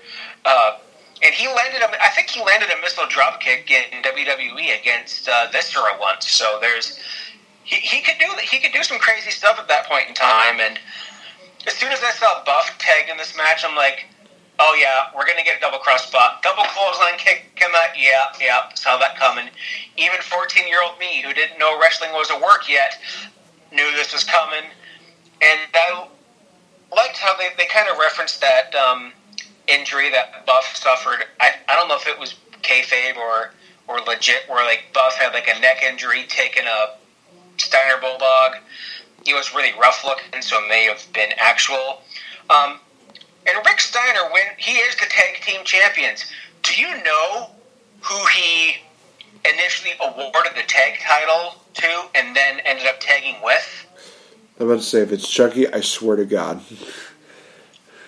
Uh, and he landed a, I think he landed a missile drop kick in WWE against uh, Viscera once. So there's he, he could do he could do some crazy stuff at that point in time. And as soon as I saw Buff tagged in this match, I'm like, oh yeah, we're gonna get a double cross spot, double clothesline kick. him out, yeah, yeah, saw that coming. Even 14 year old me, who didn't know wrestling was a work yet, knew this was coming. And I liked how they, they kind of referenced that um, injury that Buff suffered. I, I don't know if it was kayfabe or or legit, where like Buff had like a neck injury, taking a Steiner Bulldog. He was really rough looking, so it may have been actual. Um, and Rick Steiner, when he is the tag team champions, do you know who he initially awarded the tag title to, and then ended up tagging with? I'm about to say if it's Chucky, I swear to God.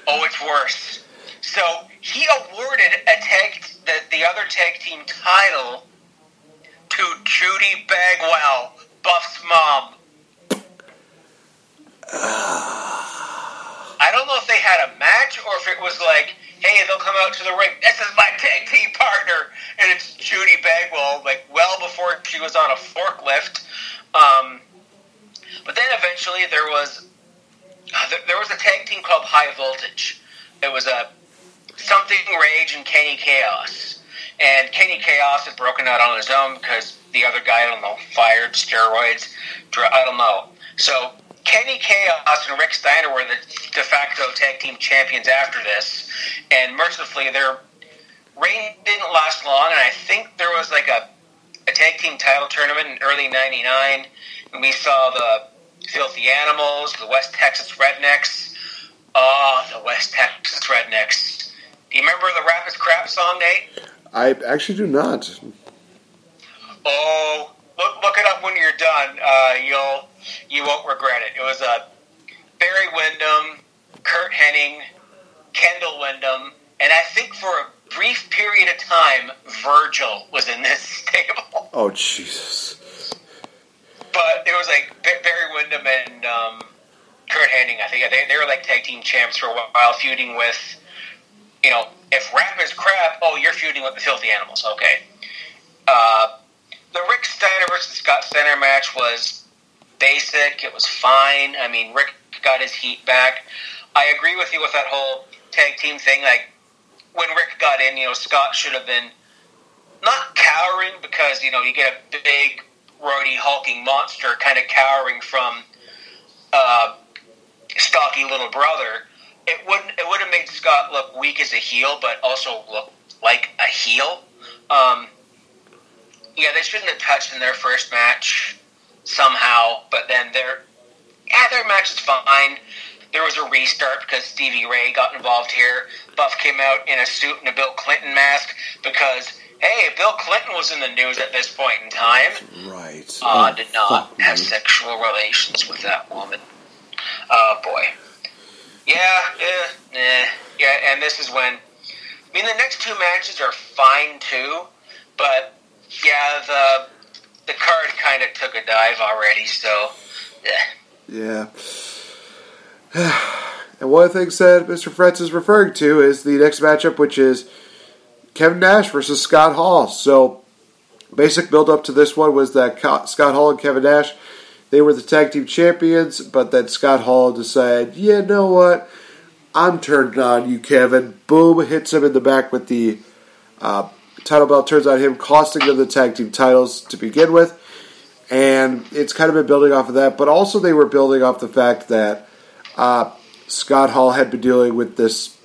Oh, it's worse. So he awarded a tag the, the other tag team title to Judy Bagwell, Buff's mom. I don't know if they had a match or if it was like, hey, they'll come out to the ring. This is my tag team partner, and it's Judy Bagwell. Like well before she was on a forklift. Um, but then eventually there was uh, there, was a tag team called High Voltage. It was a something Rage and Kenny Kaos, and Kenny Kaos had broken out on his own because the other guy, I don't know, fired steroids. I don't know. So Kenny Kaos and Rick Steiner were the de facto tag team champions after this, and mercifully their reign didn't last long. And I think there was like a a tag team title tournament in early '99, and we saw the Filthy Animals, the West Texas Rednecks. Oh, the West Texas Rednecks. Do you remember the Rap is Crap song, Nate? I actually do not. Oh, look, look it up when you're done. Uh, you'll you won't regret it. It was uh, Barry Windham, Curt Hennig, Kendall Windham, and I think for a brief period of time, Virgil was in this stable. Oh Jesus! But it was like Barry Windham and um, Curt Hennig. I think they, they were like tag team champs for a while, feuding with, you know, if rap is crap, oh, you're feuding with the Filthy Animals. Okay. Uh, the Rick Steiner versus Scott Steiner match was basic. It was fine. I mean, Rick got his heat back. I agree with you with that whole tag team thing. Like when Rick got in, you know, Scott should have been not cowering because you know you get a big, roidy, hulking monster kind of cowering from uh, stocky little brother. It wouldn't. It would have made Scott look weak as a heel, but also look like a heel. Um, yeah, they shouldn't have touched in their first match somehow, but then their yeah, their match is fine. There was a restart because Stevie Ray got involved here. Buff came out in a suit and a Bill Clinton mask because hey, Bill Clinton was in the news at this point in time. Right. Uh, Oh, did not have man. sexual relations with that woman. Oh boy. Yeah, eh, yeah, yeah, yeah. And this is when I mean the next two matches are fine too, but yeah, the the card kind of took a dive already. So eh. yeah. Yeah. and one of the things that Mr. Fretz is referring to is the next matchup, which is Kevin Nash versus Scott Hall. So, basic build up to this one was that Scott Hall and Kevin Nash, they were the tag team champions, but then Scott Hall decided, yeah, you know what? I'm turned on you, Kevin. Boom, hits him in the back with the uh, title belt turns out him costing them the tag team titles to begin with. And it's kind of been building off of that, but also they were building off the fact that uh, Scott Hall had been dealing with this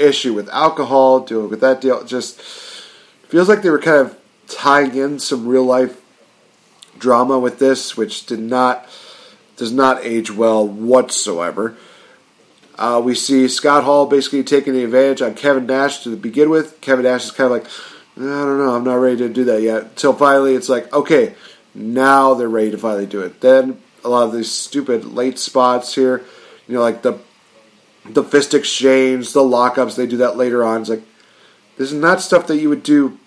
issue with alcohol, dealing with that deal. Just feels like they were kind of tying in some real life drama with this, which did not does not age well whatsoever. Uh, we see Scott Hall basically taking the advantage on Kevin Nash to begin with. Kevin Nash is kind of like, I don't know, I'm not ready to do that yet. Until finally, it's like, okay, now they're ready to finally do it. Then a lot of these stupid late spots here, you know, like the the fist exchange, the lockups, they do that later on. It's like this is not stuff that you would do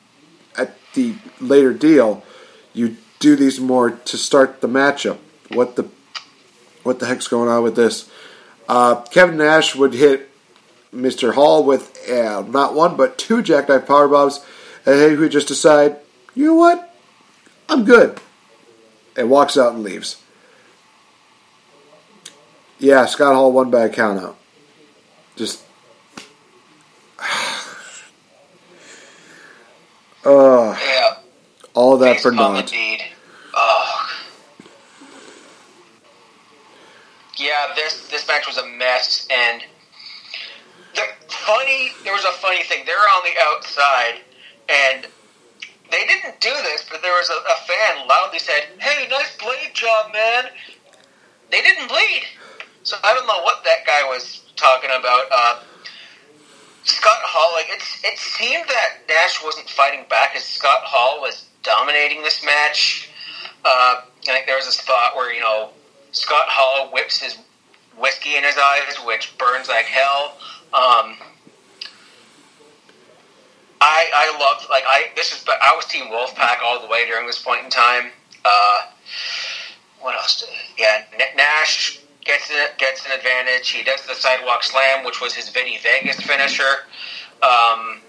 at the later deal. You do these more to start the matchup. What the what the heck's going on with this? Uh, Kevin Nash would hit Mr. Hall with uh, not one but two jackknife power bombs, and he would just decide, you know what, I'm good, and walks out and leaves. Yeah, Scott Hall won by a countout. Just. Uh, Yeah. all that for Baseball naught. Oh. Yeah, this this match was a mess, and the funny there was a funny thing. They were on the outside, and they didn't do this, but there was a, a fan loudly said, "Hey, nice blade job, man." They didn't bleed, so I don't know what that guy was talking about. Uh, Scott Hall, like it's it seemed that Nash wasn't fighting back as Scott Hall was dominating this match. Uh, I think there was a spot where you know Scott Hall whips his whiskey in his eyes, which burns like hell. Um, I I loved like I this is but I was Team Wolfpack all the way during this point in time. Uh, what else? Yeah, Nash gets an, gets an advantage. He does the sidewalk slam, which was his Vinny Vegas finisher. Um,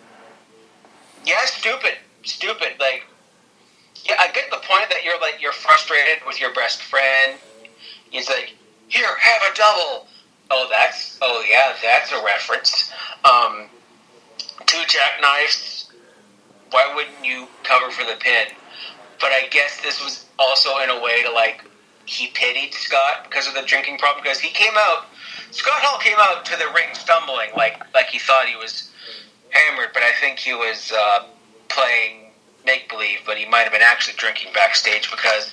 yeah, stupid, stupid. Like, yeah, I get the point that you're like you're frustrated with your best friend. He's like, here, have a double. Oh, that's oh yeah, that's a reference. Um, two jackknives. Why wouldn't you cover for the pin? But I guess this was also in a way to like he pitied Scott because of the drinking problem because he came out. Scott Hall came out to the ring stumbling like like he thought he was hammered, but I think he was uh, playing make believe. But he might have been actually drinking backstage because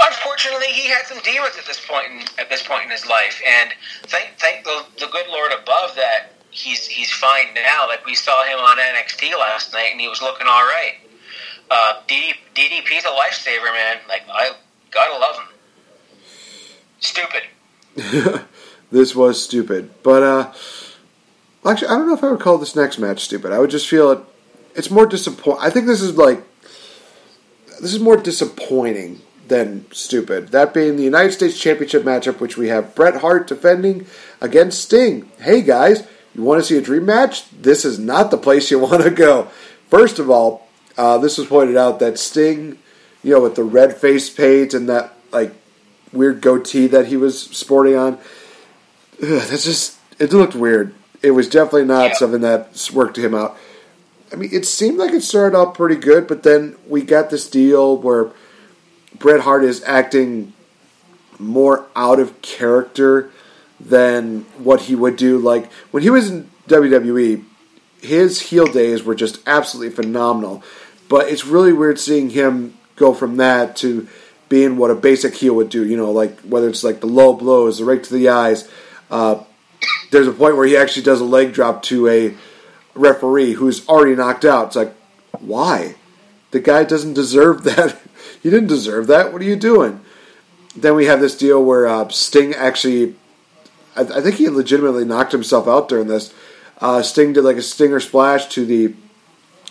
unfortunately he had some demons at this point in, at this point in his life. And thank thank the, the good Lord above that he's he's fine now. Like we saw him on NXT last night, and he was looking all right. Uh, DD, DDP's a lifesaver, man. Like I gotta love him. Stupid. this was stupid. But uh actually I don't know if I would call this next match stupid. I would just feel it it's more disappoint I think this is like this is more disappointing than stupid. That being the United States Championship matchup, which we have Bret Hart defending against Sting. Hey guys, you want to see a dream match? This is not the place you want to go. First of all, uh, this was pointed out that Sting, you know, with the red face paint and that like weird goatee that he was sporting on, ugh, that's just it looked weird. It was definitely not something that worked him out. I mean, it seemed like it started off pretty good, but then we got this deal where Bret Hart is acting more out of character than what he would do. Like when he was in WWE, his heel days were just absolutely phenomenal. But it's really weird seeing him go from that to being what a basic heel would do. You know, like whether it's like the low blows, the right to the eyes. Uh, there's a point where he actually does a leg drop to a referee who's already knocked out. It's like, why? The guy doesn't deserve that. he didn't deserve that. What are you doing? Then we have this deal where uh, Sting actually, I, I think he legitimately knocked himself out during this. Uh, Sting did like a stinger splash to the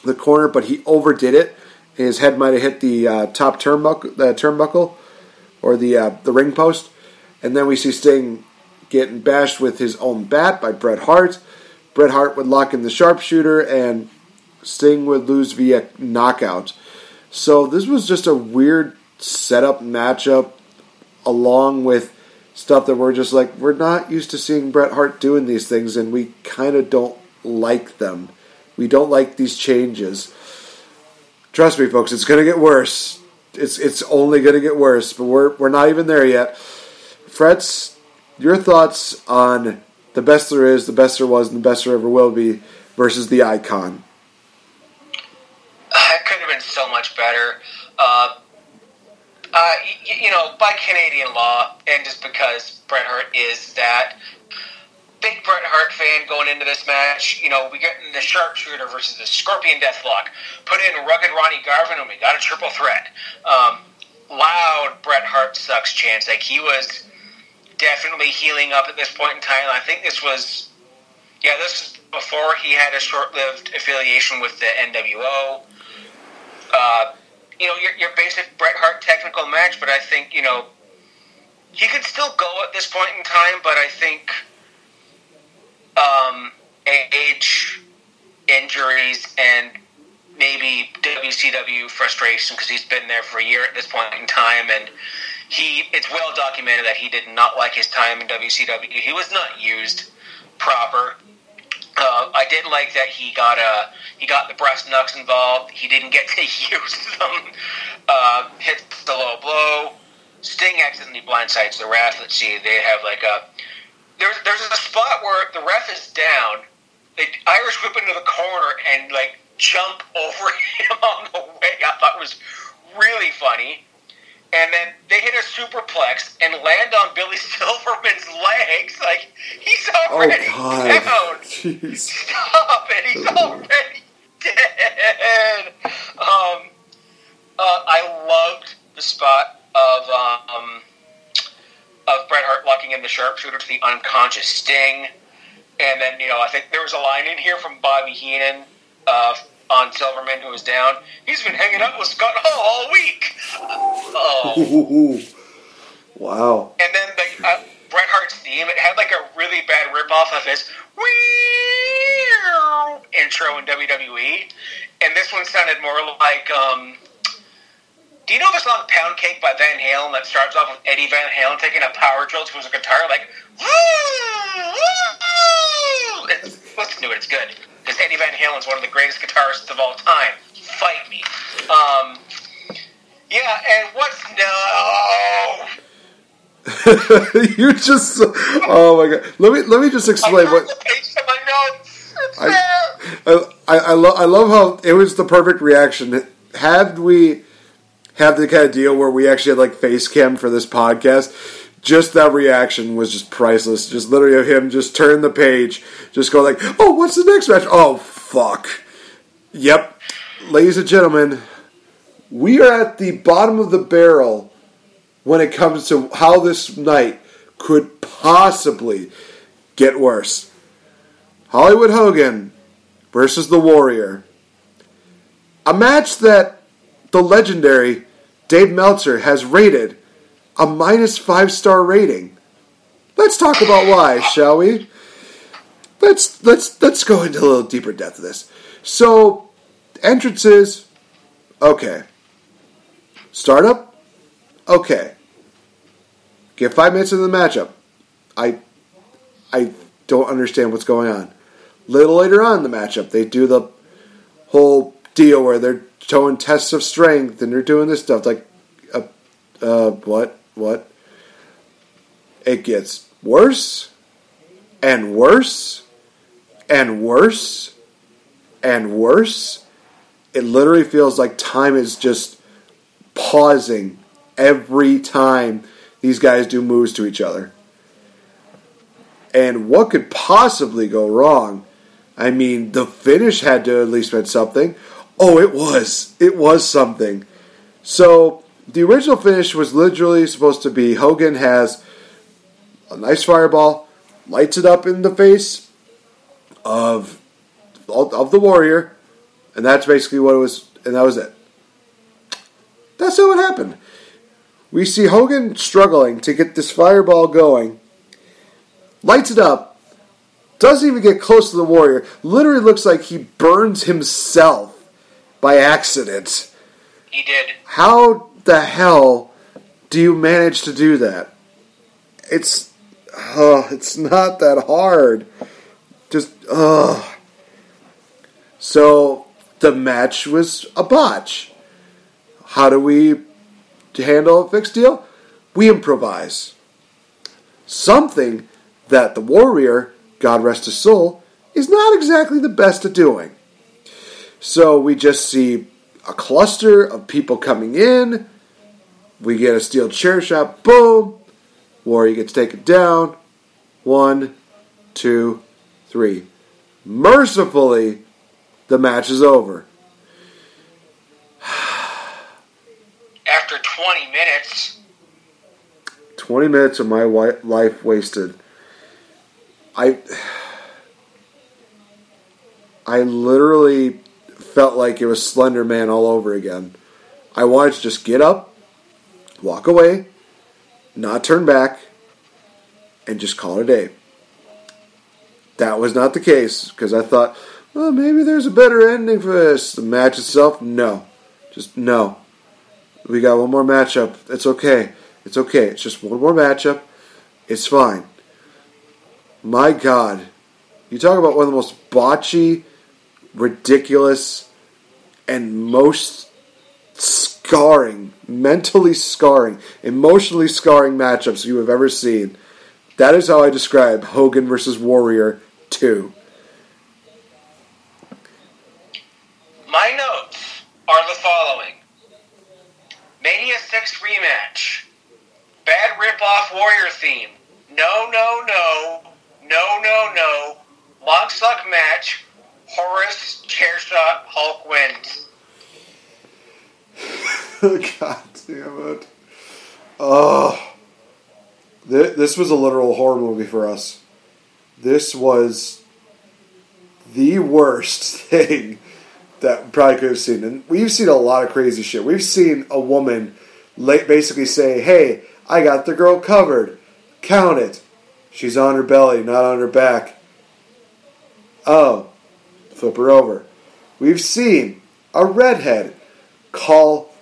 the corner, but he overdid it. His head might have hit the uh, top turnbuckle, turnbuckle, or the uh, the ring post, and then we see Sting getting bashed with his own bat by Bret Hart. Bret Hart would lock in the sharpshooter, and Sting would lose via knockout. So this was just a weird setup matchup, along with stuff that we're just like we're not used to seeing Bret Hart doing these things, and we kind of don't like them. We don't like these changes. Trust me, folks, it's going to get worse. It's it's only going to get worse, but we're we're not even there yet. Fretz, your thoughts on the best there is, the best there was, and the best there ever will be versus the icon. It could have been so much better. Uh, uh, y- you know, by Canadian law, and just because Bret Hart is that big Bret Hart fan going into this match, you know, we get in the sharpshooter versus the Scorpion Deathlock. Put in rugged Ronnie Garvin, and we got a triple threat. Um, loud Bret Hart sucks chance. Like he was definitely heeling up at this point in time. I think this was, yeah, this was before he had a short-lived affiliation with the NWO. Uh, you know, your, your basic Bret Hart technical match, but I think, you know, he could still go at this point in time, but I think um, age, injuries, and maybe WCW frustration because he's been there for a year at this point in time, and he it's well documented that he did not like his time in WCW. He was not used proper. Uh, I did like that he got a he got the breast knucks involved. He didn't get to use them. Uh, hit the low blow. Sting accidentally blindsides the ref. Let's see, they have like a there's there's a spot where the ref is down. The Irish whip into the corner and like jump over him on the way. I thought it was really funny. And then they hit a superplex and land on Billy Silverman's legs. Like he's already God. down. Jeez. Stop it! He's already dead. Um, uh, I loved the spot of um, of Bret Hart locking in the sharpshooter to the unconscious Sting, and then you know I think there was a line in here from Bobby Heenan uh, on Silverman who was down. He's been hanging out with Scott Hall all week. Oh, Wow. and then the uh, Bret Hart's theme it had like a really bad ripoff of his intro in WWE, and this one sounded more like. Um, do you know the song "Pound Cake" by Van Halen that starts off with Eddie Van Halen taking a power drill to his guitar, like? It's, listen to it; it's good because Eddie Van Halen's one of the greatest guitarists of all time. Fight me. Um, yeah, and what's no? you just oh my god. Let me let me just explain what Page to my notes. It's I. I, I, love I love how it was the perfect reaction. Had we have the kind of deal where we actually had like face cam for this podcast, just that reaction was just priceless. Just literally of him just turn the page, just go like, "Oh, what's the next match? Oh, fuck." Yep, ladies and gentlemen, we are at the bottom of the barrel when it comes to how this night could possibly get worse. Hollywood Hogan versus the Warrior. A match that the legendary Dave Meltzer has rated a minus five star rating. Let's talk about why, shall we? Let's let's let's go into a little deeper depth of this. So, entrances, okay. Startup, okay. Get five minutes into the matchup. I I don't understand what's going on. Little later on in the matchup, they do the whole deal where they're showing tests of strength and they're doing this stuff. Like, uh, uh, what? What? It gets worse and worse and worse and worse. It literally feels like time is just pausing every time these guys do moves to each other. And what could possibly go wrong? I mean, the finish had to at least meant something. Oh, it was. It was something. So, the original finish was literally supposed to be Hogan has a nice fireball, lights it up in the face of of the warrior, and that's basically what it was, and that was it. That's not what happened. We see Hogan struggling to get this fireball going, lights it up, doesn't even get close to the warrior. Literally looks like he burns himself by accident. He did. How the hell do you manage to do that? It's uh, it's not that hard. Just ugh. So the match was a botch. How do we handle a fixed deal? We improvise. Something that the Warrior, God rest his soul, is not exactly the best at doing. So we just see a cluster of people coming in. We get a steel chair shot. Boom. Warrior gets taken down. One, two, three. Mercifully, the match is over. After 20 minutes, 20 minutes of my life wasted. I I literally felt like it was Slender Man all over again. I wanted to just get up, walk away, not turn back, and just call it a day. That was not the case because I thought, well, maybe there's a better ending for this. The match itself, no. Just no. We got one more matchup. It's okay. It's okay. It's just one more matchup. It's fine. My God. You talk about one of the most botchy, ridiculous, and most scarring, mentally scarring, emotionally scarring matchups you have ever seen. That is how I describe Hogan versus Warrior 2. my notes are the following Mania 6 rematch. Bad rip-off Warrior theme. No, no, no. No, no, no. Long suck match. Horace chair shot. Hulk wins. God damn it. Oh. Th- This was a literal horror movie for us. This was the worst thing that we probably could have seen. And we've seen a lot of crazy shit. We've seen a woman basically say, Hey, I got the girl covered. Count it. She's on her belly, not on her back. Oh, flip her over. We've seen a redhead call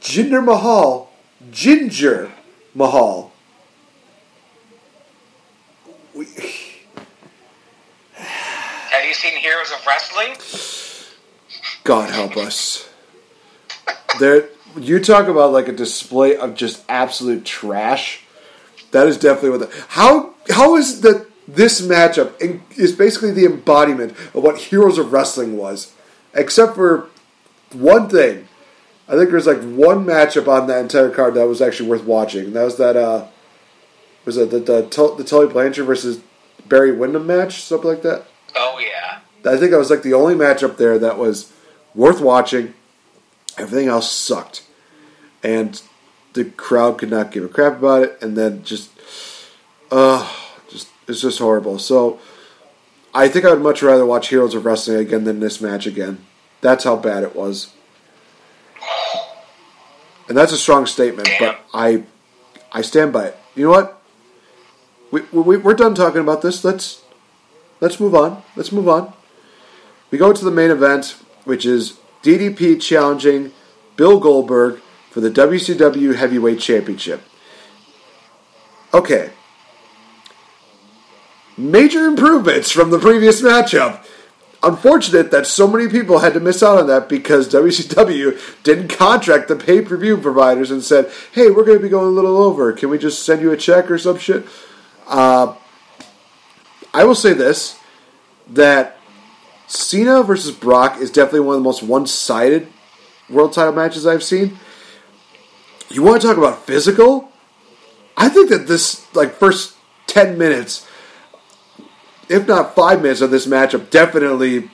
Jinder Mahal Ginger Mahal. We, Have you seen Heroes of Wrestling? God help us. There, you talk about like a display of just absolute trash. That is definitely what. The, how how is that this matchup is basically the embodiment of what Heroes of Wrestling was, except for one thing. I think there's like one matchup on that entire card that was actually worth watching. And that was that. uh Was it the the, the Tully Blanchard versus Barry Windham match, something like that? Oh, yeah. I think that was like the only matchup there that was worth watching. Everything else sucked, and the crowd could not give a crap about it. And then just, uh, it's just horrible. So, I think I would much rather watch Heroes of Wrestling again than this match again. That's how bad it was, and that's a strong statement. But I, I stand by it. You know what? We, we, we're done talking about this. Let's let's move on. Let's move on. We go to the main event, which is DDP challenging Bill Goldberg for the WCW Heavyweight Championship. Okay. Major improvements from the previous matchup. Unfortunate that so many people had to miss out on that because WCW didn't contract the pay per view providers and said, hey, we're going to be going a little over. Can we just send you a check or some shit? Uh, I will say this that Cena versus Brock is definitely one of the most one sided world title matches I've seen. You want to talk about physical? I think that this, like, first 10 minutes, if not five minutes of this matchup, definitely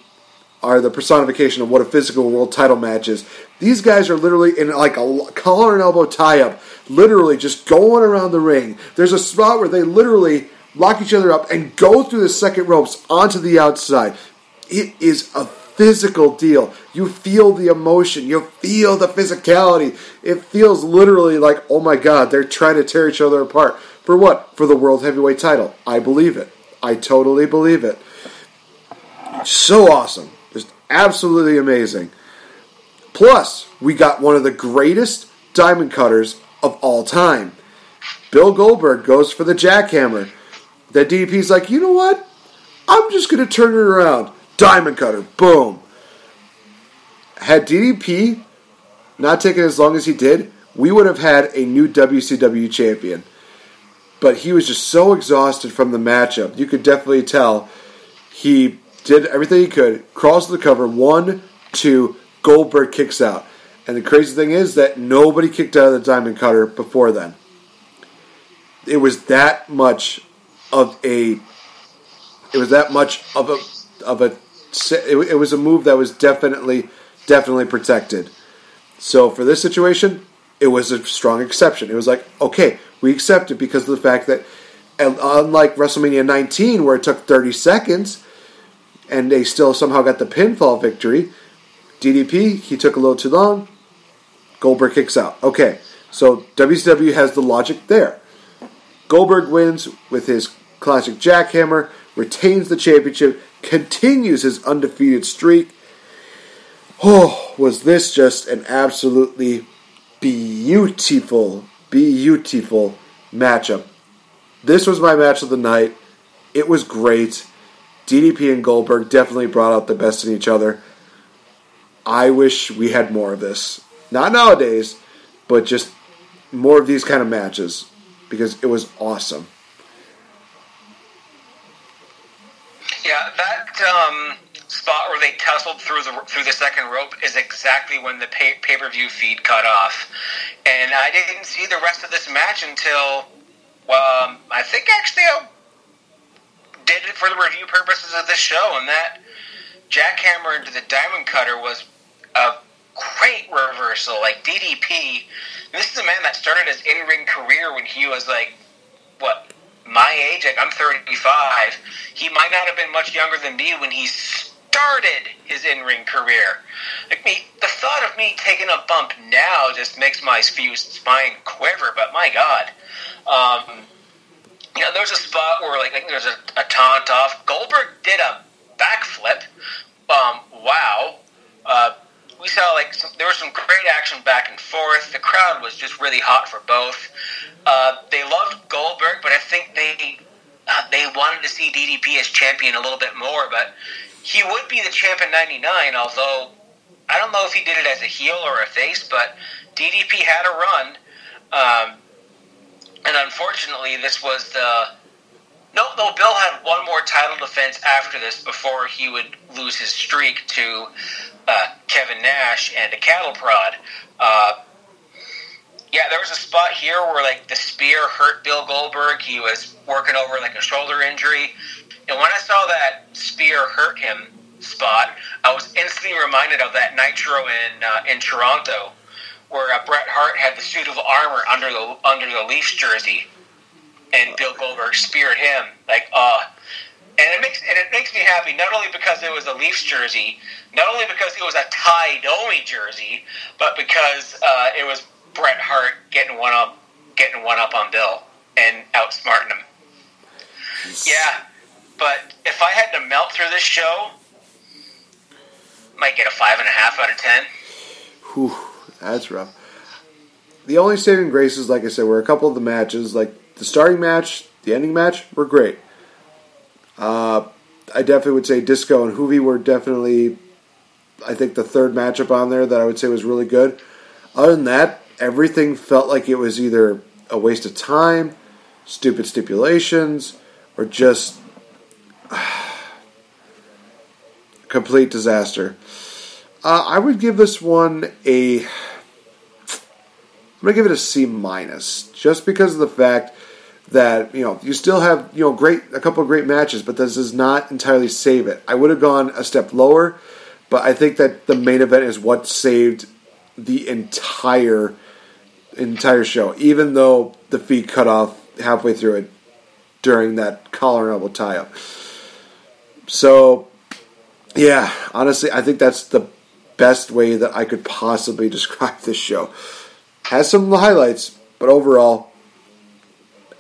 are the personification of what a physical world title match is. These guys are literally in like a collar and elbow tie up, literally just going around the ring. There's a spot where they literally lock each other up and go through the second ropes onto the outside. It is a physical deal. You feel the emotion, you feel the physicality. It feels literally like, oh my god, they're trying to tear each other apart. For what? For the World Heavyweight title. I believe it. I totally believe it. So awesome. Just absolutely amazing. Plus, we got one of the greatest diamond cutters of all time. Bill Goldberg goes for the jackhammer. That DDP's like, you know what? I'm just going to turn it around. Diamond cutter, boom. Had DDP not taken as long as he did, we would have had a new WCW champion. But he was just so exhausted from the matchup. You could definitely tell he did everything he could, crawls to the cover, one, two, Goldberg kicks out. And the crazy thing is that nobody kicked out of the Diamond Cutter before then. It was that much of a. It was that much of a of a. It, it was a move that was definitely definitely protected. So for this situation, it was a strong exception. It was like, okay, we accept it because of the fact that, unlike WrestleMania 19, where it took 30 seconds, and they still somehow got the pinfall victory, DDP, he took a little too long. Goldberg kicks out. Okay, so WCW has the logic there. Goldberg wins with his classic jackhammer, retains the championship, continues his undefeated streak. Oh, was this just an absolutely beautiful, beautiful matchup? This was my match of the night. It was great. DDP and Goldberg definitely brought out the best in each other. I wish we had more of this. Not nowadays, but just more of these kind of matches because it was awesome. Yeah, that um, spot where they tussled through the through the second rope is exactly when the pay per view feed cut off, and I didn't see the rest of this match until um, I think actually I did it for the review purposes of this show, and that jackhammer into the diamond cutter was a great reversal. Like DDP, this is a man that started his in ring career when he was like what my age. Like I'm 35. He might not have been much younger than me when he started his in ring career. Like me, the thought of me taking a bump now just makes my fused spine quiver. But my God. Um, you know, there's a spot where, like, I think there's a, a taunt off. Goldberg did a backflip. Um, wow. Uh, we saw like some, there was some great action back and forth. The crowd was just really hot for both. Uh, they loved Goldberg, but I think they uh, they wanted to see DDP as champion a little bit more. But he would be the champ in '99, although I don't know if he did it as a heel or a face. But DDP had a run, um, and unfortunately, this was the no, no. Bill had one more title defense after this before he would lose his streak to uh, Kevin Nash and a cattle prod. Uh, yeah, there was a spot here where like the spear hurt Bill Goldberg. He was working over like a shoulder injury, and when I saw that spear hurt him spot, I was instantly reminded of that Nitro in uh, in Toronto, where uh, Bret Hart had the suit of armor under the under the Leafs jersey, and Bill Goldberg speared him. Like, uh, and it makes and it makes me happy not only because it was a Leafs jersey, not only because it was a Ty Domi jersey, but because uh, it was Bret Hart getting one up, getting one up on Bill and outsmarting him. Yeah, but if I had to melt through this show, I might get a five and a half out of ten. Whew, that's rough. The only saving graces, like I said, were a couple of the matches. Like the starting match, the ending match, were great. Uh, I definitely would say Disco and Juvi were definitely, I think, the third matchup on there that I would say was really good. Other than that, everything felt like it was either a waste of time, stupid stipulations, or just complete disaster. Uh, I would give this one a. I'm gonna give it a C minus, just because of the fact that you know you still have you know great a couple of great matches, but this does not entirely save it. I would have gone a step lower, but I think that the main event is what saved the entire entire show, even though the feed cut off halfway through it during that collar and elbow tie up. So, yeah, honestly, I think that's the best way that I could possibly describe this show. Has some highlights, but overall,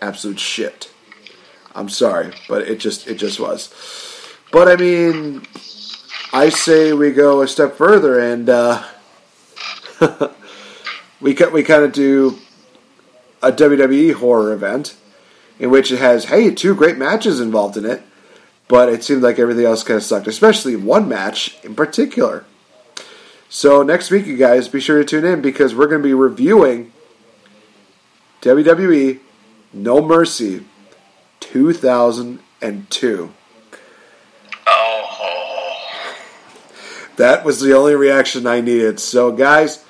absolute shit. I'm sorry, but it just it just was. But I mean, I say we go a step further and uh, we cut we kind of do a WWE horror event in which it has hey two great matches involved in it, but it seemed like everything else kind of sucked, especially one match in particular. So next week, you guys, be sure to tune in because we're going to be reviewing WWE No Mercy 2002. Oh, That was the only reaction I needed. So, guys,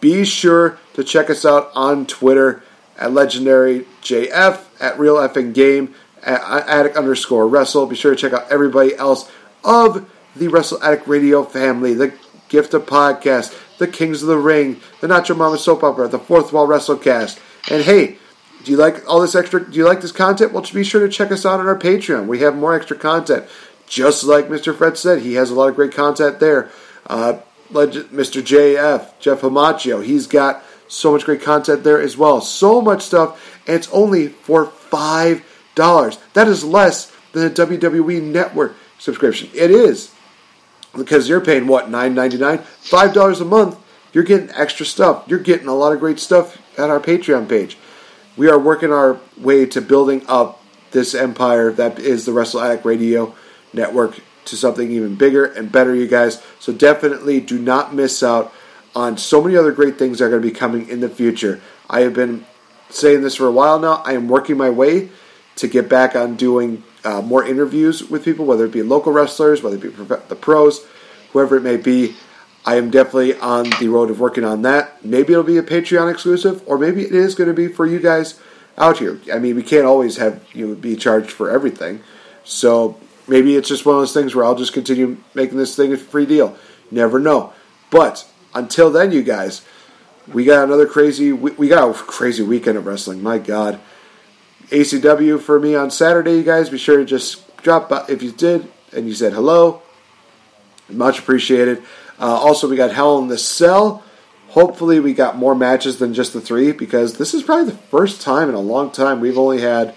be sure to check us out on Twitter at Legendary JF, at Real Effing Game, at Addict underscore Wrestle. Be sure to check out everybody else of the Wrestle Addict Radio family, the Gift of Podcast, the Kings of the Ring, the Nacho Mama Soap Opera, the Fourth Wall WrestleCast. And hey, do you like all this extra? Do you like this content? Well, be sure to check us out on our Patreon. We have more extra content. Just like Mr. Fretz said, he has a lot of great content there. Uh, Mr. JF, Jeff Hamacchio, he's got so much great content there as well. So much stuff, and it's only for five. That is less than a WWE Network subscription. It is because you're paying what nine ninety nine, five dollars a month. You're getting extra stuff. You're getting a lot of great stuff at our Patreon page. We are working our way to building up this empire that is the Wrestle Addict Radio Network to something even bigger and better, you guys. So definitely do not miss out on so many other great things that are going to be coming in the future. I have been saying this for a while now. I am working my way to get back on doing uh, more interviews with people, whether it be local wrestlers, whether it be the pros, whoever it may be. I am definitely on the road of working on that. Maybe it'll be a Patreon exclusive, or maybe it is going to be for you guys out here. I mean, we can't always have you be charged for everything. So maybe it's just one of those things where I'll just continue making this thing a free deal. Never know. But until then, you guys, we got another crazy. We we got a crazy weekend of wrestling. My God. ACW for me on Saturday, you guys. Be sure to just drop by if you did and you said hello. Much appreciated. Uh, also, we got Hell in the Cell. Hopefully, we got more matches than just the three because this is probably the first time in a long time we've only had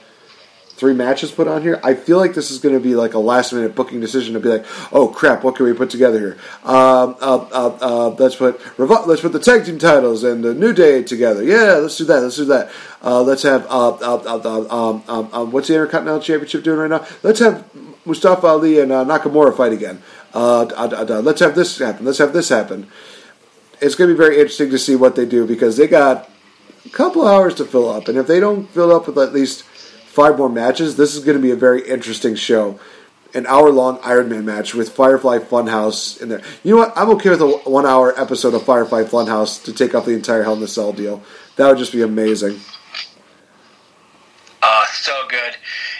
three matches put on here. I feel like this is going to be like a last minute booking decision to be like, oh crap, what can we put together here? Um, uh, uh, uh, let's put Revo- let's put the tag team titles and the New Day together. Yeah, let's do that. Let's do that. Uh, let's have uh, uh, um, um, um, what's the Intercontinental Championship doing right now? Let's have Mustafa Ali and Nakamura fight again. Let's have this happen. Let's have this happen. It's going to be very interesting to see what they do because they got a couple hours to fill up, and if they don't fill up with at least five more matches, this is going to be a very interesting show. An hour long Iron Man match with Firefly Funhouse in there. You know what? I'm okay with a one hour episode of Firefly Funhouse to take off the entire Hell in the Cell deal. That would just be amazing. Uh, so good.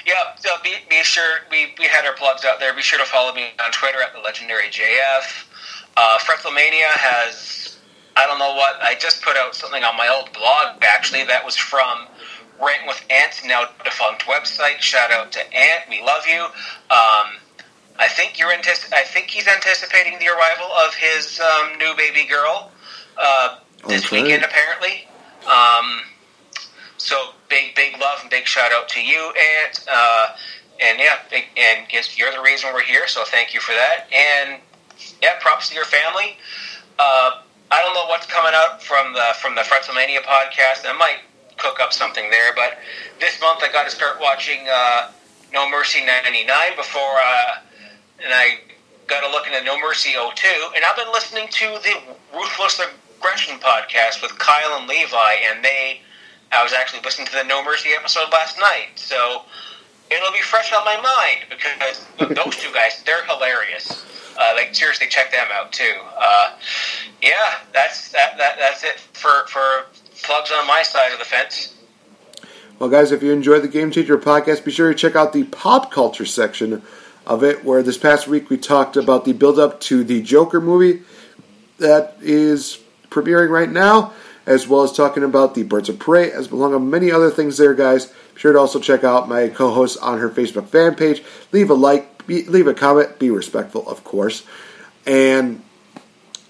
Yeah, so be, be sure, we, we had our plugs out there. Be sure to follow me on Twitter at the legendary JF. Uh, Fretzelmania has, I don't know what, I just put out something on my old blog, actually, that was from Rant with Ant, now defunct website. Shout out to Ant, we love you. Um, I think you're antici- I think he's anticipating the arrival of his um, new baby girl uh, this Okay. weekend, apparently. Um, so big, big love and big shout out to you, Ant. Uh, and yeah, big, and guess you're the reason we're here. So thank you for that. And yeah, props to your family. Uh, I don't know what's coming out from the from the Fretzelmania podcast. I might cook up something there, but this month I got to start watching uh, No Mercy '99 before, uh, and I got to look into No Mercy 02. And I've been listening to the Ruthless Aggression podcast with Kyle and Levi, and they. I was actually listening to the No Mercy episode last night, so it'll be fresh on my mind because those two guys, they're hilarious. Uh, like seriously, check them out too. Uh, yeah, that's that, that that's it for for plugs on my side of the fence. Well, guys, if you enjoyed the Game Changer podcast, be sure to check out the pop culture section of it, where this past week we talked about the build up to the Joker movie that is premiering right now, as well as talking about the Birds of Prey, as well as many other things there, guys. Be sure to also check out my co host on her Facebook fan page. Leave a like, be, leave a comment, be respectful, of course. And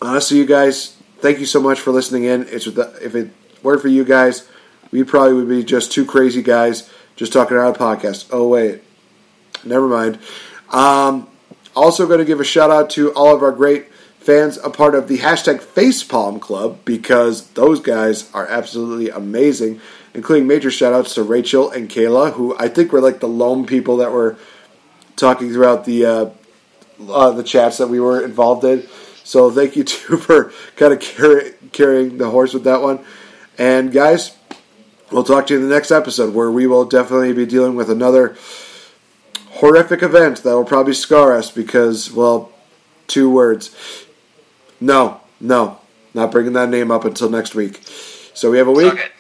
honestly, you guys, thank you so much for listening in. It's with the, if it weren't for you guys, we probably would be just two crazy guys just talking about a podcast. Oh wait, never mind. Um, also, going to give a shout out to all of our great fans, a part of the hashtag Facepalm Club, because those guys are absolutely amazing. Including major shout outs to Rachel and Kayla, who I think were like the lone people that were talking throughout the uh, uh, the chats that we were involved in. So thank you too for kind of carry, carrying the horse with that one. And guys, we'll talk to you in the next episode where we will definitely be dealing with another horrific event that will probably scar us because, well, two words. No, no, not bringing that name up until next week. So we have a week.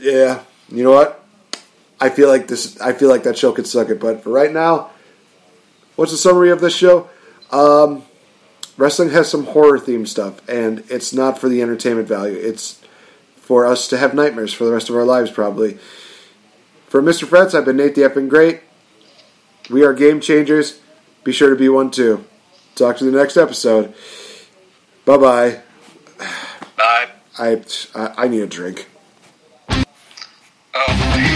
Yeah, you know what? I feel like this. I feel like that show could suck it, but for right now, what's the summary of this show? Um, wrestling has some horror theme stuff, and it's not for the entertainment value. It's for us to have nightmares for the rest of our lives, probably. For Mr. Fretz, I've been Nate the effing great. We are game changers. Be sure to be one too. Talk to you the next episode. Bye bye. Bye. I, I I need a drink. Promise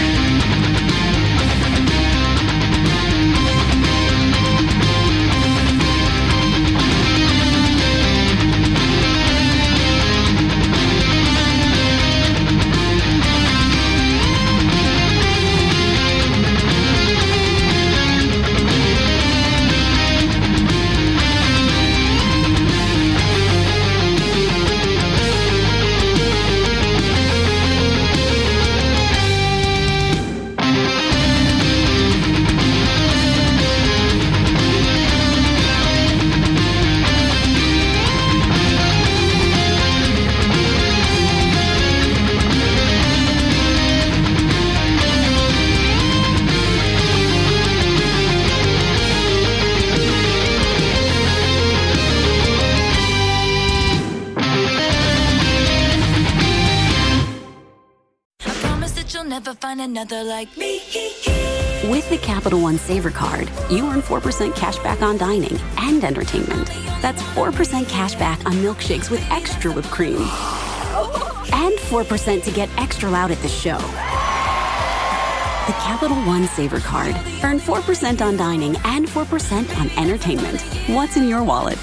Capital One Saver Card, you earn 4% cash back on dining and entertainment. That's 4% cash back on milkshakes with extra whipped cream. And 4% to get extra loud at the show. The Capital One Saver Card. Earn 4% on dining and 4% on entertainment. What's in your wallet?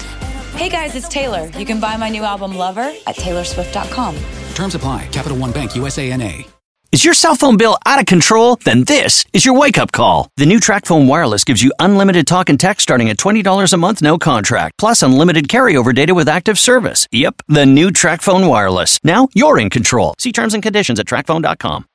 Hey guys, it's Taylor. You can buy my new album Lover at taylorswift.com. Terms apply. Capital One Bank USA NA. Is your cell phone bill out of control? Then this is your wake up call. The new TracFone Wireless gives you unlimited talk and text starting at $20 a month, no contract, plus unlimited carryover data with active service. Yep, the new TracFone Wireless. Now you're in control. See terms and conditions at tracfone.com.